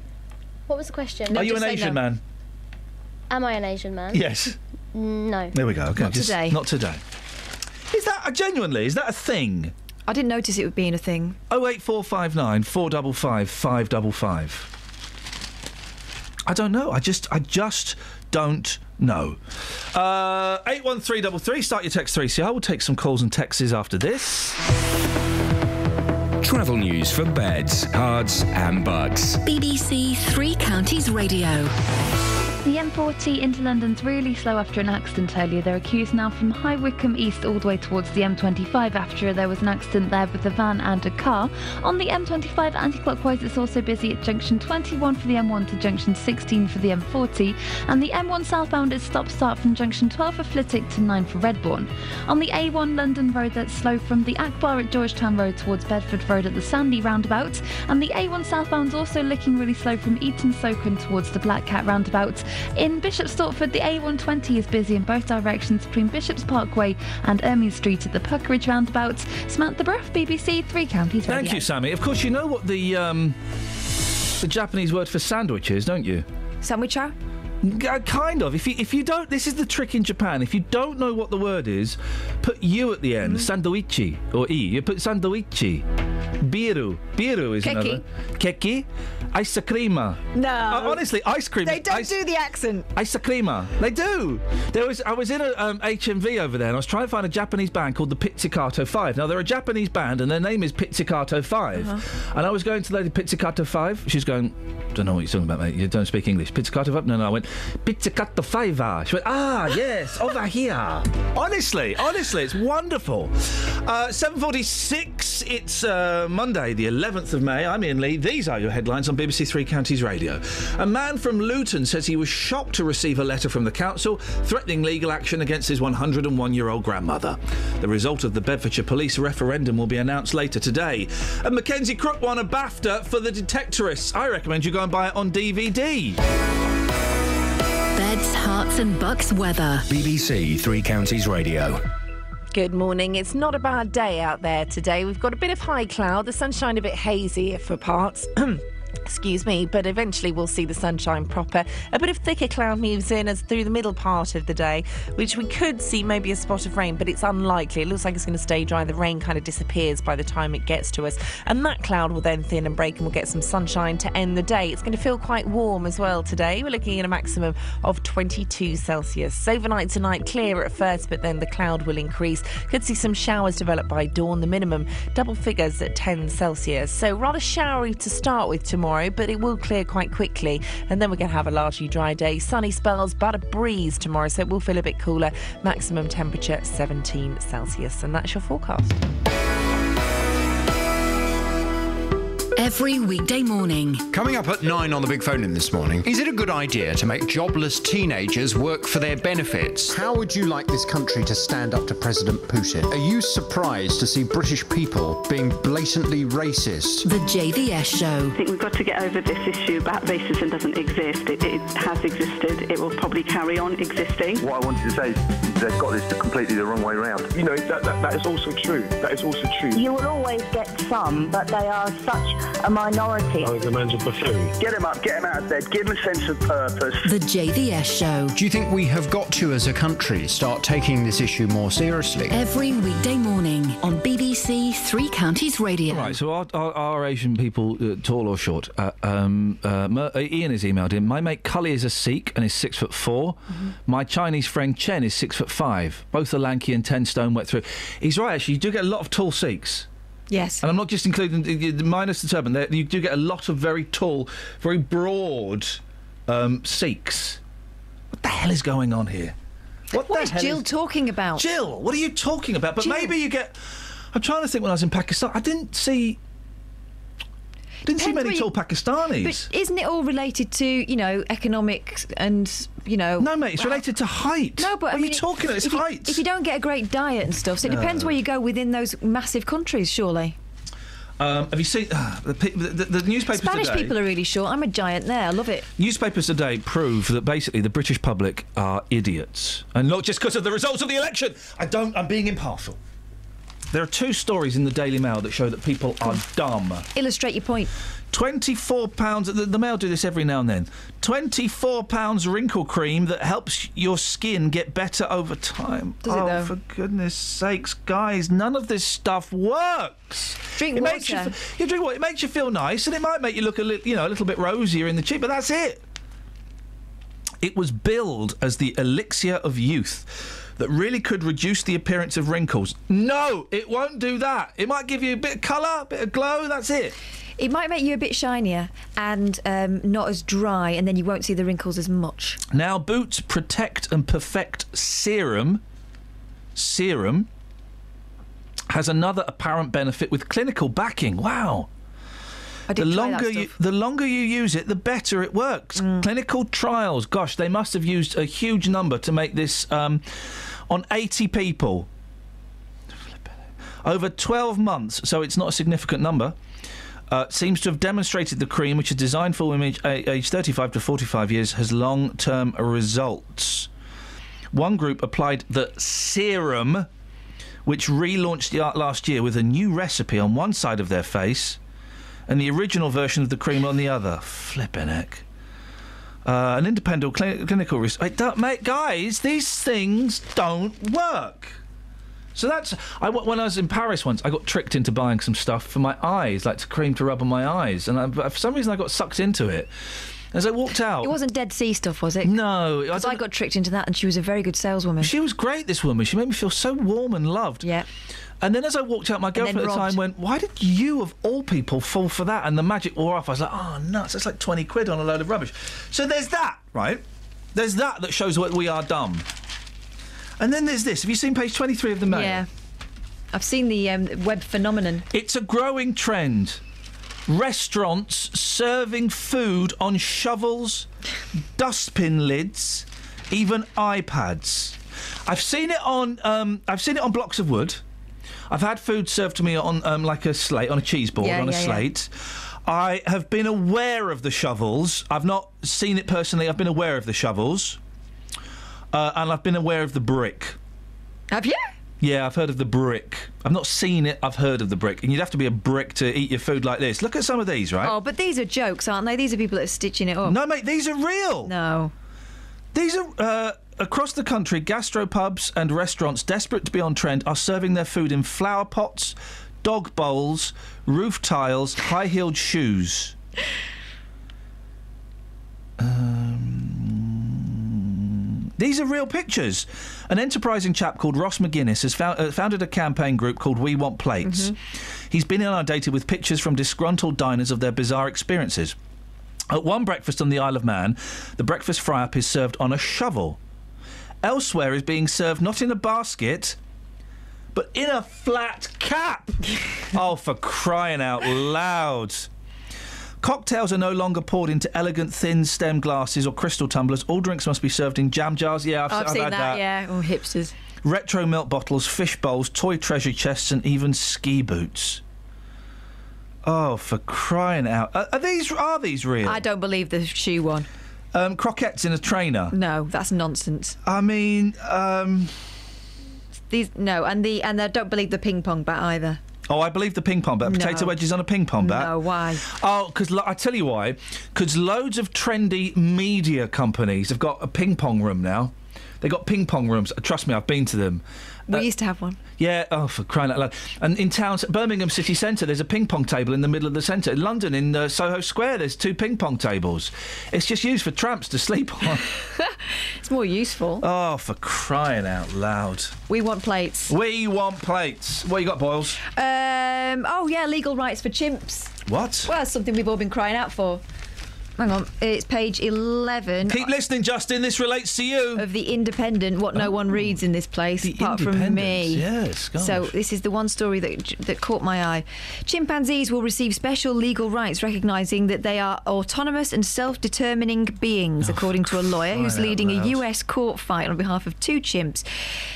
What was the question? No, are you an Asian no. man? Am I an Asian man? Yes. no. There we go. Okay. Not just, today. Not today. Is that, a, genuinely, is that a thing? I didn't notice it being a thing. 08459 455 555. I don't know. I just I just don't know. Uh, eight one three double three. Start your text three See, I will take some calls and texts after this. Travel news for beds, cards, and Bucks. BBC Three Counties Radio. The M40 into London's really slow after an accident earlier. They're accused now from High Wycombe East all the way towards the M25 after there was an accident there with a van and a car. On the M25 anti-clockwise, it's also busy at junction 21 for the M1 to junction 16 for the M40, and the M1 southbound is stop-start from junction 12 for Flitwick to 9 for Redbourn. On the A1 London road, that's slow from the Akbar at Georgetown Road towards Bedford Road at the Sandy roundabout, and the A1 southbound's also looking really slow from Eaton Socon towards the Black Cat roundabout. In Bishop Stortford, the A120 is busy in both directions between Bishop's Parkway and Ermine Street at the Puckeridge roundabout. Samantha Bruff, BBC Three Counties Radio. Thank you, Sammy. Of course, you know what the um, the Japanese word for sandwich is, don't you? Sandwicher? Kind of. If you if you don't, this is the trick in Japan. If you don't know what the word is, put u at the end. Sandoichi or e. You put sandoichi. Biru. Biru is Keki. another. Keki. Ice cream. No. Uh, honestly, ice cream. They don't ice- do the accent. Ice cream. They do. There was I was in a um, HMV over there, and I was trying to find a Japanese band called the Pizzicato Five. Now they're a Japanese band, and their name is Pizzicato 5 Uh-huh. And I was going to Lady Pizzicato Five. She's going. Don't know what you're talking about, mate. You don't speak English. Pizzicato Five? No, no. I went Pizzicato Five. ah." She went. Ah, yes, over here. Honestly, honestly, it's wonderful. Uh, Seven forty-six. It's uh, Monday, the 11th of May. I'm Iain Lee. These are your headlines on BBC Three Counties Radio. A man from Luton says he was shocked to receive a letter from the council threatening legal action against his 101 year old grandmother. The result of the Bedfordshire police referendum will be announced later today. And Mackenzie Crook won a BAFTA for The Detectorists. I recommend you go and buy it on DVD. Beds, Herts, and bucks weather. BBC Three Counties Radio. Good morning. It's not a bad day out there today. We've got a bit of high cloud, the sunshine a bit hazy for parts. Excuse me, but eventually we'll see the sunshine proper. A bit of thicker cloud moves in as through the middle part of the day, which we could see maybe a spot of rain, but it's unlikely. It looks like it's going to stay dry. The rain kind of disappears by the time it gets to us, and that cloud will then thin and break, and we'll get some sunshine to end the day. It's going to feel quite warm as well today. We're looking at a maximum of 22 Celsius. Overnight tonight, clear at first, but then the cloud will increase. Could see some showers develop by dawn. The minimum double figures at 10 Celsius. So rather showery to start with tomorrow, but it will clear quite quickly. And then we're going to have a largely dry day. Sunny spells, but a breeze tomorrow, so it will feel a bit cooler. Maximum temperature 17 Celsius. And that's your forecast. Every weekday morning. Coming up at nine on the big phone in this morning, is it a good idea to make jobless teenagers work for their benefits? How would you like this country to stand up to President Putin? Are you surprised to see British people being blatantly racist? The JVS Show. I think we've got to get over this issue about racism doesn't exist. It, it has existed. It will probably carry on existing. What I wanted to say is they've got this completely the wrong way round. You know, that, that, that is also true. That is also true. You will always get some, but they are such a minority. I think the man's a buffoon. Get him up, get him out of bed, give him a sense of purpose. The JVS Show. Do you think we have got to, as a country, start taking this issue more seriously? Every weekday morning on BBC Three Counties Radio. Right, so are, are, are Asian people uh, tall or short? Uh, um, uh, Mer- uh, Ian has emailed in. My mate Cully is a Sikh and is six foot 4 Mm-hmm. My Chinese friend Chen is six foot five. Both are lanky and ten stone wet through. He's right, actually. You do get a lot of tall Sikhs. Yes. And I'm not just including the, the minus the turban. There, you do get a lot of very tall, very broad um, Sikhs. What the hell is going on here? What, What is Jill is- talking about? Jill, what are you talking about? But Jill. maybe you get. I'm trying to think when I was in Pakistan. I didn't see. Didn't see many tall you- Pakistanis. But isn't it all related to you know economics and you know? No, mate, it's related to height. No, but What I are you talking about? It's if you- height. if you don't get a great diet and stuff, so it depends where you go within those massive countries. Surely, Um, have you seen uh, the, the, the, the newspapers Spanish today? people are really short. I'm a giant there. I love it. Newspapers today prove that basically the British public are idiots, and not just because of the results of the election. I don't. I'm being impartial. There are two stories in the Daily Mail that show that people are dumb. Illustrate your point. Twenty-four pounds. The, the Mail do this every now and then. Twenty-four pounds wrinkle cream that helps your skin get better over time. Does it oh, though? for goodness sakes, guys! None of this stuff works. Drink it Makes you, water. f- you drink what? It makes you feel nice, and it might make you look a little, you know, a little bit rosier in the cheek, but that's it. It was billed as the elixir of youth. That really could reduce the appearance of wrinkles. No, it won't do that. It might give you a bit of colour, a bit of glow, that's it. It might make you a bit shinier and um, not as dry, and then you won't see the wrinkles as much. Now, Boots Protect and Perfect Serum, serum, has another apparent benefit with clinical backing. Wow. The longer you the longer you use it, the better it works. Mm. Clinical trials, gosh, they must have used a huge number to make this um, on 80 people over 12 months. So it's not a significant number. Uh, seems to have demonstrated the cream, which is designed for women age, age 35 to 45 years, has long-term results. One group applied the serum, which relaunched the- art last year with a new recipe on one side of their face and the original version of the cream on the other. Flippin' heck. Uh, an independent cli- clinical research. Mate, guys, these things don't work. So that's I when I was in Paris once. I got tricked into buying some stuff for my eyes, like to cream to rub on my eyes, and I, for some reason I got sucked into it. As I walked out, It wasn't Dead Sea stuff, was it? No, I, I, got tricked into that, and she was a very good saleswoman. She was great. This woman. She made me feel so warm and loved. Yeah. And then as I walked out, my girlfriend at the time went, "Why did you, of all people, fall for that?" And the magic wore off. I was like, "Oh nuts! That's like twenty quid on a load of rubbish." So there's that, right? There's that that shows what we are dumb. And then there's this. Have you seen page twenty-three of the Mail? Yeah. I've seen the um, web phenomenon. It's a growing trend. Restaurants serving food on shovels, dustbin lids, even iPads. I've seen it on. Um, I've seen it on blocks of wood. I've had food served to me on um, like a slate, on a cheese board, Yeah, on a yeah, yeah. slate. I have been aware of the shovels. I've not seen it personally. I've been aware of the shovels, uh, and I've been aware of the brick. Have you? Yeah, I've heard of the brick. I've not seen it. I've heard of the brick, and you'd have to be a brick to eat your food like this. Look at some of these, right? Oh, but these are jokes, aren't they? These are people that are stitching it up. No, mate, these are real. No. These are uh, across the country. Gastropubs and restaurants desperate to be on trend are serving their food in flower pots, dog bowls, roof tiles, high-heeled shoes. Um, these are real pictures. An enterprising chap called Ross McGuinness has found, uh, founded a campaign group called We Want Plates. He's been inundated with pictures from disgruntled diners of their bizarre experiences. At one breakfast on the Isle of Man, the breakfast fry up is served on a shovel. Elsewhere is being served not in a basket, but in a flat cap. oh, for crying out loud. Cocktails are no longer poured into elegant thin stem glasses or crystal tumblers. All drinks must be served in jam jars. Yeah, I've, oh, I've, I've seen had that, yeah. Oh, hipsters. Retro milk bottles, fish bowls, toy treasure chests, and even ski boots. Oh, for crying out! Are, are these are these real? I don't believe the shoe one. Um, croquettes in a trainer. No, that's nonsense. I mean, um, These no, and the and I don't believe the ping pong bat either. oh, I believe the ping pong bat. No. Potato wedges on a ping pong bat. No, why? Oh, because lo- I tell you why. Because loads of trendy media companies have got a ping pong room now. They got ping pong rooms. Trust me, I've been to them. We Uh, used to have one. Yeah, oh, for crying out loud. And in town, Birmingham city centre, there's a ping pong table in the middle of the centre. In London, in uh, Soho Square, there's two ping pong tables. It's just used for tramps to sleep on. It's more useful. oh, for crying out loud. We want plates. We want plates. What you got, Boyles? Um. Oh yeah, legal rights for chimps. What? Well, something we've all been crying out for. Hang on, it's page eleven. Keep listening, Justin. This relates to you. Of the Independent, what no oh. one reads in this place apart from me. yes, gosh. So this is the one story that that caught my eye. Chimpanzees will receive special legal rights, recognising that they are autonomous and self-determining beings, oh, according to a lawyer who's leading a. U.S. court fight on behalf of two chimps,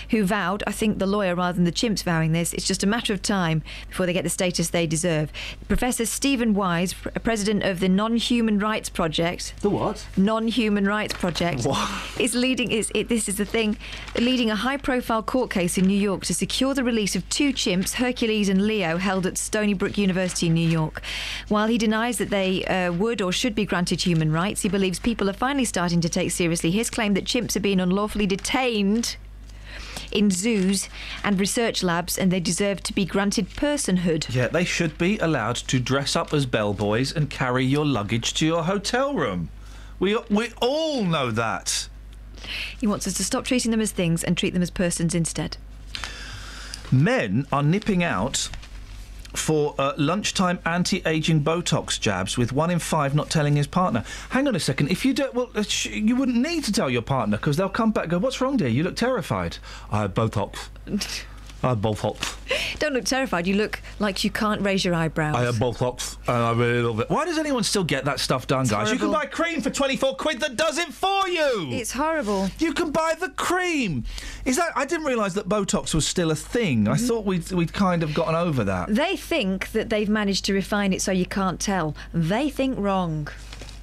who vowed. I think the lawyer, rather than the chimps vowing this, it's just a matter of time before they get the status they deserve. Professor Stephen Wise, president of the Non-Human Rights Project. The what? Non-Human Rights Project. Is leading is it, this is the thing, leading a high-profile court case in New York to secure the release of two chimps, Hercules and Leo, held at Stony Brook University in New York. While he denies that they uh, would or should be granted human rights, he believes people are finally starting to take seriously his claim that chimps are being unlawfully detained in zoos and research labs and they deserve to be granted personhood. Yeah, they should be allowed to dress up as bellboys and carry your luggage to your hotel room. We we all know that. He wants us to stop treating them as things and treat them as persons instead. Men are nipping out for uh, lunchtime anti-aging Botox jabs, with one in five not telling his partner. Hang on a second. If you don't, well, uh, sh- you wouldn't need to tell your partner because they'll come back. and Go, what's wrong, dear? You look terrified. I had Botox. I had Botox. Don't look terrified. You look like you can't raise your eyebrows. I had Botox, and I really love it. Why does anyone still get that stuff done, It's guys? You can buy cream for twenty-four quid that does it for you. It's horrible. You can buy the cream. Is that? I didn't realise that Botox was still a thing. Mm-hmm. I thought we'd we'd kind of gotten over that. They think that they've managed to refine it so you can't tell. They think wrong.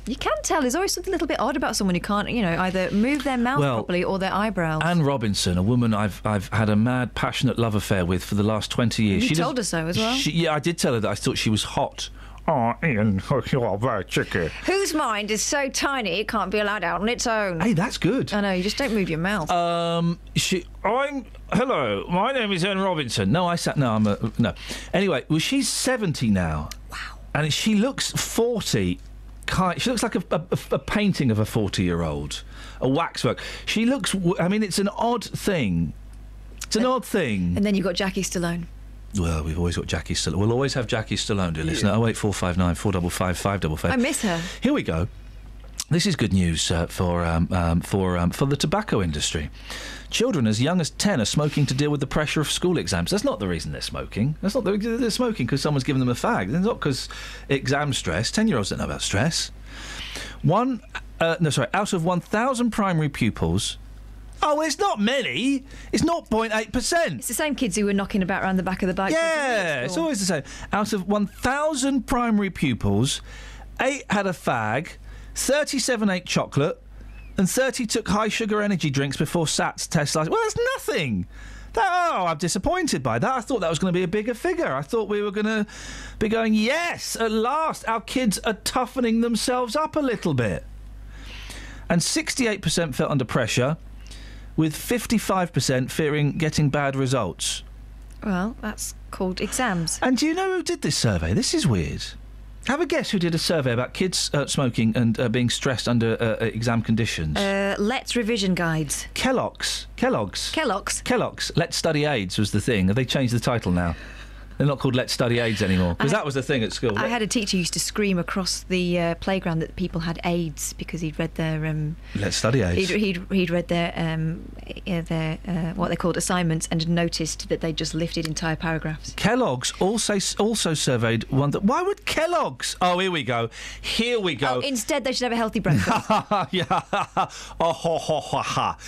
You can tell. There's always something a little bit odd about someone who can't, you know, either move their mouth well, properly or their eyebrows. Anne Robinson, a woman I've I've had a mad, passionate love affair with for the last twenty years. You she told her so as well. She, yeah, I did tell her that I thought she was hot. Oh, Iain, you are very tricky. Whose mind is so tiny it can't be allowed out on its own? Hey, that's good. I know, you just don't move your mouth. Um, she, I'm. Hello, my name is Anne Robinson. No, I sat. No, I'm a. No. Anyway, well, she's 70 now. Wow. And she looks 40 kind. She looks like a, a, a painting of a forty-year-old, a waxwork. She looks. I mean, it's an odd thing. It's an and, odd thing. And then you've got Jackie Stallone. Well, we've always got Jackie Stallone. We'll always have Jackie Stallone, dear listener. Oh eight four five nine four double five five double five. I miss her. Here we go. This is good news uh, for um, um, for um, for the tobacco industry. Children as young as ten are smoking to deal with the pressure of school exams. That's not the reason they're smoking. That's not the, they're smoking because someone's given them a fag. It's not because exam stress. Ten year olds don't know about stress. One, uh, no, sorry, out of one thousand primary pupils. Oh, it's not many. It's not 0.8 percent. It's the same kids who were knocking about around the back of the bike. Yeah, it's always the same. Out of 1,000 primary pupils, eight had a fag, 37 ate chocolate, and 30 took high sugar energy drinks before SATs test license. Well, that's nothing. That, oh, I'm disappointed by that. I thought that was going to be a bigger figure. I thought we were going to be going, yes, at last, our kids are toughening themselves up a little bit. And 68% felt under pressure, with 55% fearing getting bad results. Well, that's called exams. And do you know who did this survey? This is weird. Have a guess who did a survey about kids uh, smoking and uh, being stressed under uh, uh, exam conditions. Uh, Let's revision guides. Kellogg's. Kellogg's. Kellogg's. Kellogg's. Let's Study AIDS was the thing. Have they changed the title now? They're not called Let's Study AIDS anymore because that was the thing at school. I had a teacher who used to scream across the uh, playground that people had AIDS because he'd read their um, Let's Study AIDS. He'd, he'd, he'd read their um, their uh, what they called assignments and noticed that they'd just lifted entire paragraphs. Kellogg's also also surveyed one that. Why would Kellogg's? Oh, here we go. Here we go. Oh, instead, they should have a healthy breakfast. yeah. Oh, ha, ha, ha, ha.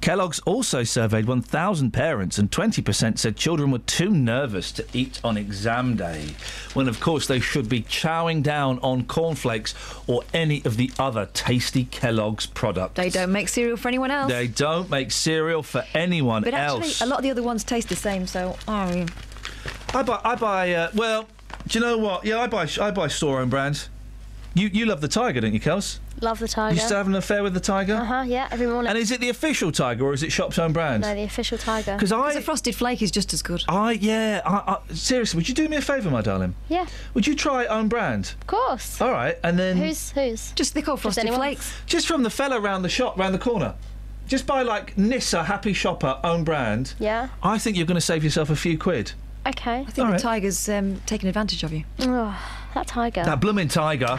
Kellogg's also surveyed 1,000 parents, and 20% said children were too nervous to eat on exam day, when of course they should be chowing down on cornflakes or any of the other tasty Kellogg's products. they don't make cereal for anyone else. They don't make cereal for anyone else. but actually, a lot of the other ones taste the same. So, oh, I buy. I buy. Uh, well, do you know what? Yeah, I buy. I buy store own brands. You you love the tiger, don't you, Kels? Love the tiger. You still have an affair with the tiger? Uh huh. Yeah, every morning. And is it the official tiger or is it shop's own brand? no, the official tiger. Because I, the frosted flake is just as good. I yeah. I, I, seriously, would you do me a favour, my darling? Yeah, Would you try own brand? of course. All right, and then Who's who's? Just they call frosted anyone? flakes. just from the fella round the shop, round the corner. Just buy like Nisa Happy Shopper own brand. Yeah. I think you're going to save yourself a few quid. Okay. I think the tiger's um, taking advantage of you. Oh, that tiger. That blooming tiger.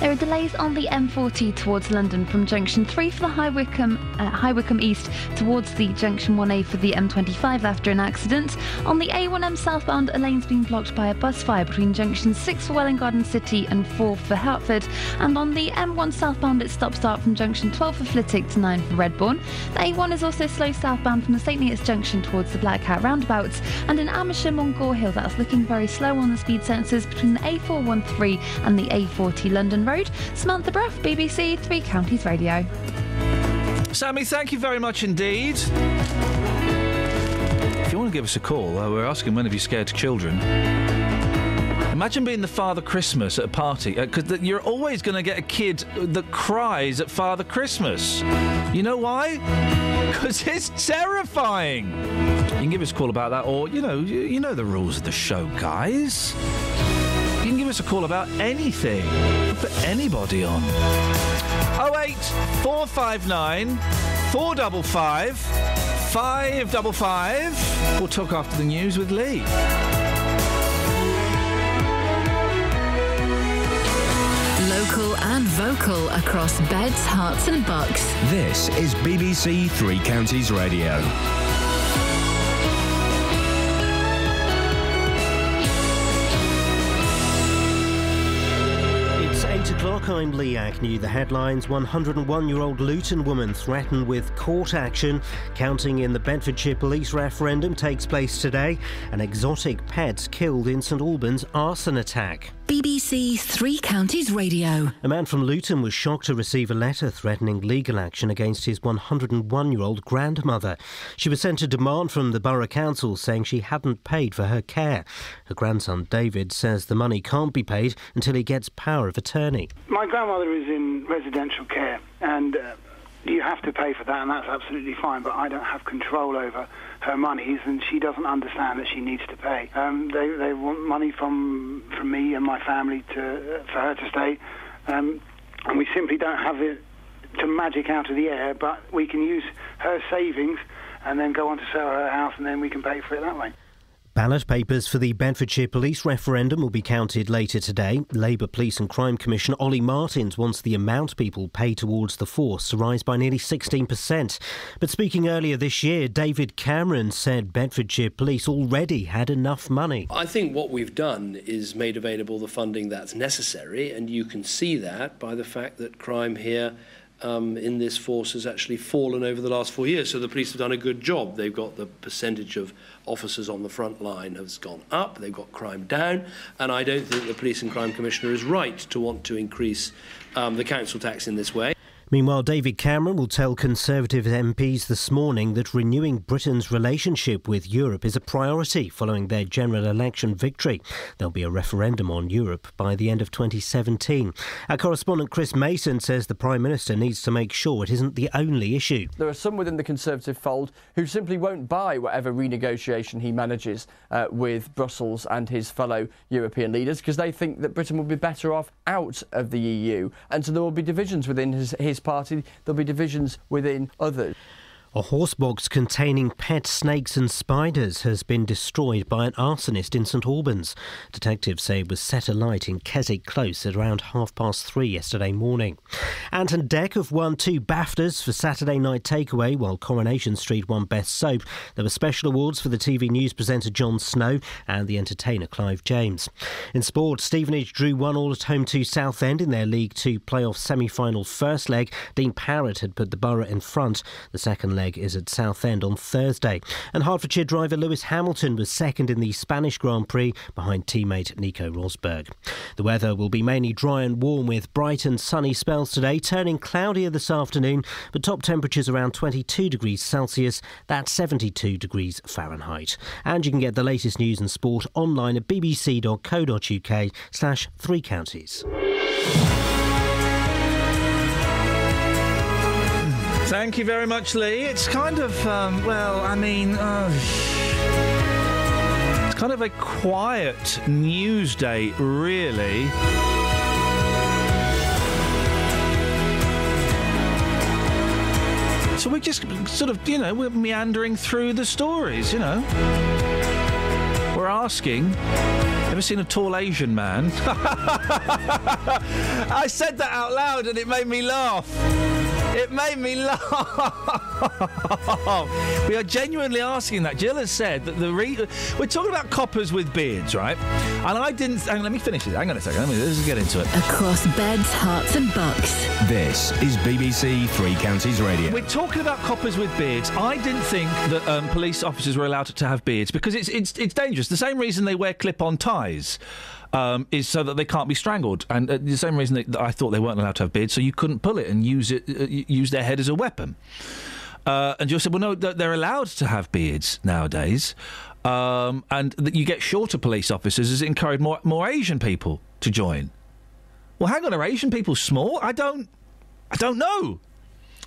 There are delays on the M40 towards London from junction 3 for the High Wycombe, uh, High Wycombe East towards the junction 1A for the M25 after an accident. On the A1M southbound, a lane's been blocked by a bus fire between junction 6 for Welwyn Garden City and 4 for Hertford. And on the M1 southbound, it's stop start from junction 12 for Flitwick to 9 for Redbourn. The A1 is also slow southbound from the St Neots junction towards the Black Cat roundabouts. And in Amersham on Gore Hill, that's looking very slow on the speed sensors between the A413 and the A40 London Road. Samantha Bruff, BBC Three Counties Radio. Sammy, thank you very much indeed. If you want to give us a call, uh, we're asking when have you scared children. Imagine being the Father Christmas at a party, because you're always going to get a kid that cries at Father Christmas. You know why? Because it's terrifying. You can give us a call about that, or you know, you know the rules of the show, guys. You give us a call about anything. Put anybody on. 08 459 455 555. We'll talk after the news with Lee. Local and vocal across beds, Herts, and bucks. This is BBC Three Counties Radio. 8 o'clock. I'm Lee Agnew. The headlines 101 year old Luton woman threatened with court action. Counting in the Bedfordshire police referendum takes place today. And exotic pets killed in St Albans arson attack. BBC Three Counties Radio. A man from Luton was shocked to receive a letter threatening legal action against his 101 year old grandmother. She was sent a demand from the Borough Council saying she hadn't paid for her care. Her grandson David says the money can't be paid until he gets power of attorney. My grandmother is in residential care, and uh, you have to pay for that, and that's absolutely fine. But I don't have control over her monies, and she doesn't understand that she needs to pay. Um, they they want money from from me and my family to for her to stay, um, and we simply don't have it to magic out of the air. But we can use her savings and then go on to sell her house, and then we can pay for it that way. Ballot papers for the Bedfordshire police referendum will be counted later today. Labour Police and Crime Commissioner Olly Martins wants the amount people pay towards the force to rise by nearly 16%. But speaking earlier this year, David Cameron said Bedfordshire Police already had enough money. I think what we've done is made available the funding that's necessary, and you can see that by the fact that crime here um, in this force has actually fallen over the last four years. So the police have done a good job. They've got the percentage of officers on the front line has gone up. They've got crime down, and I don't think the police and crime commissioner is right to want to increase um, the council tax in this way. Meanwhile, David Cameron will tell Conservative MPs this morning that renewing Britain's relationship with Europe is a priority following their general election victory. There'll be a referendum on Europe by the end of 2017. Our correspondent Chris Mason says the Prime Minister needs to make sure it isn't the only issue. There are some within the Conservative fold who simply won't buy whatever renegotiation he manages uh, with Brussels and his fellow European leaders because they think that Britain will be better off out of the EU. And so there will be divisions within his, his party, there'll be divisions within others. A horse box containing pet snakes and spiders has been destroyed by an arsonist in St Albans. Detectives say it was set alight in Keswick Close at around half past three yesterday morning. Anton Deck Dec have won two BAFTAs for Saturday Night Takeaway, while Coronation Street won Best Soap. There were special awards for the TV news presenter Jon Snow and the entertainer Clive James. In sport, Stevenage drew one all at home to Southend in their League Two playoff semi-final first leg. Dean Parrett had put the Borough in front. The second leg is at Southend on Thursday. And Hertfordshire driver Lewis Hamilton was second in the Spanish Grand Prix behind teammate Nico Rosberg. The weather will be mainly dry and warm with bright and sunny spells today, turning cloudier this afternoon, but top temperatures around 22 degrees Celsius, that's 72 degrees Fahrenheit. And you can get the latest news and sport online at bbc.co.uk slash three counties. Thank you very much, Lee. It's kind of, um, well, I mean, uh, it's kind of a quiet news day, really. So we're just sort of, you know, we're meandering through the stories, you know. We're asking, ever seen a tall Asian man? I said that out loud and it made me laugh. It made me laugh. we are genuinely asking that. Jill has said that the re- we're talking about coppers with beards, right? And I didn't. Hang on, let me finish it. Hang on a second. Let me let's get into it. Across beds, Herts, and Bucks. This is BBC Three Counties Radio. We're talking about coppers with beards. I didn't think that um, police officers were allowed to have beards because it's it's it's dangerous. The same reason they wear clip-on ties. Um, is so that they can't be strangled, and uh, the same reason that, I thought they weren't allowed to have beards, so you couldn't pull it and use it, uh, use their head as a weapon. Uh, and you said, well, no, they're allowed to have beards nowadays. um, and that you get shorter police officers as it encourage more more Asian people to join. Well, hang on, are Asian people small? I don't, I don't know.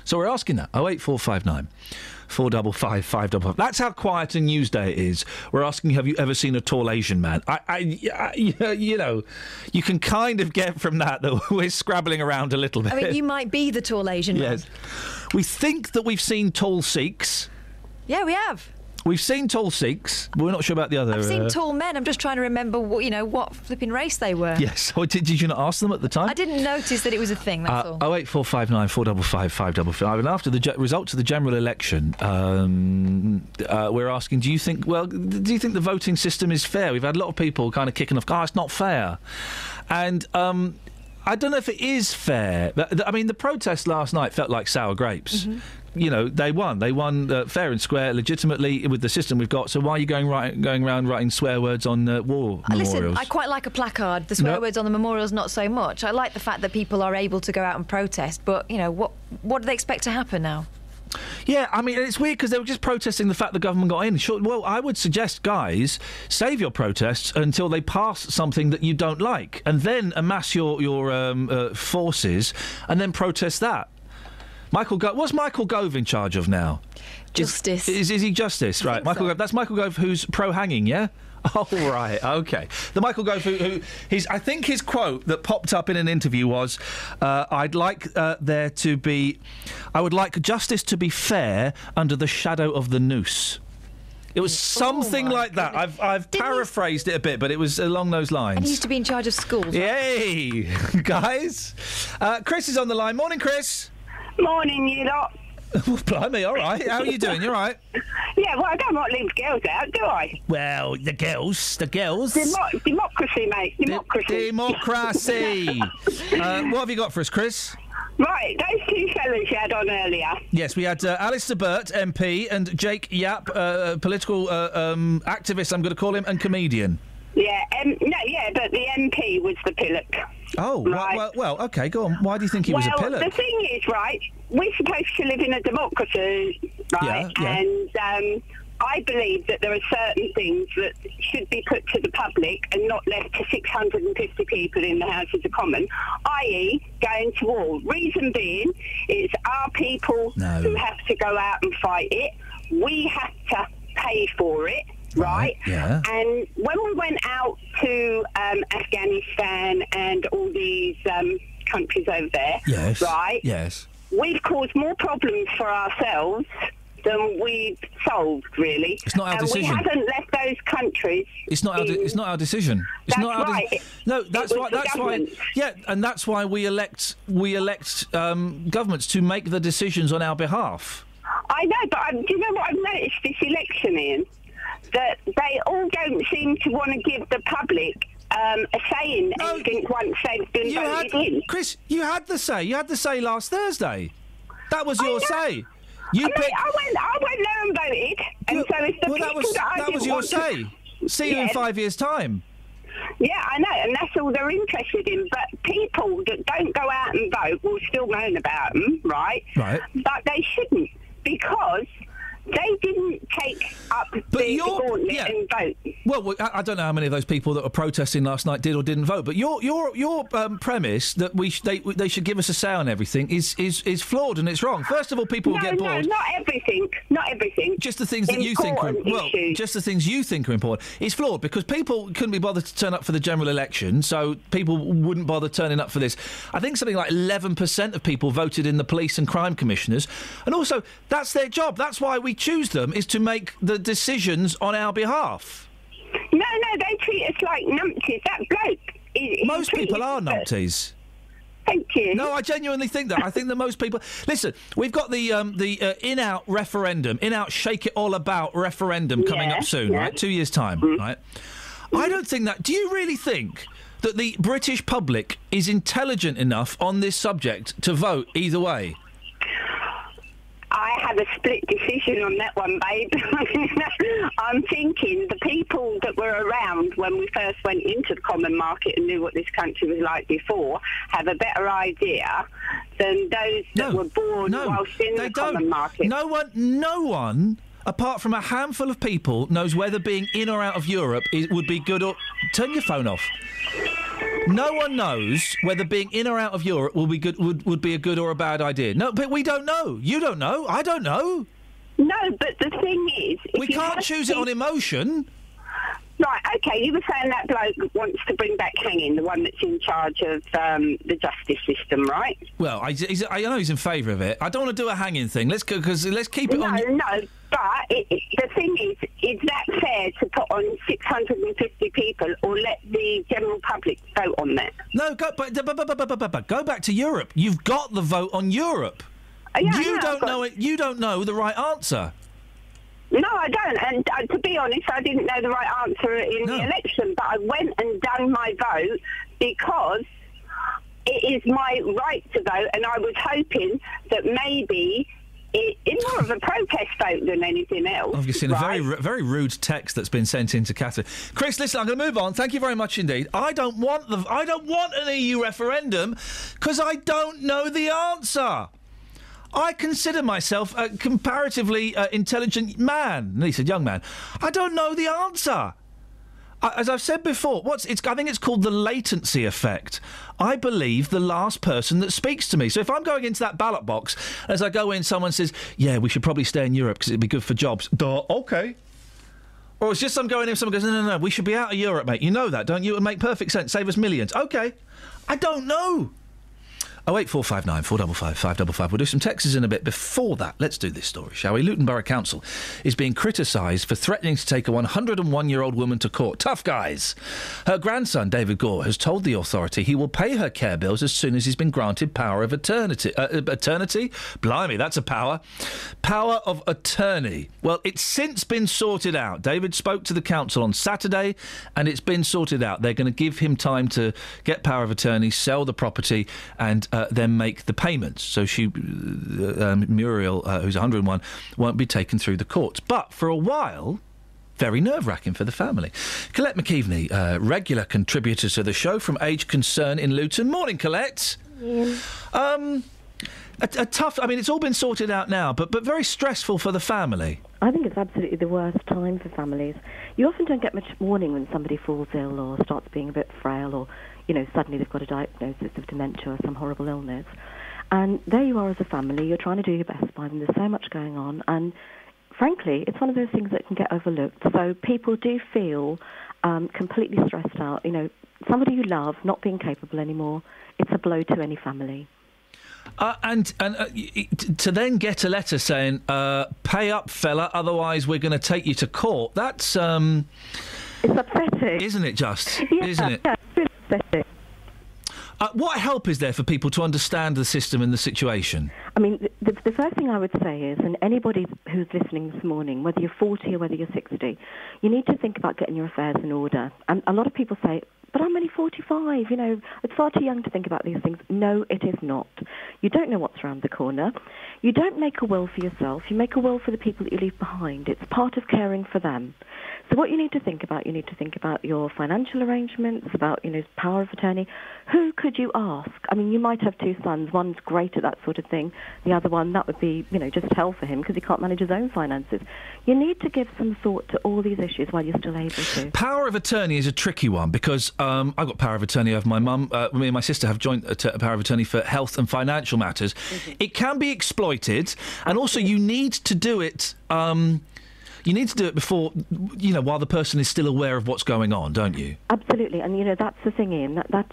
So we're asking that. Oh eight four five nine. Four double five five double five. That's how quiet a news day it is. We're asking, have you ever seen a tall Asian man? I, I, I you know, you can kind of get from that that we're scrabbling around a little bit. I mean, you might be the tall Asian man. yes, we think that we've seen tall Sikhs. Yeah, we have. We've seen tall Sikhs, but we're not sure about the other. I've seen uh, tall men. I'm just trying to remember, what, you know, what flipping race they were. Yes. Oh, did, did you not ask them at the time? I didn't notice that it was a thing. That's Uh, all. oh eight four five nine four double five five double five. And after the results of the general election, um, uh, we're asking: Do you think? Well, do you think the voting system is fair? We've had a lot of people kind of kicking off. Oh, it's not fair, and. Um, I don't know if it is fair. I mean, the protest last night felt like sour grapes. Mm-hmm. You know, they won. They won uh, fair and square, legitimately with the system we've got. So why are you going right, going around writing swear words on uh, war Uh, Listen, memorials? I quite like a placard. The swear No. words on the memorials, not so much. I like the fact that people are able to go out and protest, but you know what? What do they expect to happen now? Yeah, I mean, it's weird because they were just protesting the fact the government got in. Sure, well, I would suggest, guys, save your protests until they pass something that you don't like, and then amass your your um, uh, forces, and then protest that. Michael Gove, what's Michael Gove in charge of now? Justice. Is, is, is he justice? Right, Michael Gove. That's Michael Gove, who's pro hanging, yeah. Oh right, okay. The Michael Gove, who, who his, I think his quote that popped up in an interview was, uh, "I'd like uh, there to be, I would like justice to be fair under the shadow of the noose." It was something like that. I've I've paraphrased it a bit, but it was along those lines. And he used to be in charge of schools. Yay, guys! Uh, Chris is on the line. Morning, Chris. Morning, you lot. Blimey, all right. How are you doing? You all right? Yeah, well, I don't want to leave girls out, do I? Well, the girls, the girls. Demo- democracy, mate. Democracy. Democracy. uh, what have you got for us, Chris? Right, those two fellas you had on earlier. Yes, we had uh, Alistair Burt, MP, and Jake Yapp, uh, political uh, um, activist, I'm going to call him, and comedian. Yeah, um, no, yeah, but the MP was the pillock. Oh, well, Right. well, well, okay, go on. Why do you think he was a well, pillar? the thing is, right, we're supposed to live in a democracy, right? Yeah, yeah. And um, I believe that there are certain things that should be put to the public and not left to 650 people in the Houses of Commons, i.e., going to war. Reason being, it's our people No. who have to go out and fight it. We have to pay for it. Right. yeah. And when we went out to um, Afghanistan and all these um, countries over there, Yes. right, Yes. we've caused more problems for ourselves than we've solved, really. It's not our and decision. we haven't left those countries. It's not our. De- it's not our decision. It's That's not our. de- no, that's why. That's why. Yeah, and that's why we elect we elect um, governments to make the decisions on our behalf. I know, but um, do you know what I've noticed this election, Iain? That they all don't seem to want to give the public um, a say in anything once they've been You voted had, in. Chris, you had the say. You had the say last Thursday. That was your say. You I, mean, picked. I went, I went there and voted, and so if the well, that was that I that was your want to- say. See you in Yeah. five years' time. Yeah, I know, and that's all they're interested in. But people that don't go out and vote will still moan about them, right? Right. But they shouldn't because they didn't take up the gauntlet and vote. Well, I I don't know how many of those people that were protesting last night did or didn't vote, but your your your um, premise that we sh- they they should give us a say on everything is is is flawed and it's wrong. First of all, people will no, get no, bored. not everything. Not everything. Just the things that you think are Important well, issues. just the things you think are important. It's flawed because people couldn't be bothered to turn up for the general election, so people wouldn't bother turning up for this. I think something like eleven percent of people voted in the police and crime commissioners, and also that's their job. That's why we choose them is to make the decisions on our behalf. No, no, they treat us like numpties. That bloke. Is, Most people are numpties. Thank you. No, I genuinely think that. I think that most people listen. We've got the um, the uh, in-out referendum, in-out shake it all about referendum coming Yeah, up soon, yeah. Right? Two years time, right? I don't think that. Do you really think that the British public is intelligent enough on this subject to vote either way? I have a split decision on that one, babe. I'm thinking the people that were around when we first went into the common market and knew what this country was like before have a better idea than those that were born whilst in the don't. common market. No one, no one apart from a handful of people, knows whether being in or out of Europe is, would be good or. Turn your phone off. No one knows whether being in or out of Europe will be good, would, would be a good or a bad idea. No, but we don't know. You don't know. I don't know. No, but the thing is, if We can't choose it on emotion. Right, okay, you were saying that bloke wants to bring back hanging, the one that's in charge of um, the justice system, right? Well, I, he's, I know he's in favour of it. I don't want to do a hanging thing. Let's go because let's keep it no, on. no, no, but it, it, the thing is, is that fair to put on 650 people or let the general public vote on that? No, go, but, but, but, but, but, but, go back to Europe. You've got the vote on Europe. Yeah, you know, don't know it. You don't know the right answer. No, I don't. And uh, to be honest, I didn't know the right answer in the election, but I went and done my vote because it is my right to vote, and I was hoping that maybe it, it's more of a protest vote than anything else. I've just seen a very, ru- very rude text that's been sent in to Catherine. Chris, listen, I'm going to move on. Thank you very much indeed. I don't want the, I don't want an EU referendum because I don't know the answer. I consider myself a comparatively uh, intelligent man, at least a young man. I don't know the answer. I- As I've said before, what's it's? I think it's called the latency effect. I believe the last person that speaks to me. So if I'm going into that ballot box, as I go in, someone says, "Yeah, we should probably stay in Europe because it'd be good for jobs." Duh, okay. Or it's just I'm going in, someone goes, "No, no, no, we should be out of Europe, mate. You know that, don't you? It would make perfect sense. Save us millions. Okay. I don't know. Oh eight four five nine four double five five double five. We'll do some texts in a bit. Before that, let's do this story, shall we? Luton Borough Council is being criticised for threatening to take a 101 year old woman to court. Tough guys. Her grandson David Gore has told the authority he will pay her care bills as soon as he's been granted power of eternity. Uh, uh, eternity? Blimey, that's a power. Power of attorney. Well, it's since been sorted out. David spoke to the council on Saturday, and it's been sorted out. They're going to give him time to get power of attorney, sell the property, and uh, then make the payments. So she, uh, um, Muriel, uh, who's 101, won't be taken through the courts. But for a while. Very nerve wracking for the family. Colette McKeveney, uh, regular contributor to the show from Age Concern in Luton. Morning, Colette. Yeah. Um, a, a tough. I mean, it's all been sorted out now, but but very stressful for the family. I think it's absolutely the worst time for families. You often don't get much warning when somebody falls ill or starts being a bit frail or, you know, suddenly they've got a diagnosis of dementia or some horrible illness. And there you are as a family, you're trying to do your best by them, there's so much going on. And frankly, it's one of those things that can get overlooked. So people do feel um, completely stressed out. You know, somebody you love not being capable anymore, it's a blow to any family. Uh, and and uh, y- y- t- to then get a letter saying, uh, "Pay up, fella, otherwise we're going to take you to court." That's um, it's upsetting, isn't it? Just Yeah, isn't it? yeah, upsetting. Uh, what help is there for people to understand the system and the situation? I mean, the, the first thing I would say is, and anybody who's listening this morning, whether you're 40 or whether you're 60, you need to think about getting your affairs in order. And a lot of people say, but I'm only 45, you know, it's far too young to think about these things. No, it is not. You don't know what's around the corner. You don't make a will for yourself. You make a will for the people that you leave behind. It's part of caring for them. So what you need to think about, you need to think about your financial arrangements, about, you know, power of attorney. Who could you ask? I mean, you might have two sons. One's great at that sort of thing. The other one, that would be, you know, just hell for him because he can't manage his own finances. You need to give some thought to all these issues while you're still able to. Power of attorney is a tricky one because um, I've got power of attorney over my mum. Uh, me and my sister have joint att- power of attorney for health and financial matters. It can be exploited, and also you need to do it. Um, you need to do it before, you know, while the person is still aware of what's going on, don't you? Absolutely, and you know that's the thing, Iain. That that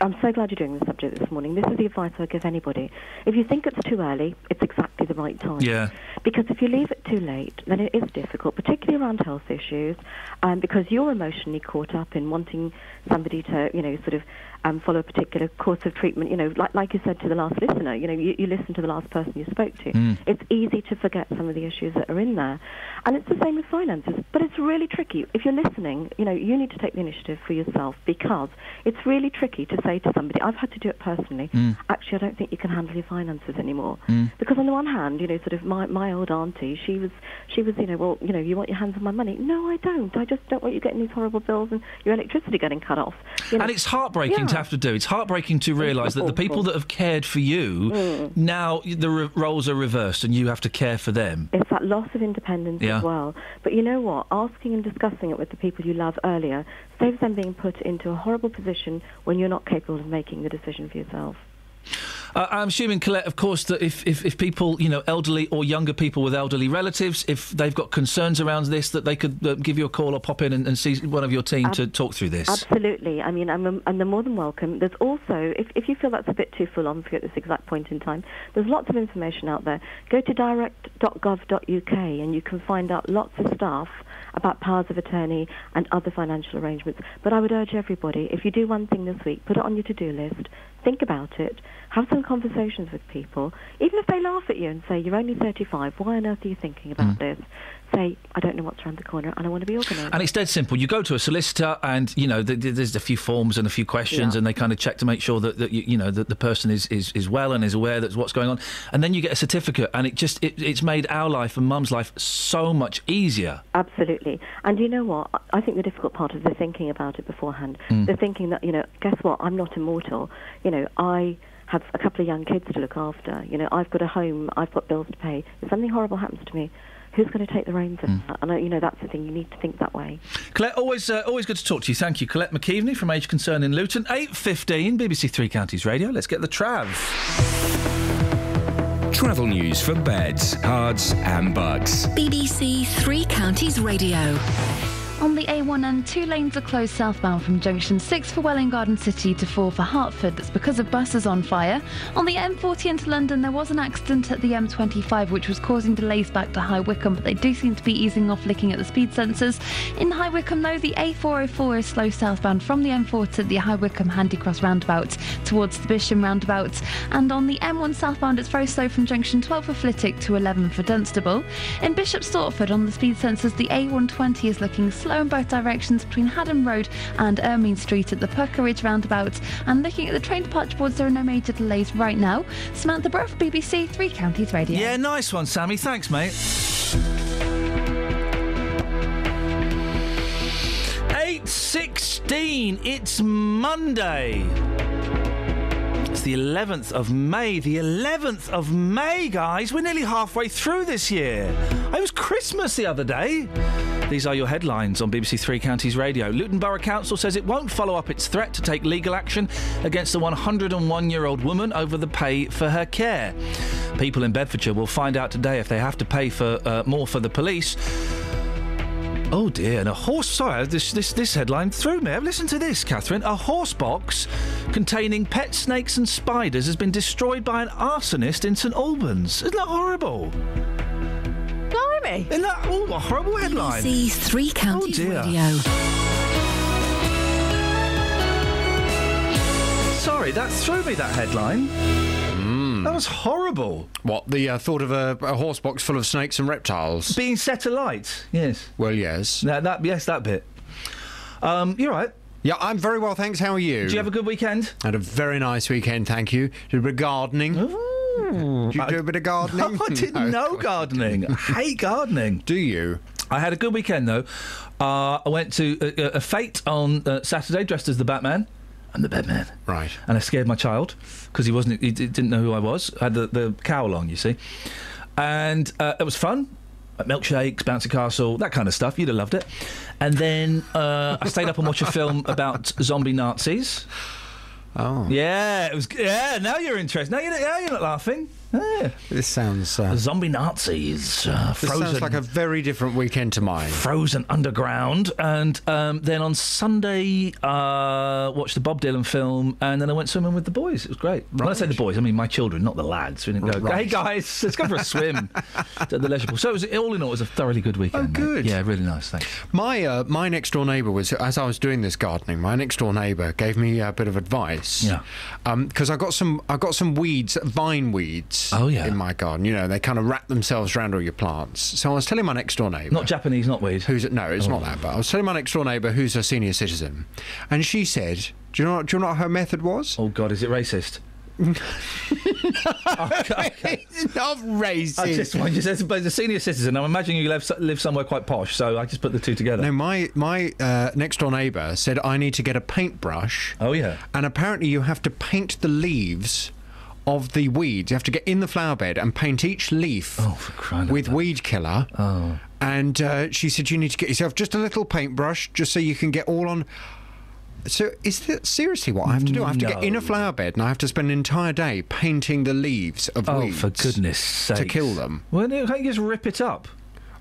I'm so glad you're doing the subject this morning. This is the advice I give anybody. If you think it's too early, it's exactly the right time. Yeah. Because if you leave it too late, then it is difficult, particularly around health issues, um, because you're emotionally caught up in wanting somebody to, you know, sort of um, follow a particular course of treatment. You know, like, like you said to the last listener, you know, you, you listen to the last person you spoke to. Mm. It's easy to forget some of the issues that are in there. And it's the same with finances, but it's really tricky. If you're listening, you know, you need to take the initiative for yourself because it's really tricky to say to somebody, I've had to do it personally, Mm. actually, I don't think you can handle your finances anymore. Mm. Because on the one hand, you know, sort of my, my old auntie, she was, she was, you know, well, you know, you want your hands on my money. No, I don't. I just don't want you getting these horrible bills and your electricity getting cut off. You know? And it's heartbreaking to have to do. It's heartbreaking to realise that the people that have cared for you Mm. now the re- roles are reversed and you have to care for them. It's that loss of independence Yeah. As well. But you know what? Asking and discussing it with the people you love earlier saves them being put into a horrible position when you're not capable of making the decision for yourself. Uh, I'm assuming, Colette, of course, that if, if, if people, you know, elderly or younger people with elderly relatives, if they've got concerns around this, that they could uh, give you a call or pop in and, and see one of your team Ab- to talk through this. Absolutely. I mean, I'm, I'm they're more than welcome. There's also, if, if you feel that's a bit too full on for at this exact point in time, there's lots of information out there. Go to direct.gov.uk and you can find out lots of stuff about powers of attorney and other financial arrangements. But I would urge everybody, if you do one thing this week, put it on your to-do list, think about it, have some conversations with people, even if they laugh at you and say, you're only 35, why on earth are you thinking about mm. this? Say, I don't know what's around the corner and I want to be organised. And it's dead simple. You go to a solicitor, and you know th- th- there's a few forms and a few questions, Yeah. and they kind of check to make sure that, that you, you know that the person is, is, is well and is aware that's what's going on, and then you get a certificate, and it just it, it's made our life and Mum's life so much easier. Absolutely. And you know what? I- I think the difficult part is the thinking about it beforehand. Mm. The thinking that, you know, guess what? I'm not immortal. You know, I have a couple of young kids to look after. You know, I've got a home, I've got bills to pay. If something horrible happens to me, who's going to take the reins of that? And, I, you know, that's the thing. You need to think that way. Colette, always uh, always good to talk to you. Thank you, Colette McKeveney from Age Concern in Luton. Eight fifteen, BBC Three Counties Radio. Let's get the trav. Travel news for beds, cards, and bugs. BBC Three Counties Radio. On the A1 and two lanes are closed southbound from junction 6 for Welwyn Garden City to 4 for Hertford. That's because of buses on fire. On the M40 into London, there was an accident at the M25 which was causing delays back to High Wycombe, but they do seem to be easing off looking at the speed sensors. In High Wycombe, though, the A404 is slow southbound from the M4 to the High Wycombe Handycross roundabout towards the Bisham roundabout. And on the M1 southbound, it's very slow from junction 12 for Flitwick to 11 for Dunstable. In Bishop Stortford, on the speed sensors, the A120 is looking slow in both directions between Haddon Road and Ermine Street at the Pucker Ridge roundabout. And looking at the train departure boards, there are no major delays right now. Samantha Bruff, BBC Three Counties Radio. Yeah, nice one, Sammy. Thanks, mate. Eight sixteen. It's Monday. It's the 11th of May. The 11th of May, guys. We're nearly halfway through this year. It was Christmas the other day. These are your headlines on BBC Three Counties Radio. Luton Borough Council says it won't follow up its threat to take legal action against the 101 year old woman over the pay for her care. People in Bedfordshire will find out today if they have to pay for uh, more for the police. Oh dear, and a horse. Sorry, this, this, this headline threw me. Listen to this, Catherine. A horse box containing pet snakes and spiders has been destroyed by an arsonist in St Albans. Isn't that horrible? Blimey. Isn't that oh, a horrible headline? BBC Three Counties Oh, dear. Radio. Sorry, that threw me, that headline. That was horrible. What, the uh, thought of a, a horse box full of snakes and reptiles? Being set alight, yes. Well, yes. That, that yes, that bit. Um, you're right. Yeah, I'm very well, thanks. How are you? Did you have a good weekend? Had a very nice weekend, thank you. Did a bit of gardening. Did you do a bit of gardening? No, I didn't know gardening. I hate gardening. Do you? I had a good weekend though. Uh, I went to a, a fete on uh, Saturday dressed as the Batman. I'm the Batman. Right. And I scared my child because he wasn't. He didn't know who I was. I had the, the cowl on, you see, and uh, it was fun. Like milkshakes, bouncy castle, that kind of stuff. You'd have loved it. And then uh, I stayed up and watched a film about zombie Nazis. Oh. Yeah, it was. Yeah, now you're interested. Now you're, now you're not laughing. Yeah. This sounds. Uh, Zombie Nazis. Uh, this frozen. sounds like a very different weekend to mine. Frozen Underground, and um, then on Sunday uh, watched the Bob Dylan film, and then I went swimming with the boys. It was great. When I say the boys, I mean my children, not the lads. We didn't go. Right. Hey guys, let's go for a swim at the leisure pool. So it was all in all, it was a thoroughly good weekend. Oh, mate. good. Yeah, really nice. Thanks. My uh, my next door neighbour was as I was doing this gardening. My next door neighbour gave me a bit of advice. Yeah. Because I got some I got some weeds, vine weeds. Oh, yeah. In my garden, you know, they kind of wrap themselves around all your plants. So I was telling my next door neighbour. Not Japanese, not weed. Who's no, it's Oh. not that. But I was telling my next door neighbour who's a senior citizen, and she said, "Do you know? what, Do you know what her method was? Oh God, is it racist? okay, okay. of racist. I just, I just as, as a senior citizen, I'm imagining you live, live somewhere quite posh, so I just put the two together. No, my my uh, next door neighbour said I need to get a paintbrush. Oh yeah. And apparently you have to paint the leaves of the weeds. You have to get in the flower bed and paint each leaf with weed killer. Oh. And uh, she said you need to get yourself just a little paintbrush, just so you can get all on. So is that seriously what I have to do? I have to get in a No. flower bed and I have to spend an entire day painting the leaves of Oh, weeds. for goodness sake. To kill them. Well, can't you just rip it up?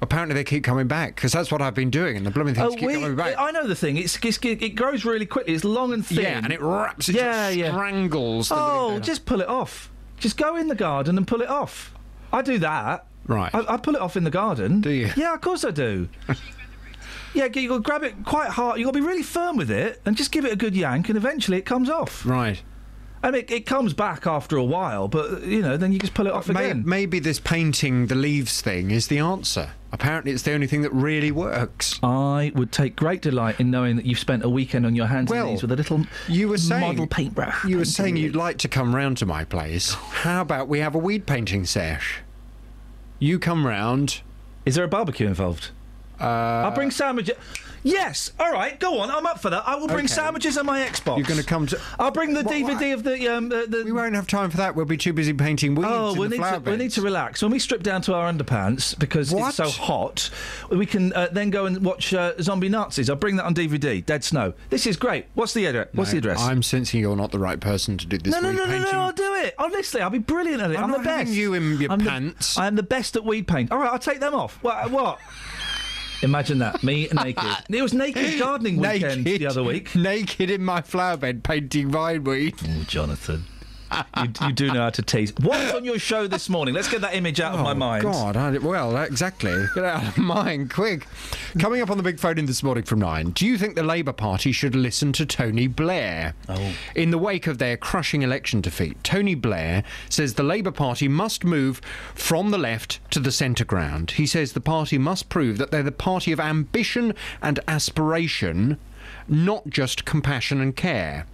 Apparently they keep coming back because that's what I've been doing, and the blooming things Oh, keep we, coming back. I know the thing. It's, it's it grows really quickly. It's long and thin. Yeah, and it wraps. It yeah, yeah. strangles. The Oh, just pull it off. Just go in the garden and pull it off. I do that. Right. I, I pull it off in the garden. Do you? Yeah, of course I do. yeah, you got to grab it quite hard. You got to be really firm with it and just give it a good yank, and eventually it comes off. Right. I mean, it, it comes back after a while, but you know, then you just pull it off May- again. Maybe this painting the leaves thing is the answer. Apparently, it's the only thing that really works. I would take great delight in knowing that you've spent a weekend on your hands Well, and knees with a little You were saying model paintbrush. You were saying you'd like to come round to my place. How about we have a weed painting sesh? You come round. Is there a barbecue involved? Uh, I'll bring sandwiches. Yes, all right, go on. I'm up for that. I will bring Okay. sandwiches and my Xbox. You're going to come to. I'll bring the DVD of the um. The, the... We won't have time for that. We'll be too busy painting weeds Oh, in we the need flower to we need to relax. When we strip down to our underpants because What? it's so hot, we can uh, then go and watch uh, Zombie Nazis. I'll bring that on DVD. Dead Snow. This is great. What's the address? What's the No, address? I'm sensing you're not the right person to do this. no, no, weed no, no, painting. no, I'll do it. Honestly, I'll be brilliant at it. I'm I'm, not the having best. you in your I'm the- pants. I am the best at weed paint. All right, I'll take them off. What? what? Imagine that. Me naked. It was naked gardening weekend Naked. the other week. Naked in my flower bed painting vineweed. Oh, Jonathan. You, you do know how to tease. What's on your show this morning? Let's get that image out of my Oh, mind. God, I, well, exactly. Get out of mind, quick. Coming up on the big phone in this morning from nine. Do you think the Labour Party should listen to Tony Blair? Oh. In the wake of their crushing election defeat, Tony Blair says the Labour Party must move from the left to the centre ground. He says the party must prove that they're the party of ambition and aspiration, not just compassion and care.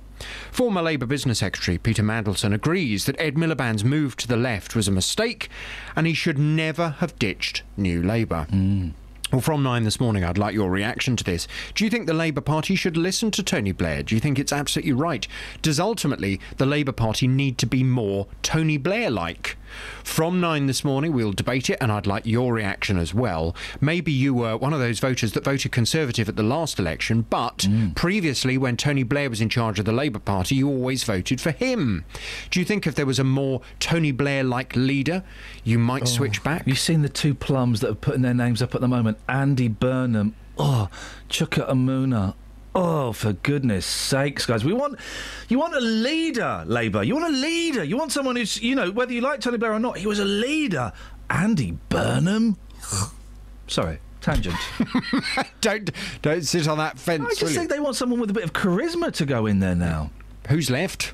Former Labour Business Secretary Peter Mandelson agrees that Ed Miliband's move to the left was a mistake and he should never have ditched New Labour. Hmm. Well, from nine this morning, I'd like your reaction to this. Do you think the Labour Party should listen to Tony Blair? Do you think it's absolutely right? Does ultimately the Labour Party need to be more Tony Blair like? From nine this morning, we'll debate it, and I'd like your reaction as well. Maybe you were one of those voters that voted Conservative at the last election, but mm. previously, when Tony Blair was in charge of the Labour Party, you always voted for him. Do you think if there was a more Tony Blair like leader, you might oh, switch back? You've seen the two plums that are putting their names up at the moment? Andy Burnham. Oh, Chuka Umunna. Oh, for goodness sakes, guys. We want you want a leader, Labour. You want a leader. You want someone who's you know, whether you like Tony Blair or not, he was a leader. Andy Burnham. Sorry, tangent. don't don't sit on that fence. I just you? think they want someone with a bit of charisma to go in there now. Who's left?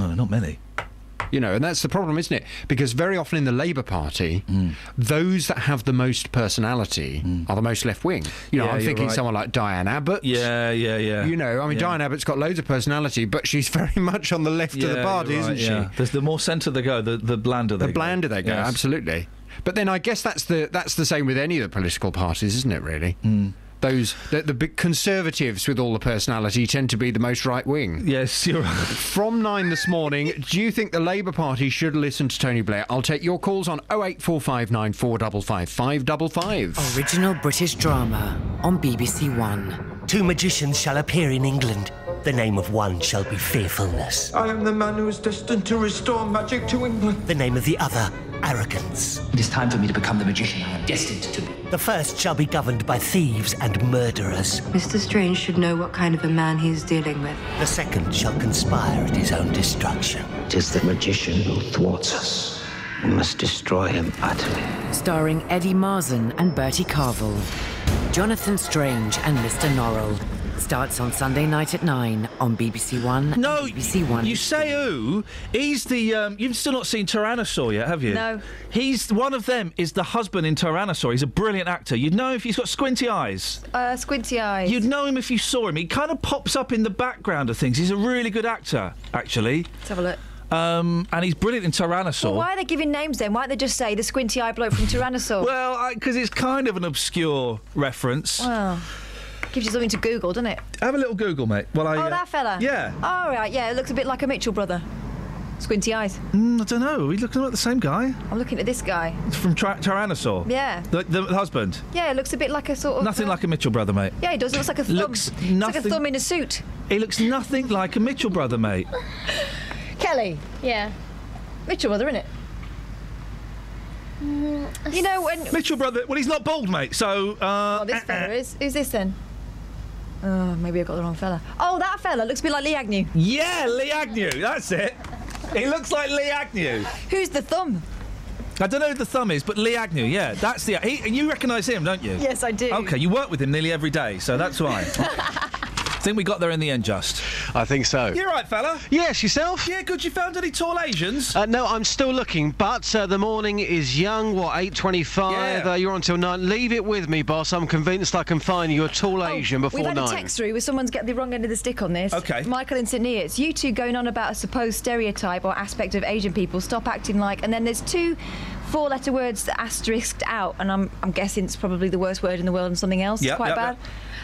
Oh, not many. You know, and that's the problem, isn't it? Because very often in the Labour Party, those that have the most personality are the most left wing. You know, Yeah, I'm thinking right. someone like Diane Abbott. Yeah, yeah, yeah. You know, I mean, Yeah. Diane Abbott's got loads of personality, but she's very much on the left of the party, you're isn't right, she? There's the more centre they go, the, the blander they The go. blander they go, Yes. absolutely. But then I guess that's the that's the same with any of the political parties, isn't it? Really, Hmm. Those the, the big conservatives with all the personality tend to be the most right wing. Yes, you're right. From nine this morning, do you think the Labour Party should listen to Tony Blair? I'll take your calls on 08459 455 555. Original British drama on BBC One. Two magicians shall appear in England. The name of one shall be Fearfulness. I am the man who is destined to restore magic to England. The name of the other, Arrogance. It is time for me to become the magician I am destined to be. The first shall be governed by thieves and murderers. Mr. Strange should know what kind of a man he is dealing with. The second shall conspire at his own destruction. It is the magician who thwarts us. We must destroy him utterly. Starring Eddie Marsan and Bertie Carvel. Jonathan Strange and Mr. Norrell. Starts on Sunday night at 9 on BBC One. No, BBC One. You say who? He's the. Um, you've still not seen Tyrannosaur yet, have you? No. He's one of them. Is the husband in Tyrannosaur? He's a brilliant actor. You'd know if he's got squinty eyes. Uh, squinty eyes. You'd know him if you saw him. He kind of pops up in the background of things. He's a really good actor, actually. Let's have a look. Um, and he's brilliant in Tyrannosaur. Well, why are they giving names then? Why don't they just say the squinty eye bloke from Tyrannosaur? Well, because it's kind of an obscure reference. Well, gives you something to Google, doesn't it? Have a little Google, mate. Well, I, oh, uh, that fella. Yeah. All right. Yeah, it looks a bit like a Mitchell brother. Squinty eyes. Mm, I don't know. Are we looking at the same guy? I'm looking at this guy. It's from Ty- Tyrannosaur. Yeah. The, the husband. Yeah, it looks a bit like a sort of. Nothing uh, like a Mitchell brother, mate. Yeah, he does. It looks like a thumb. Looks It's like a thumb in a suit. He looks nothing like a Mitchell brother, mate. Kelly. Yeah. Mitchell brother, isn't it? You know when. Mitchell brother. Well, he's not bald, mate. So. Uh, Oh, this fella is. Who's this then? Oh, maybe I've got the wrong fella. Oh, that fella looks a bit like Lee Agnew. Yeah, Lee Agnew. That's it. He looks like Lee Agnew. Who's the thumb? I don't know who the thumb is, but Lee Agnew. Yeah, that's the. He, you recognise him, don't you? Yes, I do. Okay, you work with him nearly every day, so that's why. I think we got there in the end, just. I think so. You're right, fella. Yes, yourself? Yeah, good. You found any tall Asians? Uh, no, I'm still looking, but uh, the morning is young. What, 8.25? Yeah. Uh, you're on till 9. Leave it with me, boss. I'm convinced I can find you a tall Asian before Oh, We've had 9. a text through where someone's get the wrong end of the stick on this. Okay. Michael and Sydney, it's you two going on about a supposed stereotype or aspect of Asian people. Stop acting like. And then there's two four letter words that asterisked out, and I'm, I'm guessing it's probably the worst word in the world and something else. Yep, it's quite yep, bad.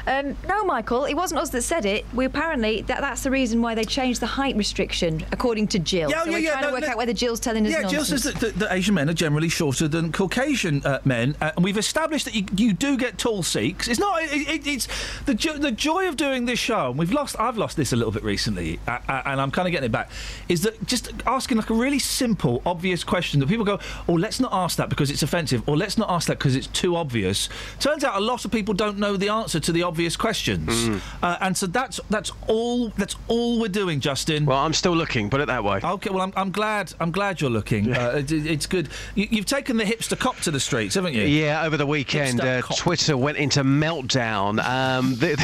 Um, no, Michael, it wasn't us that said it. We apparently that, that's the reason why they changed the height restriction, according to Jill. Yeah, so yeah, we're yeah, trying no, to work no- out whether Jill's telling us Yeah, Jill says that, that, that Asian men are generally shorter than Caucasian uh, men, uh, and we've established that you, you do get tall Sikhs. It's not. It, it, it's the jo- the joy of doing this show. And we've lost. I've lost this a little bit recently, uh, uh, and I'm kind of getting it back. Is that just asking like a really simple, obvious question that people go, "Oh, let's not ask that because it's offensive," or "Let's not ask that because it's too obvious." Turns out a lot of people don't know the answer to the obvious questions, uh, and so that's that's all. That's all we're doing, Justin. Well, I'm still looking. Put it that way. Okay, well, I'm, I'm glad. I'm glad you're looking. Uh, it, it's good. You, you've taken the hipster cop to the streets, haven't you? Yeah, over the weekend, uh. Twitter went into meltdown. Um, th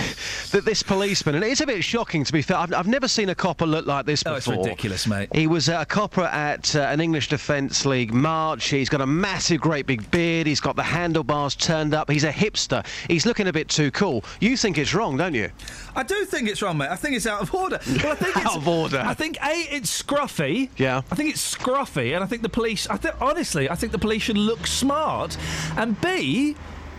th this policeman, and it's a bit shocking to be fair. I've, I've never seen a copper look like this Oh, before. it's ridiculous, mate. He was uh, a copper at uh, an English Defence League march. He's got a massive, great big beard. He's got the handlebars turned up. He's a hipster. He's looking a bit too cool. You think it's wrong, don't you? I do think it's wrong, mate. I think it's out of order. Well, I think it's Out of order. I think a it's scruffy. Yeah. I think it's scruffy, and I think the police. I think honestly, I think the police should look smart, and b.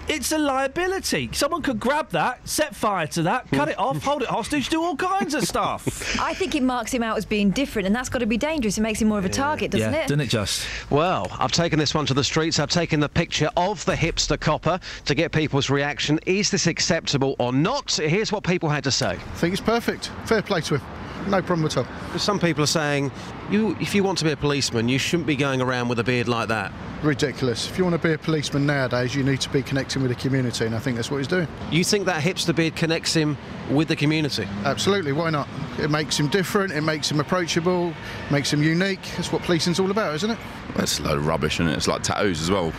It's a liability. Someone could grab that, set fire to that, cut it off, hold it hostage, do all kinds of stuff. I think it marks him out as being different, and that's got to be dangerous. It makes him more of a target, doesn't yeah, it? doesn't it just? Well, I've taken this one to the streets. I've taken the picture of the hipster copper to get people's reaction. Is this acceptable or not? Here's what people had to say. I think it's perfect. Fair play to him. No problem at all. Some people are saying, you, if you want to be a policeman, you shouldn't be going around with a beard like that. Ridiculous. If you want to be a policeman nowadays, you need to be connecting with the community, and I think that's what he's doing. You think that hipster beard connects him with the community? Absolutely. Why not? It makes him different. It makes him approachable. Makes him unique. That's what policing's all about, isn't it? That's a load of rubbish, isn't it? It's like tattoos as well.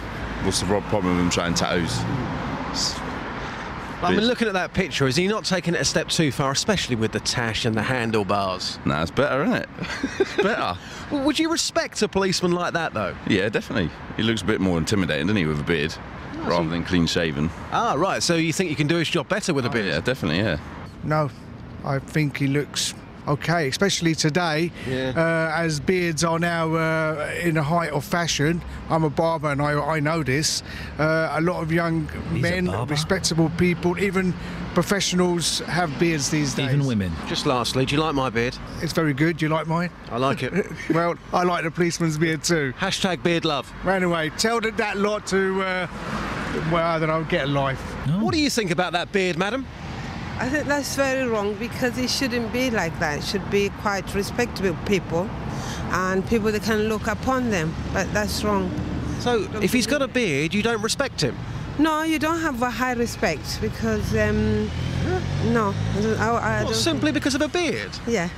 What's the problem with them showing tattoos? It's- I mean, looking at that picture, is he not taking it a step too far, especially with the tash and the handlebars? No, it's better, isn't it? It's better. Well, would you respect a policeman like that, though? yeah, definitely. He looks a bit more intimidating, doesn't he, with a beard, rather than clean shaven. Ah, right. So you think you can do his job better with a beard? Yeah, definitely. Yeah. No, I think he looks okay, especially today, Yeah. uh, as beards are now uh, in the height of fashion. I'm a barber and I, I know this. Uh, a lot of young men, respectable people, even professionals have beards these days. Even women. Just lastly, do you like my beard? It's very good. Do you like mine? I like it. well, I like the policeman's beard too. Hashtag beard love. Anyway, tell that, that lot to, uh, well, I don't know, get a life. What do you think about that beard, madam? I think that's very wrong because it shouldn't be like that. It should be quite respectable people and people that can look upon them. But that's wrong. So if he's got a beard, you don't respect him? No, you don't have a high respect because, um, no. I I, don't simply because of a beard? Yeah.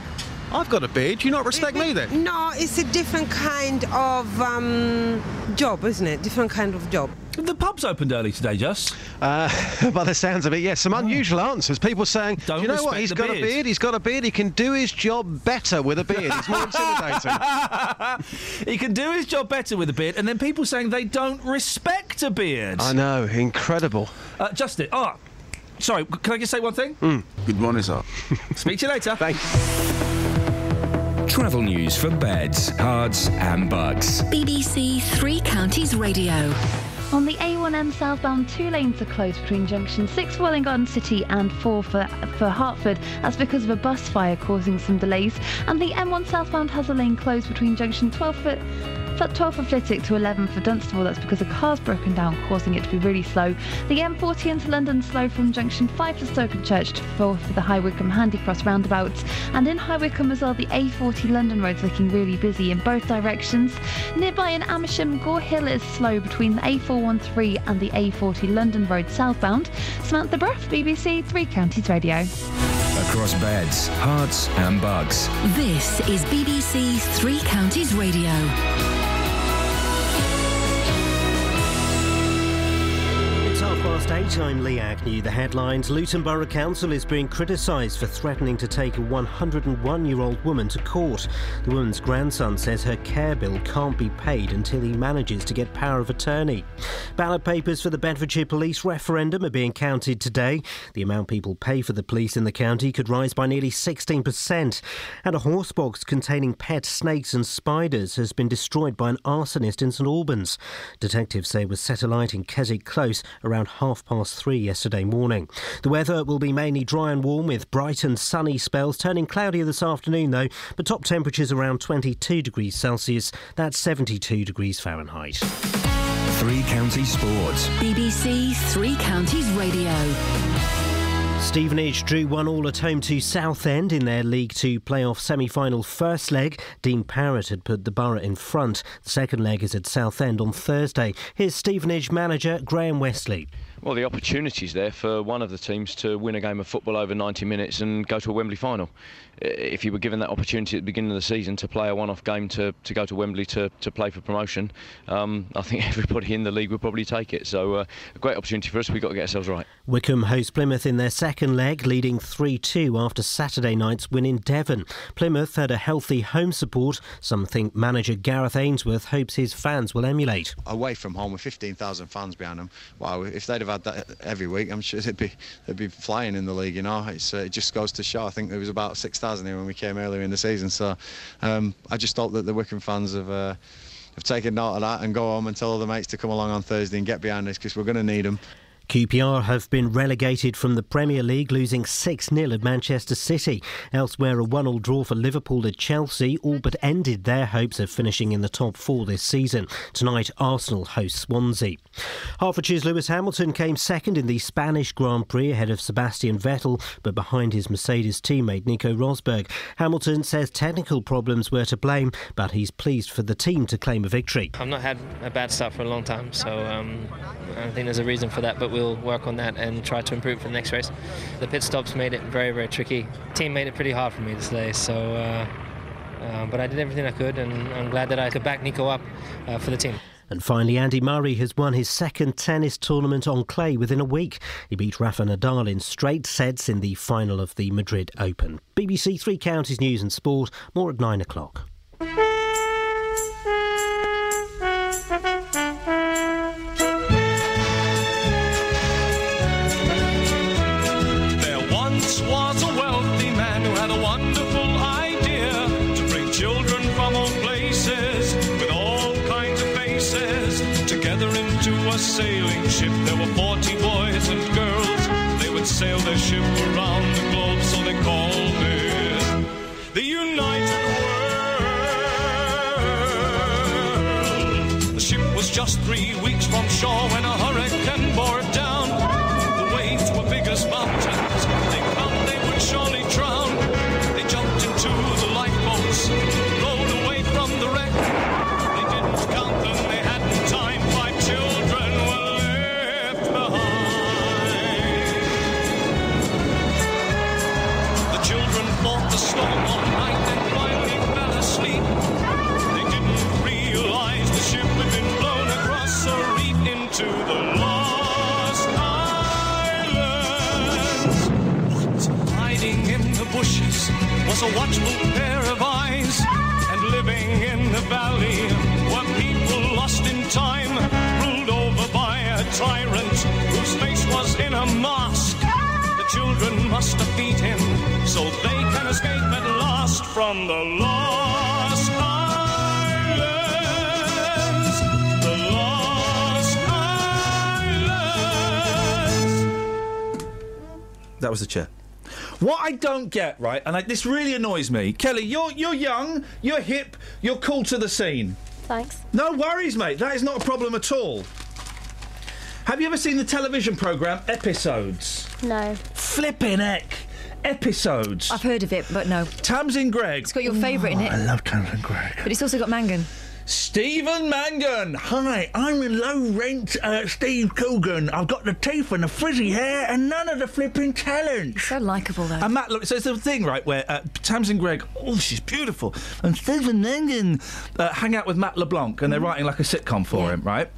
I've got a beard. Do you not respect me then? No, it's a different kind of um, job, isn't it? Different kind of job. The pub's opened early today, Just. Uh, by the sounds of it, yes. Some unusual answers. People saying, Don't "Do you know what? He's the got a beard." beard. He's got a beard. He can do his job better with a beard. It's more intimidating." he can do his job better with a beard, and then people saying they don't respect a beard. I know. Incredible. Uh, Justin, oh, sorry, can I just say one thing? Good morning, sir. Speak to you later. Thanks. Travel news for beds, cards, and bugs. BBC Three Counties Radio. On the A1M southbound, two lanes are closed between junction 6 for Welwyn Garden City and 4 for, for Hertford. That's because of a bus fire causing some delays. And the M1 southbound has a lane closed between junction 12 for 12 for Flitwick to 11 for Dunstable. That's because a car's broken down, causing it to be really slow. The M40 into London slow from junction 5 to Stokenchurch to 4 for the High Wycombe Handy Cross roundabouts. And in High Wycombe as well, the A40 London road's looking really busy in both directions. Nearby in Amersham, Gore Hill is slow between the A413 and the A40 London Road southbound. Samantha Bruff, BBC Three Counties Radio. Across beds, Herts, and bugs. This is BBC Three Counties Radio. Past eight. I'm Lee Agnew. The headlines Luton Borough Council is being criticised for threatening to take a 101 year old woman to court. The woman's grandson says her care bill can't be paid until he manages to get power of attorney. Ballot papers for the Bedfordshire Police referendum are being counted today. The amount people pay for the police in the county could rise by nearly 16%. And a horse box containing pet snakes and spiders has been destroyed by an arsonist in St Albans. Detectives say it was set alight in Keswick Close around half past three yesterday morning. The weather will be mainly dry and warm with bright and sunny spells, turning cloudier this afternoon though, but top temperatures around 22 degrees Celsius. That's 72 degrees Fahrenheit. Three Counties Sports. BBC Three Counties Radio. Stevenage drew one all at home to Southend in their League Two playoff semi-final first leg. Dean Parrett had put the borough in front. The second leg is at Southend on Thursday. Here's Stevenage manager Graham Westley. Well, the opportunity's there for one of the teams to win a game of football over 90 minutes and go to a Wembley final. If you were given that opportunity at the beginning of the season to play a one-off game to, to go to Wembley to, to play for promotion, um, I think everybody in the league would probably take it. So uh, a great opportunity for us. We've got to get ourselves right. Wycombe host Plymouth in their second leg, leading 3-2 after Saturday night's win in Devon. Plymouth had a healthy home support, something manager Gareth Ainsworth hopes his fans will emulate. Away from home with 15,000 fans behind them, wow, if they'd have had that every week, I'm sure they'd be they'd be flying in the league. You know, it's, uh, it just goes to show. I think there was about 6,000 here when we came earlier in the season, so um, I just hope that the Wycombe fans have. Uh, have taken note of that and go home and tell all the mates to come along on Thursday and get behind us because we're going to need them. QPR have been relegated from the Premier League, losing 6 0 at Manchester City. Elsewhere, a 1 0 draw for Liverpool at Chelsea all but ended their hopes of finishing in the top four this season. Tonight, Arsenal host Swansea. Hertfordshire's Lewis Hamilton came second in the Spanish Grand Prix ahead of Sebastian Vettel, but behind his Mercedes teammate Nico Rosberg. Hamilton says technical problems were to blame, but he's pleased for the team to claim a victory. I've not had a bad start for a long time, so um, I think there's a reason for that, but we'll work on that and try to improve for the next race. The pit stops made it very, very tricky. team made it pretty hard for me today, so. Uh, uh, but I did everything I could, and I'm glad that I could back Nico up uh, for the team. And finally, Andy Murray has won his second tennis tournament on clay within a week. He beat Rafa Nadal in straight sets in the final of the Madrid Open. BBC Three Counties News and Sport, more at nine o'clock. Sail their ship around the globe, so they called it the United World. The ship was just three weeks from shore when a hurricane bore a watchful pair of eyes. And living in the valley were people lost in time, ruled over by a tyrant whose face was in a mask. The children must defeat him so they can escape at last from the lost That was the chair. What I don't get, right, and I, this really annoys me, Kelly. You're you're young, you're hip, you're cool to the scene. Thanks. No worries, mate. That is not a problem at all. Have you ever seen the television programme Episodes? No. Flipping heck. Episodes. I've heard of it, but no. Tamsin Greig. It's got your favourite in it. Oh, I love Tamsin Greig. But it's also got Mangan. Stephen Mangan. Hi, I'm in low rent uh, Steve Coogan. I've got the teeth and the frizzy hair and none of the flipping talent. So likeable, though. And Matt, look, so it's the thing, right, where uh, Tamsin Greig, oh, she's beautiful, and Stephen Mangan uh, hang out with Matt LeBlanc, and they're writing like a sitcom for him, right?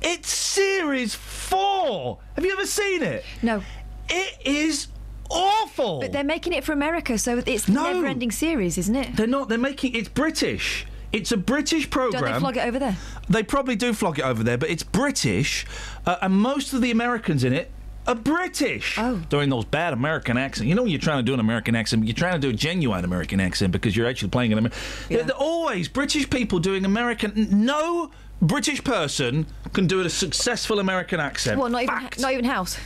It's series four. Have you ever seen it? No. It is awful. But they're making it for America, so it's a No. never-ending series, isn't it? They're not. They're making it's British. It's a British program. Don't they flog it over there? They probably do flog it over there, but it's British, uh, and most of the Americans in it are British. Oh. Doing those bad American accents. You know, when you're trying to do an American accent, you're trying to do a genuine American accent because you're actually playing an American. They're, they're always British people doing American. No British person can do a successful American accent. Well, Not even, not even House.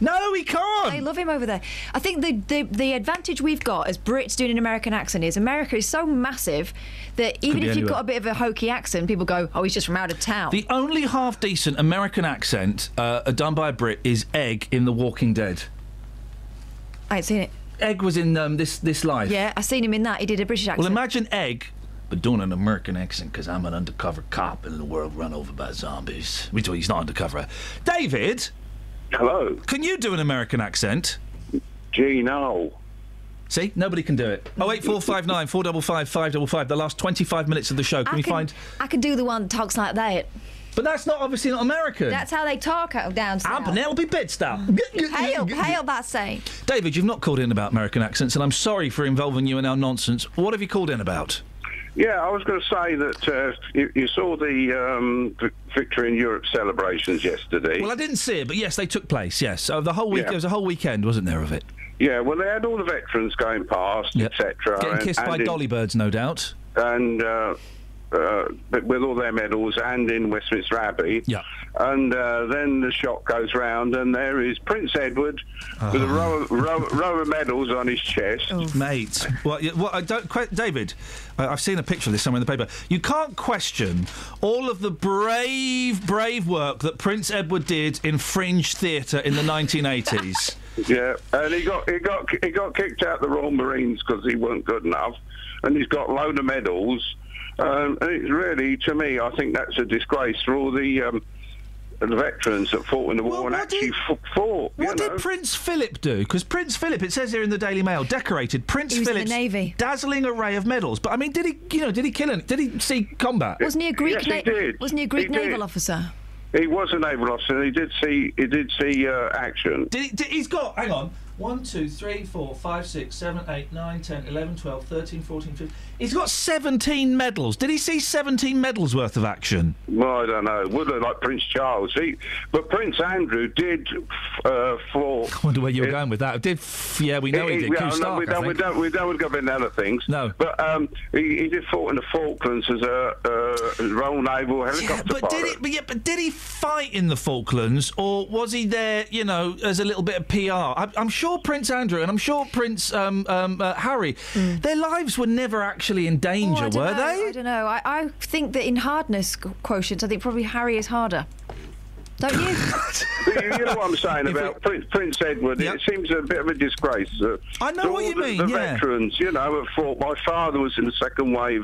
No, he can't. They love him over there. I think the, the the advantage we've got as Brits doing an American accent is America is so massive that even if you've got a bit of a hokey accent, people go, "Oh, he's just from out of town." The only half decent American accent uh, done by a Brit is Egg in The Walking Dead. I ain't seen it. Egg was in um, this this life. Yeah, I seen him in that. He did a British accent. Well, imagine Egg, but doing an American accent because I'm an undercover cop in the world run over by zombies. Which well, he's not undercover. David. Hello. Can you do an American accent? Gee, no. See, nobody can do it. Oh eight four five nine four double five five double five. The last twenty five minutes of the show. Can I we can, find? I can do the one that talks like that. But that's not obviously not American. That's how they talk out down south. I'm Penelope Bedstop. Hail, hail that saying. David, you've not called in about American accents, and I'm sorry for involving you in our nonsense. What have you called in about? Yeah, I was going to say that uh, you, you saw the um, victory in Europe celebrations yesterday. Well, I didn't see it, but yes, they took place. Yes, so the whole week Yeah. there was a whole weekend, wasn't there, of it? yeah, well, they had all the veterans going past, etc. Getting and- kissed and by in- dolly birds, no doubt. and uh, uh, but with all their medals, and in Westminster Abbey. Yeah. And uh, then the shot goes round, and there is Prince Edward with a Ah. row, of- row, row of medals on his chest. Mate, well, you- well I don't, que- David, I- I've seen a picture of this somewhere in the paper. You can't question all of the brave, brave work that Prince Edward did in fringe theatre in the 1980s. Yeah, and he got he got he got kicked out the Royal Marines because he weren't good enough, and he's got a load of medals. Um, and it's really, to me, I think that's a disgrace for all the um, the veterans that fought in the war and actually f- fought. What know. did Prince Philip do? Because Prince Philip, it says here in the Daily Mail, decorated Prince He was in the Philip's dazzling array of medals. But I mean, did he, you know, did he kill any? Did he see combat? Wasn't he a Greek? Yes, he na- did. Wasn't he a Greek He did. naval officer? He was a naval officer. He did see he did see uh, action. Did he, did, he's got, hang on, 1, 2, 3, 4, 5, 6, 7, 8, 9, 10, 11, 12, 13, 14, 15. He's got 17 medals. Did he see 17 medals worth of action? Well, I don't know. Would look like Prince Charles. He, but Prince Andrew did uh, fought. I wonder where you were going with that. Did f- yeah, we know he, did. yeah, Q no, Stark, we I don't, we think. don't, we don't want to go into other things. No. But um, he, he did fought in the Falklands as a uh, Royal Naval helicopter But pilot. did it? But yeah, but did he fight in the Falklands, or was he there? You know, as a little bit of PR. I, I'm sure Prince Andrew and I'm sure Prince um, um, uh, Harry, their lives were never actually in danger, Oh, were know, they? I don't know. I, I think that in hardness qu- quotient, I think probably Harry is harder. Don't you? You, you know what I'm saying about Prince, Prince Edward? It seems a bit of a disgrace. Uh, I know what you the, mean, The yeah. veterans, you know, have fought. My father was in the second wave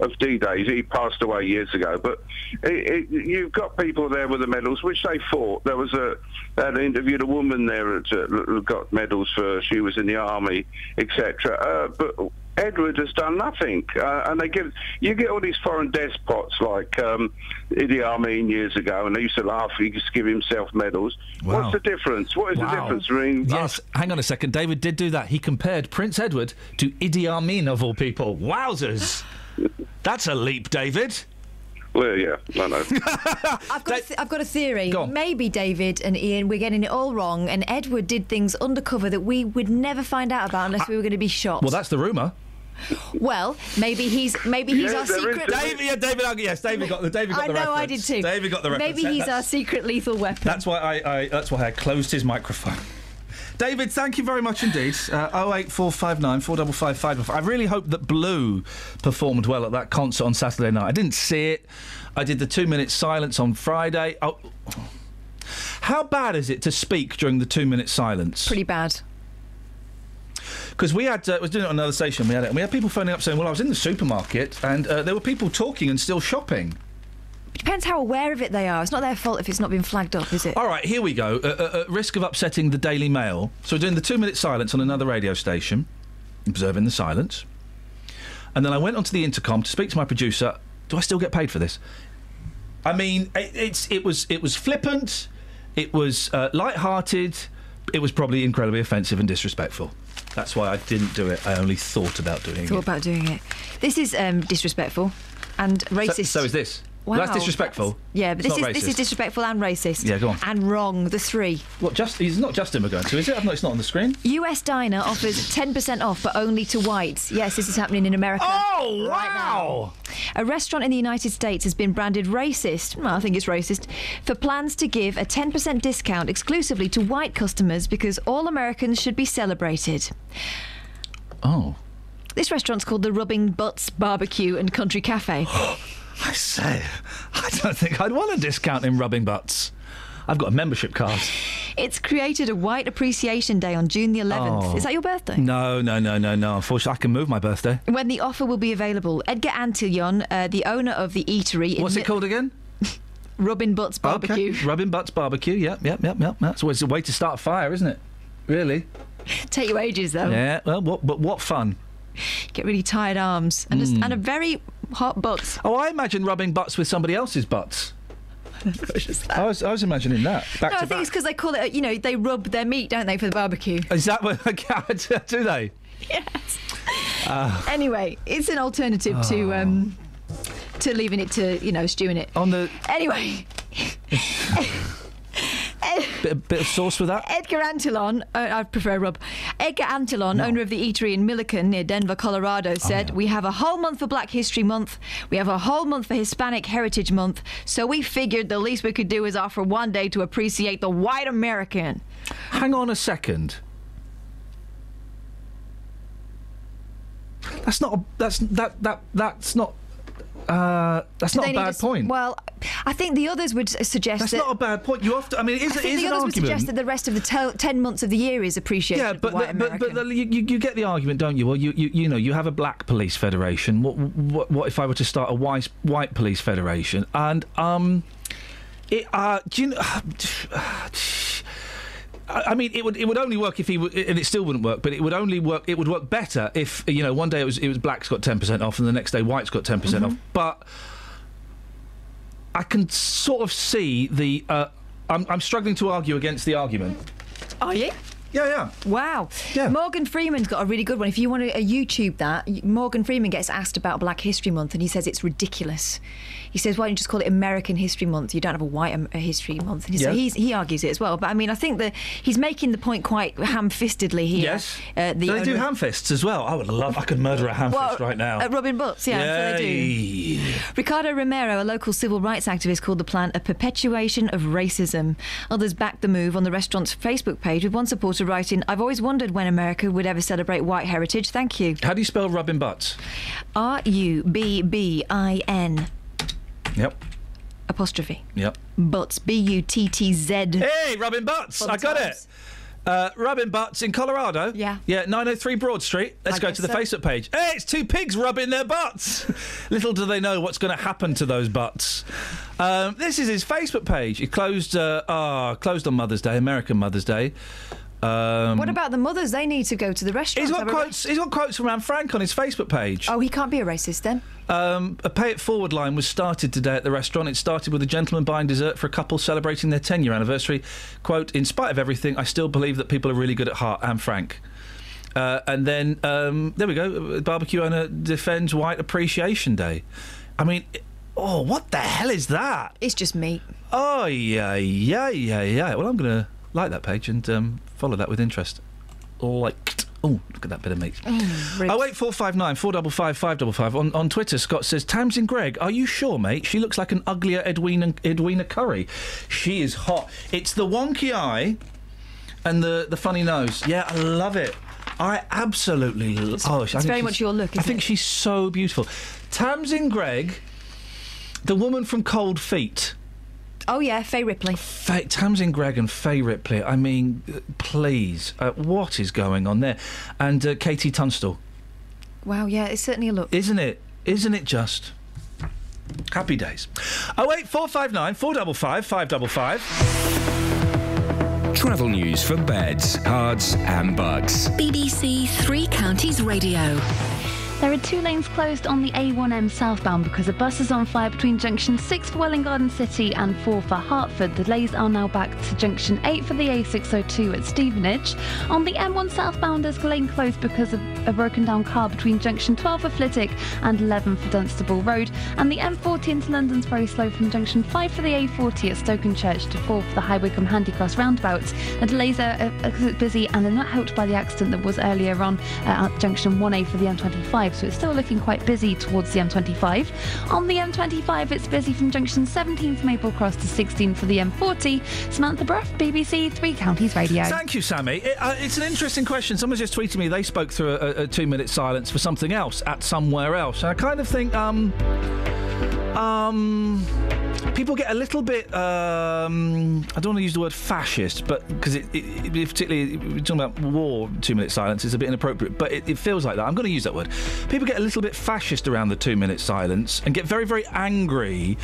of D-Days. He passed away years ago. But it, it, you've got people there with the medals, which they fought. There was a they interviewed a woman there that uh, who got medals for she was in the army, etc. Uh, but Edward has done nothing, uh, and they give you get all these foreign despots like um, Idi Amin years ago, and they used to laugh. He just give himself medals. Wow. What's the difference? What is the Wow. difference between Yes, hang on a second. David did do that. He compared Prince Edward to Idi Amin of all people. Wowzers! That's a leap, David. Well, yeah, I know. I've got, a th- I've got a theory. Go. Maybe David and Iain, we're getting it all wrong, and Edward did things undercover that we would never find out about unless ah. we were going to be shot. Well, that's the rumour. Well, maybe he's maybe he's our secret. David, yeah, David. Yes, David got the David got I the know, reference. I did too. David got the reference. Maybe he's That's- our secret lethal weapon. That's why I, I. That's why I closed his microphone. David, thank you very much indeed. Uh, 08459 455 I really hope that Blue performed well at that concert on Saturday night. I didn't see it. I did the two minute silence on Friday. Oh. How bad is it to speak during the two minute silence? Pretty bad. Because we had, uh, was doing it on another station. We had it, and we had people phoning up saying, "Well, I was in the supermarket, and uh, there were people talking and still shopping." It depends how aware of it they are. It's not their fault if it's not been flagged up, is it? All right, here we go. Uh, uh, at risk of upsetting the Daily Mail, so we're doing the two minute silence on another radio station, observing the silence, and then I went onto the intercom to speak to my producer. Do I still get paid for this? I mean, it, it's it was it was flippant, it was uh, light-hearted, it was probably incredibly offensive and disrespectful. That's why I didn't do it. I only thought about doing Thought it. about doing it. This is um, disrespectful and So, racist. so is this? Wow, That's disrespectful. Yeah, but It's this is this is disrespectful and racist. Yeah, go on. And wrong. The three. What? Just he's not Justin we're going to, is it? Not, it's not on the screen. US diner offers 10% off, but only to whites. Yes, this is happening in America. Oh, right now. A restaurant in the United States has been branded racist, well, I think it's racist, for plans to give a 10% discount exclusively to white customers because all Americans should be celebrated. Oh. This restaurant's called the Rubbing Butts Barbecue and Country Cafe. I say, I don't think I'd want a discount in rubbing butts. I've got a membership card. It's created a White Appreciation Day on June the 11th. Oh. Is that your birthday? No, no, no, no, no. Unfortunately, I can move my birthday. When the offer will be available, Edgar Antillon, uh, the owner of the eatery. in What's it Mi- called again? Rubbing Butts Barbecue. Okay. Rubbing butts barbecue. Yep, yep, yep, yep. That's always a way to start a fire, isn't it? Really? Take you ages though. Yeah. Well, what, but what fun. Get really tired arms and, Mm. and a very hot butts. Oh, I imagine rubbing butts with somebody else's butts. I was, I was imagining that. Back no, I think back. it's because they call it, you know, they rub their meat, don't they, for the barbecue? Is that what? They do they? Yes. Uh, Anyway, it's an alternative to Oh. um, to leaving it to, you know, stewing it. on the Anyway, bit, bit of sauce with that. Edgar Antillon, uh, I prefer Rob. Edgar Antillon, owner of the eatery in Milliken near Denver, Colorado, said, We have a whole month for Black History Month. We have a whole month for Hispanic Heritage Month. So we figured the least we could do is offer one day to appreciate the white American. Hang on a second. That's not. A, that's that that that's not. Uh, that's not a bad point. Well, I think the others would suggest That's that. not a bad point. You often. I mean, it is, I it think is the others would suggest that the rest of the tel- ten months of the year is appreciated. yeah, but white the, but, but the, you, you you get the argument, don't you? Well, you, you you know you have a black police federation. What what what if I were to start a white white police federation? And um, it uh, do you know? I I mean, it would it would only work if he would, and it still wouldn't work. But it would only work. It would work better if you know one day it was it was blacks got ten percent off, and the next day whites got 10% off. But I can sort of see the. Uh, I'm I'm struggling to argue against the argument. Are you? Yeah, yeah. Wow. Yeah. Morgan Freeman's got a really good one. If you want to uh, YouTube that, Morgan Freeman gets asked about Black History Month and he says it's ridiculous. He says, why don't you just call it American History Month? You don't have a white history month. And he, so he's, he argues it as well. But I mean, I think that he's making the point quite ham-fistedly here. Yes. Uh, the do they do ham fists as well? I would love. I could murder a ham Well, fist right now. At Robin Butts, yeah, what they do. Ricardo Romero, a local civil rights activist, called the plan a perpetuation of racism. Others backed the move on the restaurant's Facebook page, with one supporter writing, I've always wondered when America would ever celebrate white heritage. Thank you. How do you spell rubbing butts? R U B B I N Yep. apostrophe. Yep. Butts. B U T T Z. Hey, rubbing butts! Fun I got times. it. Uh, rubbing butts in Colorado. Yeah. Yeah, 903 Broad Street. Let's I go to the so. Facebook page. Hey, it's two pigs rubbing their butts. Little do they know what's going to happen to those butts. Um, this is his Facebook page. It closed. Uh, ah, closed on Mother's Day, American Mother's Day. Um, What about the mothers? They need to go to the restaurant. He's got quotes. He's got quotes from Anne Frank on his Facebook page. Oh, he can't be a racist then. Um, a pay it forward line was started today at the restaurant. It started with a gentleman buying dessert for a couple celebrating their 10 year anniversary. Quote, in spite of everything, I still believe that people are really good at heart. Anne Frank. Uh, and then, um, there we go. Barbecue owner defends White Appreciation Day. I mean, oh, what the hell is that? It's just meat. Oh, yeah, yeah, yeah, yeah. Well, I'm going to like that page and um, follow that with interest. Liked. Oh, look at that bit of meat. Mm, Oh wait, four five nine four double five five double five on on Twitter. Scott says Tamsin Greig. Are you sure, mate? She looks like an uglier Edwina Edwina Currie. She is hot. It's the wonky eye. and the the funny nose. Yeah, I love it. I absolutely. Lo- oh, I it's think very much your look, I think it? she's so beautiful. Tamsin Greig, the woman from Cold Feet. Oh yeah, Fay Ripley. Faye, Tamsin Greig and Faye Ripley. I mean, uh, please, uh, what is going on there? And uh, KT Tunstall, Wow, yeah, it's certainly a look. isn't it? Isn't it just? Happy days. Oh wait, four five nine four double five five double five. Travel news for beds, cards, and Bucks. BBC Three Counties Radio. There are two lanes closed on the A1M southbound because a bus is on fire between junction 6 for Welwyn Garden City and 4 for Hertford. The delays are now back to junction 8 for the A602 at Stevenage. On the M1 southbound, there's a lane closed because of a broken down car between junction 12 for Flitwick and 11 for Dunstable Road. And the M40 into London's very slow from junction 5 for the A40 at Stokenchurch to 4 for the High Wycombe Handy Cross roundabout. The delays are uh, uh, busy and they're not helped by the accident that was earlier on uh, at junction 1A for the M25, so it's still looking quite busy towards the M25. On the M25, it's busy from junction 17 for Maple Cross to 16 for the M40. Samantha Bruff, BBC Three Counties Radio. Thank you, Sammy. It, uh, it's an interesting question. Someone just tweeted me they spoke through a, a, a two-minute silence for something else at somewhere else, and I kind of think, um, um, people get a little bit. Um, I don't want to use the word fascist, but because it, it, it- particularly we're talking about war, two-minute silence is a bit inappropriate. But it, it feels like that. I'm going to use that word. People get a little bit fascist around the two-minute silence and get very, very angry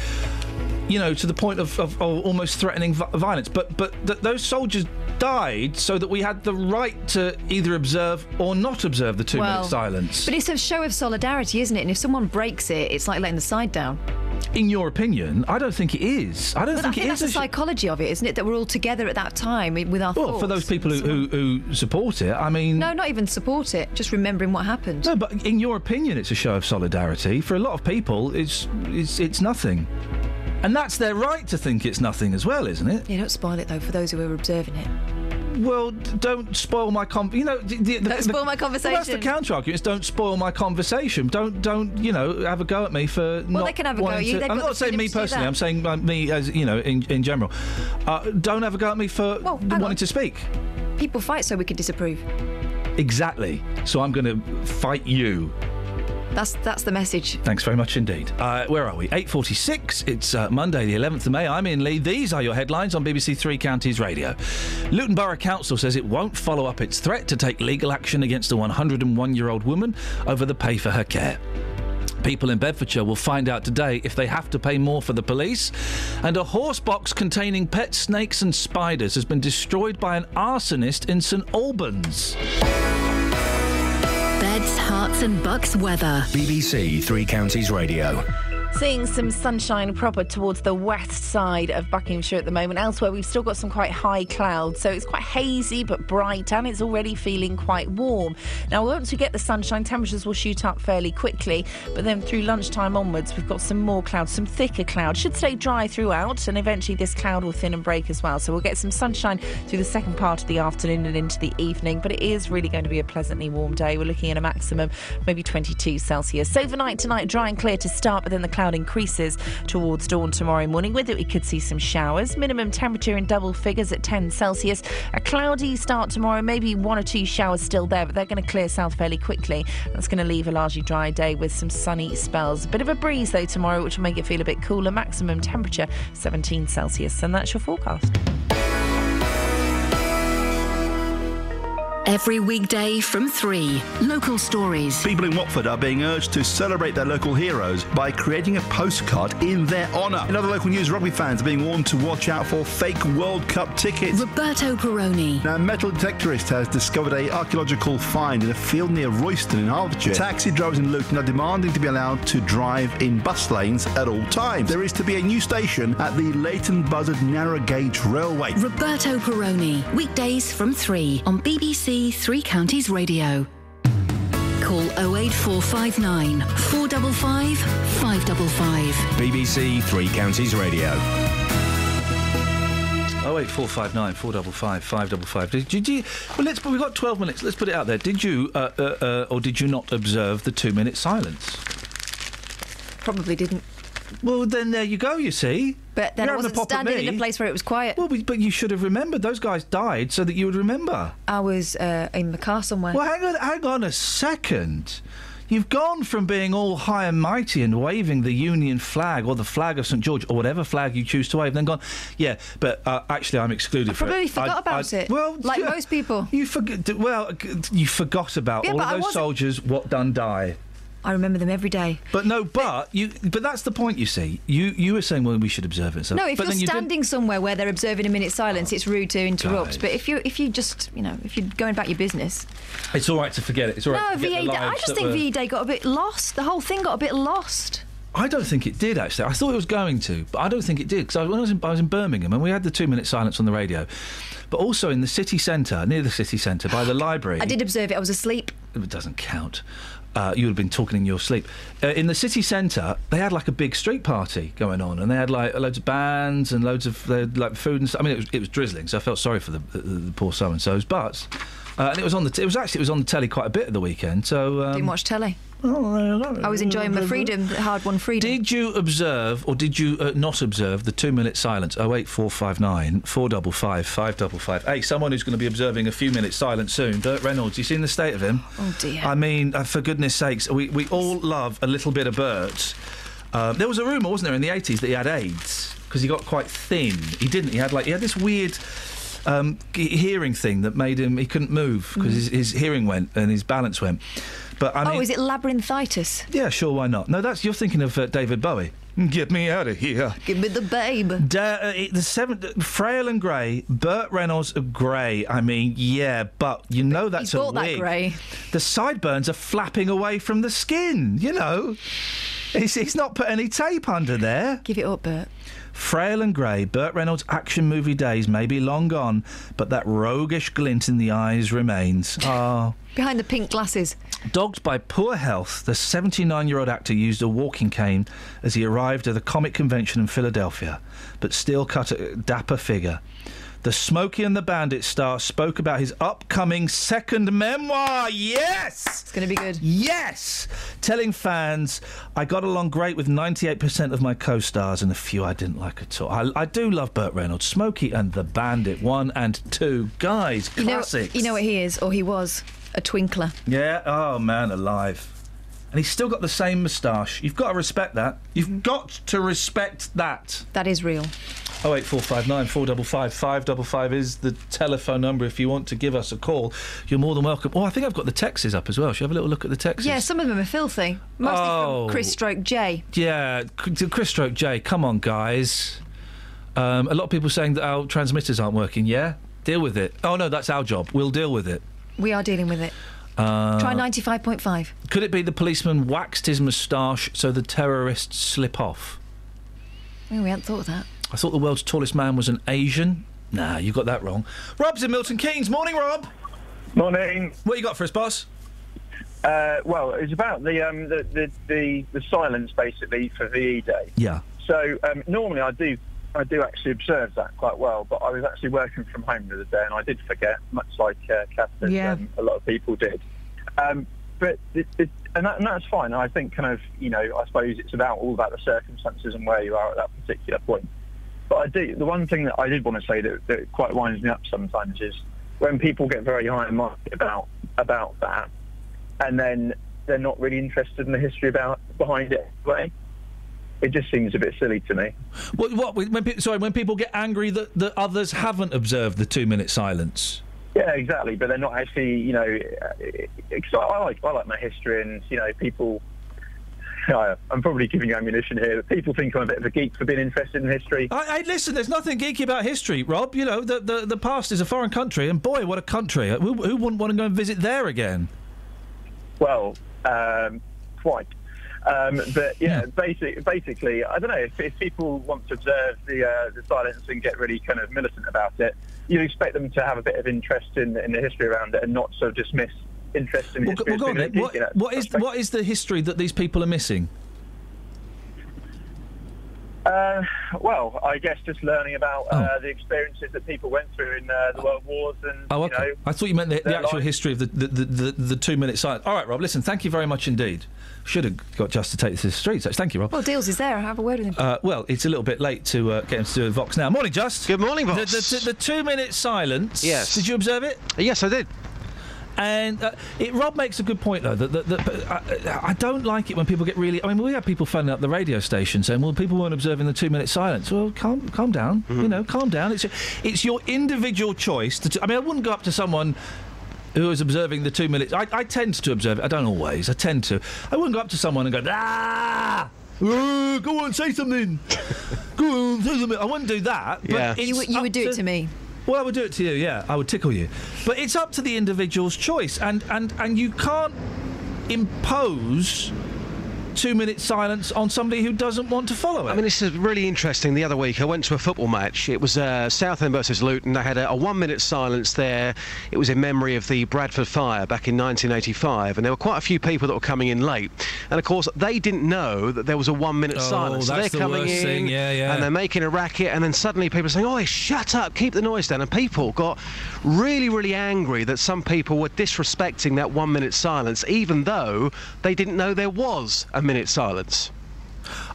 you know, to the point of, of, of almost threatening violence. But but th- those soldiers died so that we had the right to either observe or not observe the two well, minute silence. But it's a show of solidarity, isn't it? And if someone breaks it, it's like letting the side down. In your opinion, I don't think it is. I don't But I think think it that's is. the psychology of it, isn't it? That we're all together at that time with our thoughts. well, thoughts. for those people who, who, who support it, I mean. No, not even support it. Just remembering what happened. No, but in your opinion, it's a show of solidarity. For a lot of people, it's it's, it's nothing. And that's their right to think it's nothing as well, isn't it? Yeah, don't spoil it though for those who are observing it. Well, don't spoil my con. You know, the, the, Don't spoil my conversation. Well, that's the counter argument. Is don't spoil my conversation. Don't don't you know have a go at me for not. they can have a go at you. to- I'm not saying me personally. I'm saying uh, me as you know in in general. Uh, don't have a go at me for wanting to speak. People fight so we can disapprove. Exactly. So I'm going to fight you. That's that's the message. Thanks very much indeed. Uh, where are we? 8.46. It's uh, Monday, the 11th of May. I'm Iain Lee. These are your headlines on BBC Three Counties Radio. Luton Borough Council says it won't follow up its threat to take legal action against a 101-year-old woman over the pay for her care. People in Bedfordshire will find out today if they have to pay more for the police. And a horse box containing pet snakes and spiders has been destroyed by an arsonist in St Albans. Beds, Herts, and Bucks weather. BBC Three Counties Radio. Seeing some sunshine proper towards the west side of Buckinghamshire at the moment. Elsewhere, we've still got some quite high clouds, so it's quite hazy but bright, and it's already feeling quite warm. Now, once we get the sunshine, temperatures will shoot up fairly quickly, but then through lunchtime onwards, we've got some more clouds, some thicker clouds. Should stay dry throughout, and eventually this cloud will thin and break as well. So we'll get some sunshine through the second part of the afternoon and into the evening, but it is really going to be a pleasantly warm day. We're looking at a maximum maybe 22 Celsius. So overnight tonight, dry and clear to start, but then the cloud increases towards dawn tomorrow morning. With it, we could see some showers. Minimum temperature in double figures at 10 Celsius. A cloudy start tomorrow, maybe one or two showers still there, but they're going to clear south fairly quickly. That's going to leave a largely dry day with some sunny spells. A bit of a breeze though tomorrow, which will make it feel a bit cooler. Maximum temperature 17 Celsius, and that's your forecast. Every weekday from 3. Local stories. People in Watford are being urged to celebrate their local heroes by creating a postcard in their honour. In other local news, rugby fans are being warned to watch out for fake World Cup tickets. Roberto Perrone. Now, a metal detectorist has discovered a archaeological find in a field near Royston in Hertfordshire. Taxi drivers in Luton are demanding to be allowed to drive in bus lanes at all times. There is to be a new station at the Leighton Buzzard Narrow Gauge Railway. Roberto Perrone. Weekdays from 3 on BBC Three Counties Radio. Call 08459 455 555. BBC Three Counties Radio. Oh eight four five nine four double five five double five. Did, did you? Well, let's. We've got twelve minutes. Let's put it out there. Did you, uh, uh, uh, or did you not observe the two-minute silence? Probably didn't. Well, then there you go. You see, But then You're I wasn't standing in a place where it was quiet. Well, but you should have remembered. Those guys died so that you would remember. I was uh, in the car somewhere. Well, hang on, hang on a second. You've gone from being all high and mighty and waving the Union flag or the flag of St George or whatever flag you choose to wave, then gone, yeah, but uh, actually I'm excluded I from probably it. forgot about it. Well, like yeah, most people. You forget. Well, you forgot about Yeah, all of those soldiers. What done die. I remember them every day. But no, but you. But that's the point. You see, you you were saying, well, we should observe it. So, No, if but you're then you standing somewhere where they're observing a minute's silence, it's rude to interrupt. Guys. But if you if you just you know if you're going about your business, it's all right to forget it. It's all right. no, forget VE Day. I just think were- VE Day got a bit lost. The whole thing got a bit lost. I don't think it did actually. I thought it was going to, but I don't think it did because when I was in, I was in Birmingham and we had the two minute silence on the radio, but also in the city centre, near the city centre, by the library. I did observe it. I was asleep. It doesn't count. Uh, you would have been talking in your sleep. Uh, in the city centre, they had like a big street party going on, and they had like loads of bands and loads of had, like food and stuff. I mean, it was, it was drizzling, so I felt sorry for the, the, the poor so and so's. But uh, and it was on the t- it was actually it was on the telly quite a bit at the weekend. So um, Didn't watch telly. Oh, I was enjoying my freedom, the hard-won freedom. Did you observe or did you uh, not observe the two minute silence? Oh eight four five nine four double five five double five. Hey, someone who's going to be observing a few minutes silence soon. Burt Reynolds. You seen the state of him? Oh dear. I mean, uh, for goodness sakes, we we all love a little bit of Burt. Uh, there was a rumour, wasn't there, in the eighties that he had AIDS because he got quite thin. He didn't. He had like he had this weird. Um, hearing thing that made him he couldn't move because Mhm. his, his hearing went and his balance went. But I mean, oh, is it labyrinthitis? yeah, sure, why not? No, that's you're thinking of uh, David Bowie. Get me out of here. Give me the babe. Da- uh, the seventh, frail and grey. Burt Reynolds of grey. I mean, yeah, but you know that's He's a bought that wig. grey. The sideburns are flapping away from the skin. You know, he's, he's not put any tape under there. Give it up, Bert. Frail and grey, Burt Reynolds' action movie days may be long gone, but that roguish glint in the eyes remains. Ah. Behind the pink glasses. Dogged by poor health, the 79 year old actor used a walking cane as he arrived at a comic convention in Philadelphia, but still cut a dapper figure. The Smokey and the Bandit star spoke about his upcoming second memoir. Yes! It's going to be good. Yes! Telling fans, I got along great with 98% of my co stars and a few I didn't like at all. I, I do love Burt Reynolds. Smokey and the Bandit, one and two. Guys, You know, you know what he is, or he was a twinkler. Yeah, oh man, alive. And he's still got the same moustache. You've got to respect that. You've got to respect that. That is real. Oh eight four five nine four double five five double five is the telephone number if you want to give us a call. You're more than welcome. Oh, I think I've got the texts up as well. Shall we have a little look at the texts? Yeah, some of them are filthy. Mostly Oh. from Chris Stroke J. Yeah, Chris Stroke J. Come on, guys. Um, a lot of people saying that our transmitters aren't working. Yeah, deal with it. Oh no, that's our job. We'll deal with it. We are dealing with it. Uh, Try 95.5. Could it be the policeman waxed his moustache so the terrorists slip off? Oh, we hadn't thought of that. I thought the world's tallest man was an Asian. Nah, you got that wrong. Rob's in Milton Keynes. Morning, Rob. Morning. What you got for us, boss? Uh, well, it's about the, um, the, the the the silence basically for VE Day. Yeah. So um, normally I do I do actually observe that quite well, but I was actually working from home the other day and I did forget, much like uh, Catherine, Yeah. um, a lot of people did. Um, but it, it, and, that, and that's fine. I think kind of you know I suppose it's about all about the circumstances and where you are at that particular point. But I do the one thing that I did want to say that, that quite winds me up sometimes is when people get very high and mighty about about that, and then they're not really interested in the history about behind it. Anyway. It just seems a bit silly to me. What? what when, pe- sorry, when people get angry that, that others haven't observed the two-minute silence. Yeah, exactly. But they're not actually, you know, uh, 'cause I, I like I like my history, and you know, people. I- I'm probably giving you ammunition here. But people think I'm a bit of a geek for being interested in history. I, I listen. There's nothing geeky about history, Rob. You know, the, the the past is a foreign country, and boy, what a country! Who, who wouldn't want to go and visit there again? Well, um, quite. Um, but yeah, Basic, basically, I don't know if, if people want to observe the uh, the silence and get really kind of militant about it, you'd expect them to have a bit of interest in, in the history around it and not of dismiss interest in Well, history. well, on. What, in what is what is the history that these people are missing? Uh, well, I guess just learning about uh, Oh. the experiences that people went through in uh, the World Wars and Oh, okay. you know, I thought you meant the, the actual life. history of the, the, the, the, the two minute silence. All right, Rob, listen, thank you very much indeed. Should have got just to take this to the streets. actually. Thank you, Rob. Well, Deals is there. I have a word with him. Uh, well, it's a little bit late to uh, get him to do a Vox now. Morning, Just. Good morning, The, boss. the, the two minute silence. Yes. Did you observe it? Yes, I did. And uh, it, Rob makes a good point, though. That, that, that but I, I don't like it when people get really. I mean, we have people phoning up the radio station saying, "Well, people weren't observing the two-minute silence." Well, calm, calm down. Mm-hmm. You know, calm down. It's it's your individual choice. To t- I mean, I wouldn't go up to someone who is observing the two minutes. I, I tend to observe it. I don't always. I tend to. I wouldn't go up to someone and go, "Ah." uh, go on, say something. go on, say something. I wouldn't do that. But Yeah. it's You would- you would do it to me. Well, I would do it to you. Yeah, I would tickle you. But it's up to the individual's choice, and and and you can't impose two minute silence on somebody who doesn't want to follow it. I mean, this is really interesting. The other week, I went to a football match. It was uh, Southend versus Luton. They had a, a one-minute silence there. It was in memory of the Bradford fire back in 1985, and there were quite a few people that were coming in late. And of course, they didn't know that there was a one-minute Oh, silence. so that's they're the coming worst in, thing. Yeah, yeah. and they're making a racket, and then suddenly people are saying, "Oh, shut up! Keep the noise down." And people got really, really angry that some people were disrespecting that one-minute silence, even though they didn't know there was a minute silence.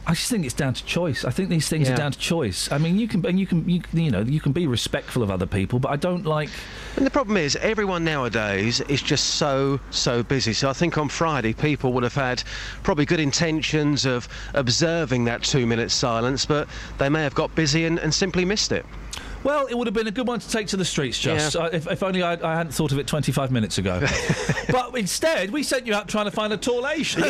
I just think it's down to choice. I think these things Yeah. are down to choice. I mean, you can and you can you, you know you can be respectful of other people, but I don't like. And the problem is, everyone nowadays is just so, so busy. So I think on Friday, people would have had probably good intentions of observing that two minute silence, but they may have got busy and, and simply missed it. Well, it would have been a good one to take to the streets, just Yeah. uh, if, if only I, I hadn't thought of it 25 minutes ago. but instead, we sent you out trying to find a tall Asian.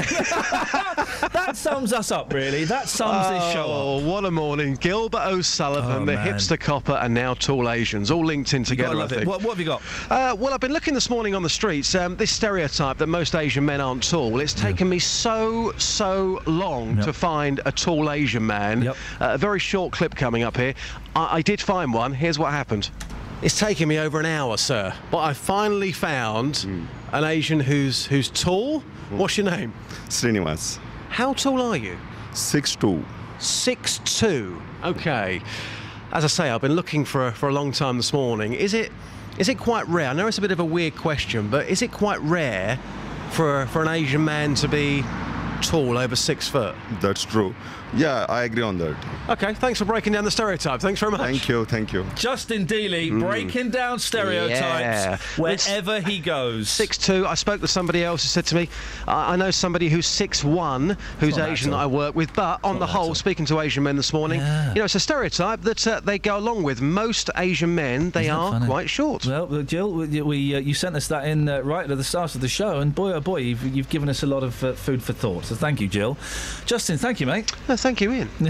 that sums us up, really. That sums this show up. Oh, what a morning. Gilbert O'Sullivan, Oh, the man. hipster copper, and now tall Asians, all linked in together, I love it. think. What, what have you got? Uh, well, I've been looking this morning on the streets. Um, this stereotype that most Asian men aren't tall. It's taken me so so long to find a tall Asian man. Uh, a very short clip coming up here. I, I did find one. Here's what happened. It's taken me over an hour, sir, but I finally found hmm. an Asian who's who's tall. Hmm. What's your name? Srinivas. How tall are you? Six two. Six two. Okay. As I say, I've been looking for a, for a long time this morning. Is it is it quite rare? I know it's a bit of a weird question, but is it quite rare for for an Asian man to be tall over six foot? That's true. Yeah, I agree on that. Okay, thanks for breaking down the stereotype. Thanks very much. Thank you, thank you. Justin Dealey breaking down stereotypes Yeah. wherever he goes. Six two. I spoke to somebody else who said to me, I I know somebody who's six one, who's not that Asian that. I work with, but on the whole, speaking to Asian men this morning, you know, it's a stereotype that uh, they go along with. Most Asian men, they are funny? quite short. Well, Jill, we, we uh, you sent us that in uh, right at the start of the show, and boy, oh boy, you've, you've given us a lot of uh, food for thought. So thank you, Jill. Justin, thank you, mate. No, thank you, Iain.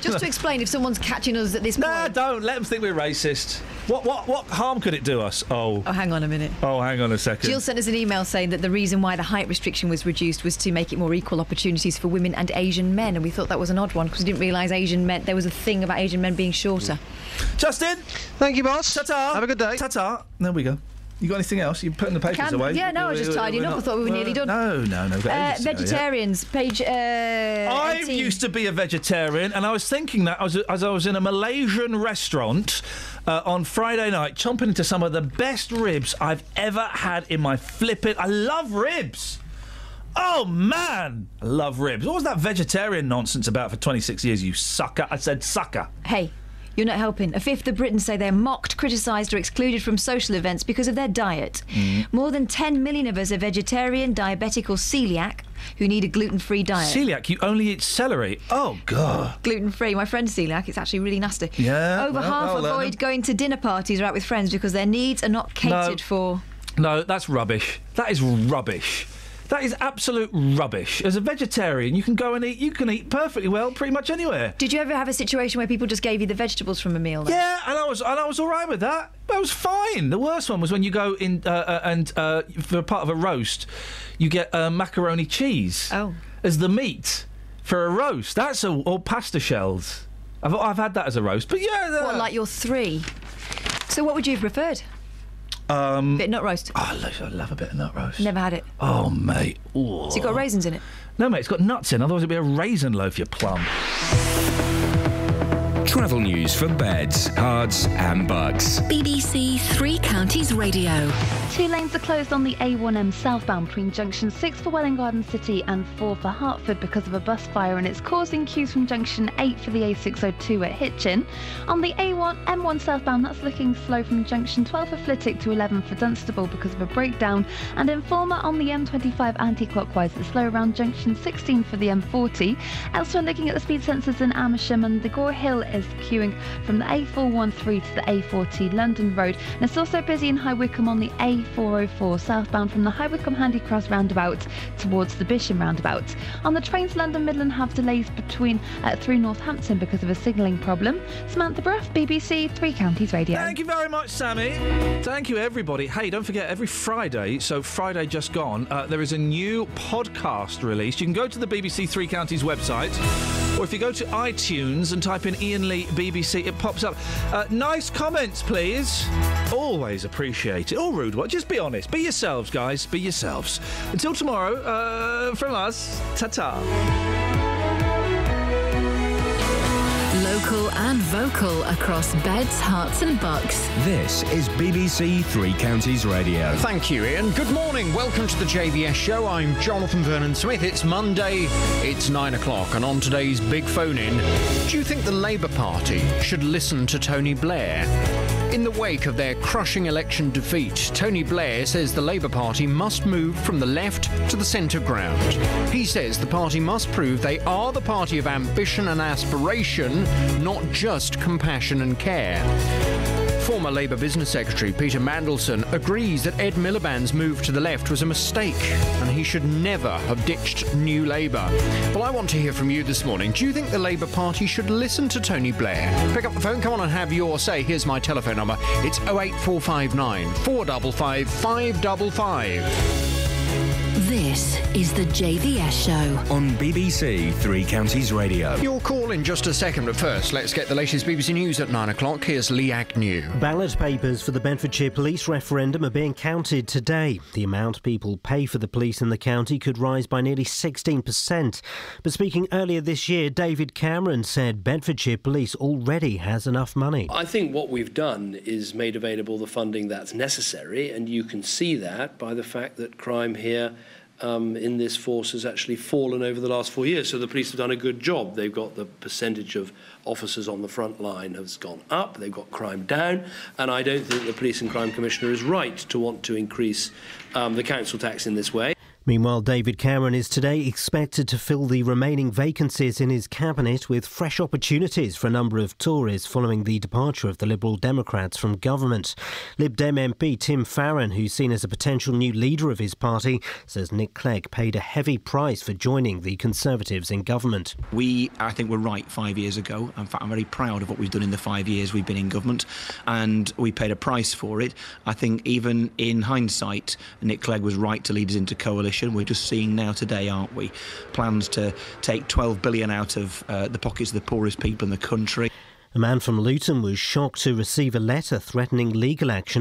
Just to explain, if someone's catching us at this point. Nah, don't let them think we're racist. What what what harm could it do us? Oh, Oh, hang on a minute. oh, hang on a second. Jill sent us an email saying that the reason why the height restriction was reduced was to make it more equal opportunities for women and Asian men, and we thought that was an odd one because we didn't realise Asian men there was a thing about Asian men being shorter. Justin, thank you, boss. Ta-ta. Have a good day. Ta-ta. There we go. You got anything else? You putting the papers Can- away? yeah, no, I was just tidying up. I thought we were nearly done. No, no, no. Uh, go, yeah. vegetarians, page. Uh, I 18. used to be a vegetarian, and I was thinking that as, as I was in a Malaysian restaurant uh, on Friday night, chomping into some of the best ribs I've ever had in my flipping. I love ribs. Oh man, I love ribs. What was that vegetarian nonsense about for 26 years? You sucker! I said sucker. Hey, you're not helping. A fifth of Britons say they're mocked, criticised, or excluded from social events because of their diet. Mm. More than 10 million of us are vegetarian, diabetic, or celiac who need a gluten free diet. Celiac, you only eat celery. Oh god. Gluten free. My friend's celiac. It's actually really nasty. Yeah, Over well, half I'll avoid going to dinner parties or out with friends because their needs are not catered for. No, that's rubbish. That is rubbish. That is absolute rubbish. As a vegetarian, you can go and eat. You can eat perfectly well, pretty much anywhere. Did you ever have a situation where people just gave you the vegetables from a meal? then? Yeah, and I was and I was all right with that. That was fine. The worst one was when you go in uh, uh, and uh, for part of a roast, you get uh, macaroni cheese oh. as the meat for a roast. That's a, or pasta shells. I've, I've had that as a roast, but yeah. What, like your three? So what would you have preferred? Um, Bit of nut roast. I love, I love a bit of nut roast. Never had it. Oh mate. Ooh. So you got raisins in it. No, mate, it's got nuts in. Otherwise, it'd be a raisin loaf. You plum. Travel news for beds, cards, and Bucks. BBC Three Counties Radio. Two lanes are closed on the A1M southbound between junction 6 for Welwyn Garden City and 4 for Hertford because of a bus fire, and it's causing queues from junction 8 for the A602 at Hitchin. On the A1 M1 southbound, that's looking slow from junction 12 for Flitwick to 11 for Dunstable because of a breakdown, and Informer on the M25 anti-clockwise, it's slow around junction 16 for the M40. Elsewhere, looking at the speed sensors in Amersham, and the Gore Hill is queuing from the A413 to the A40 London Road, and it's also busy in High Wycombe on the A404 southbound from the High Wycombe Handy Cross roundabout towards the Bisham roundabout. On the trains, London Midland have delays between uh, through Northampton because of a signalling problem. Samantha Bruff, BBC Three Counties Radio. Thank you very much, Sammy. Thank you, everybody. Hey, don't forget, every Friday, so Friday just gone, uh, there is a new podcast released. You can go to the BBC Three Counties website, or if you go to iTunes and type in Iain Lee BBC, it pops up. Uh, nice comments, please. Always appreciate it. All rude ones. Just be honest. Be yourselves, guys. Be yourselves. Until tomorrow, uh, from us, ta ta. Local and vocal across beds, Herts, and Bucks. This is BBC Three Counties Radio. Thank you, Iain. Good morning. Welcome to the JVS show. I'm Jonathan Vernon Smith. It's Monday, it's nine o'clock, and on today's big phone in, do you think the Labour Party should listen to Tony Blair? In the wake of their crushing election defeat, Tony Blair says the Labour Party must move from the left to the centre ground. He says the party must prove they are the party of ambition and aspiration, not just compassion and care. Former Labour Business Secretary Peter Mandelson agrees that Ed Miliband's move to the left was a mistake and he should never have ditched New Labour. Well, I want to hear from you this morning. Do you think the Labour Party should listen to Tony Blair? Pick up the phone, come on and have your say. Here's my telephone number. It's 08459 455 555. This is the JVS show. On BBC Three Counties Radio. Your call in just a second, but first, let's get the latest BBC News at 9 o'clock. Here's Lee Agnew. Ballot papers for the Bedfordshire police referendum are being counted today. The amount people pay for the police in the county could rise by nearly 16%. But speaking earlier this year, David Cameron said Bedfordshire police already has enough money. I think what we've done is made available the funding that's necessary, and you can see that by the fact that crime here um, in this force has actually fallen over the last four years. So the police have done a good job. They've got the percentage of officers on the front line has gone up. They've got crime down. And I don't think the Police and Crime Commissioner is right to want to increase um, the council tax in this way. Meanwhile, David Cameron is today expected to fill the remaining vacancies in his cabinet with fresh opportunities for a number of Tories following the departure of the Liberal Democrats from government. Lib Dem MP Tim Farron, who's seen as a potential new leader of his party, says Nick Clegg paid a heavy price for joining the Conservatives in government. We, I think, were right five years ago. In fact, I'm very proud of what we've done in the five years we've been in government, and we paid a price for it. I think, even in hindsight, Nick Clegg was right to lead us into coalition. We're just seeing now today, aren't we? Plans to take 12 billion out of uh, the pockets of the poorest people in the country. A man from Luton was shocked to receive a letter threatening legal action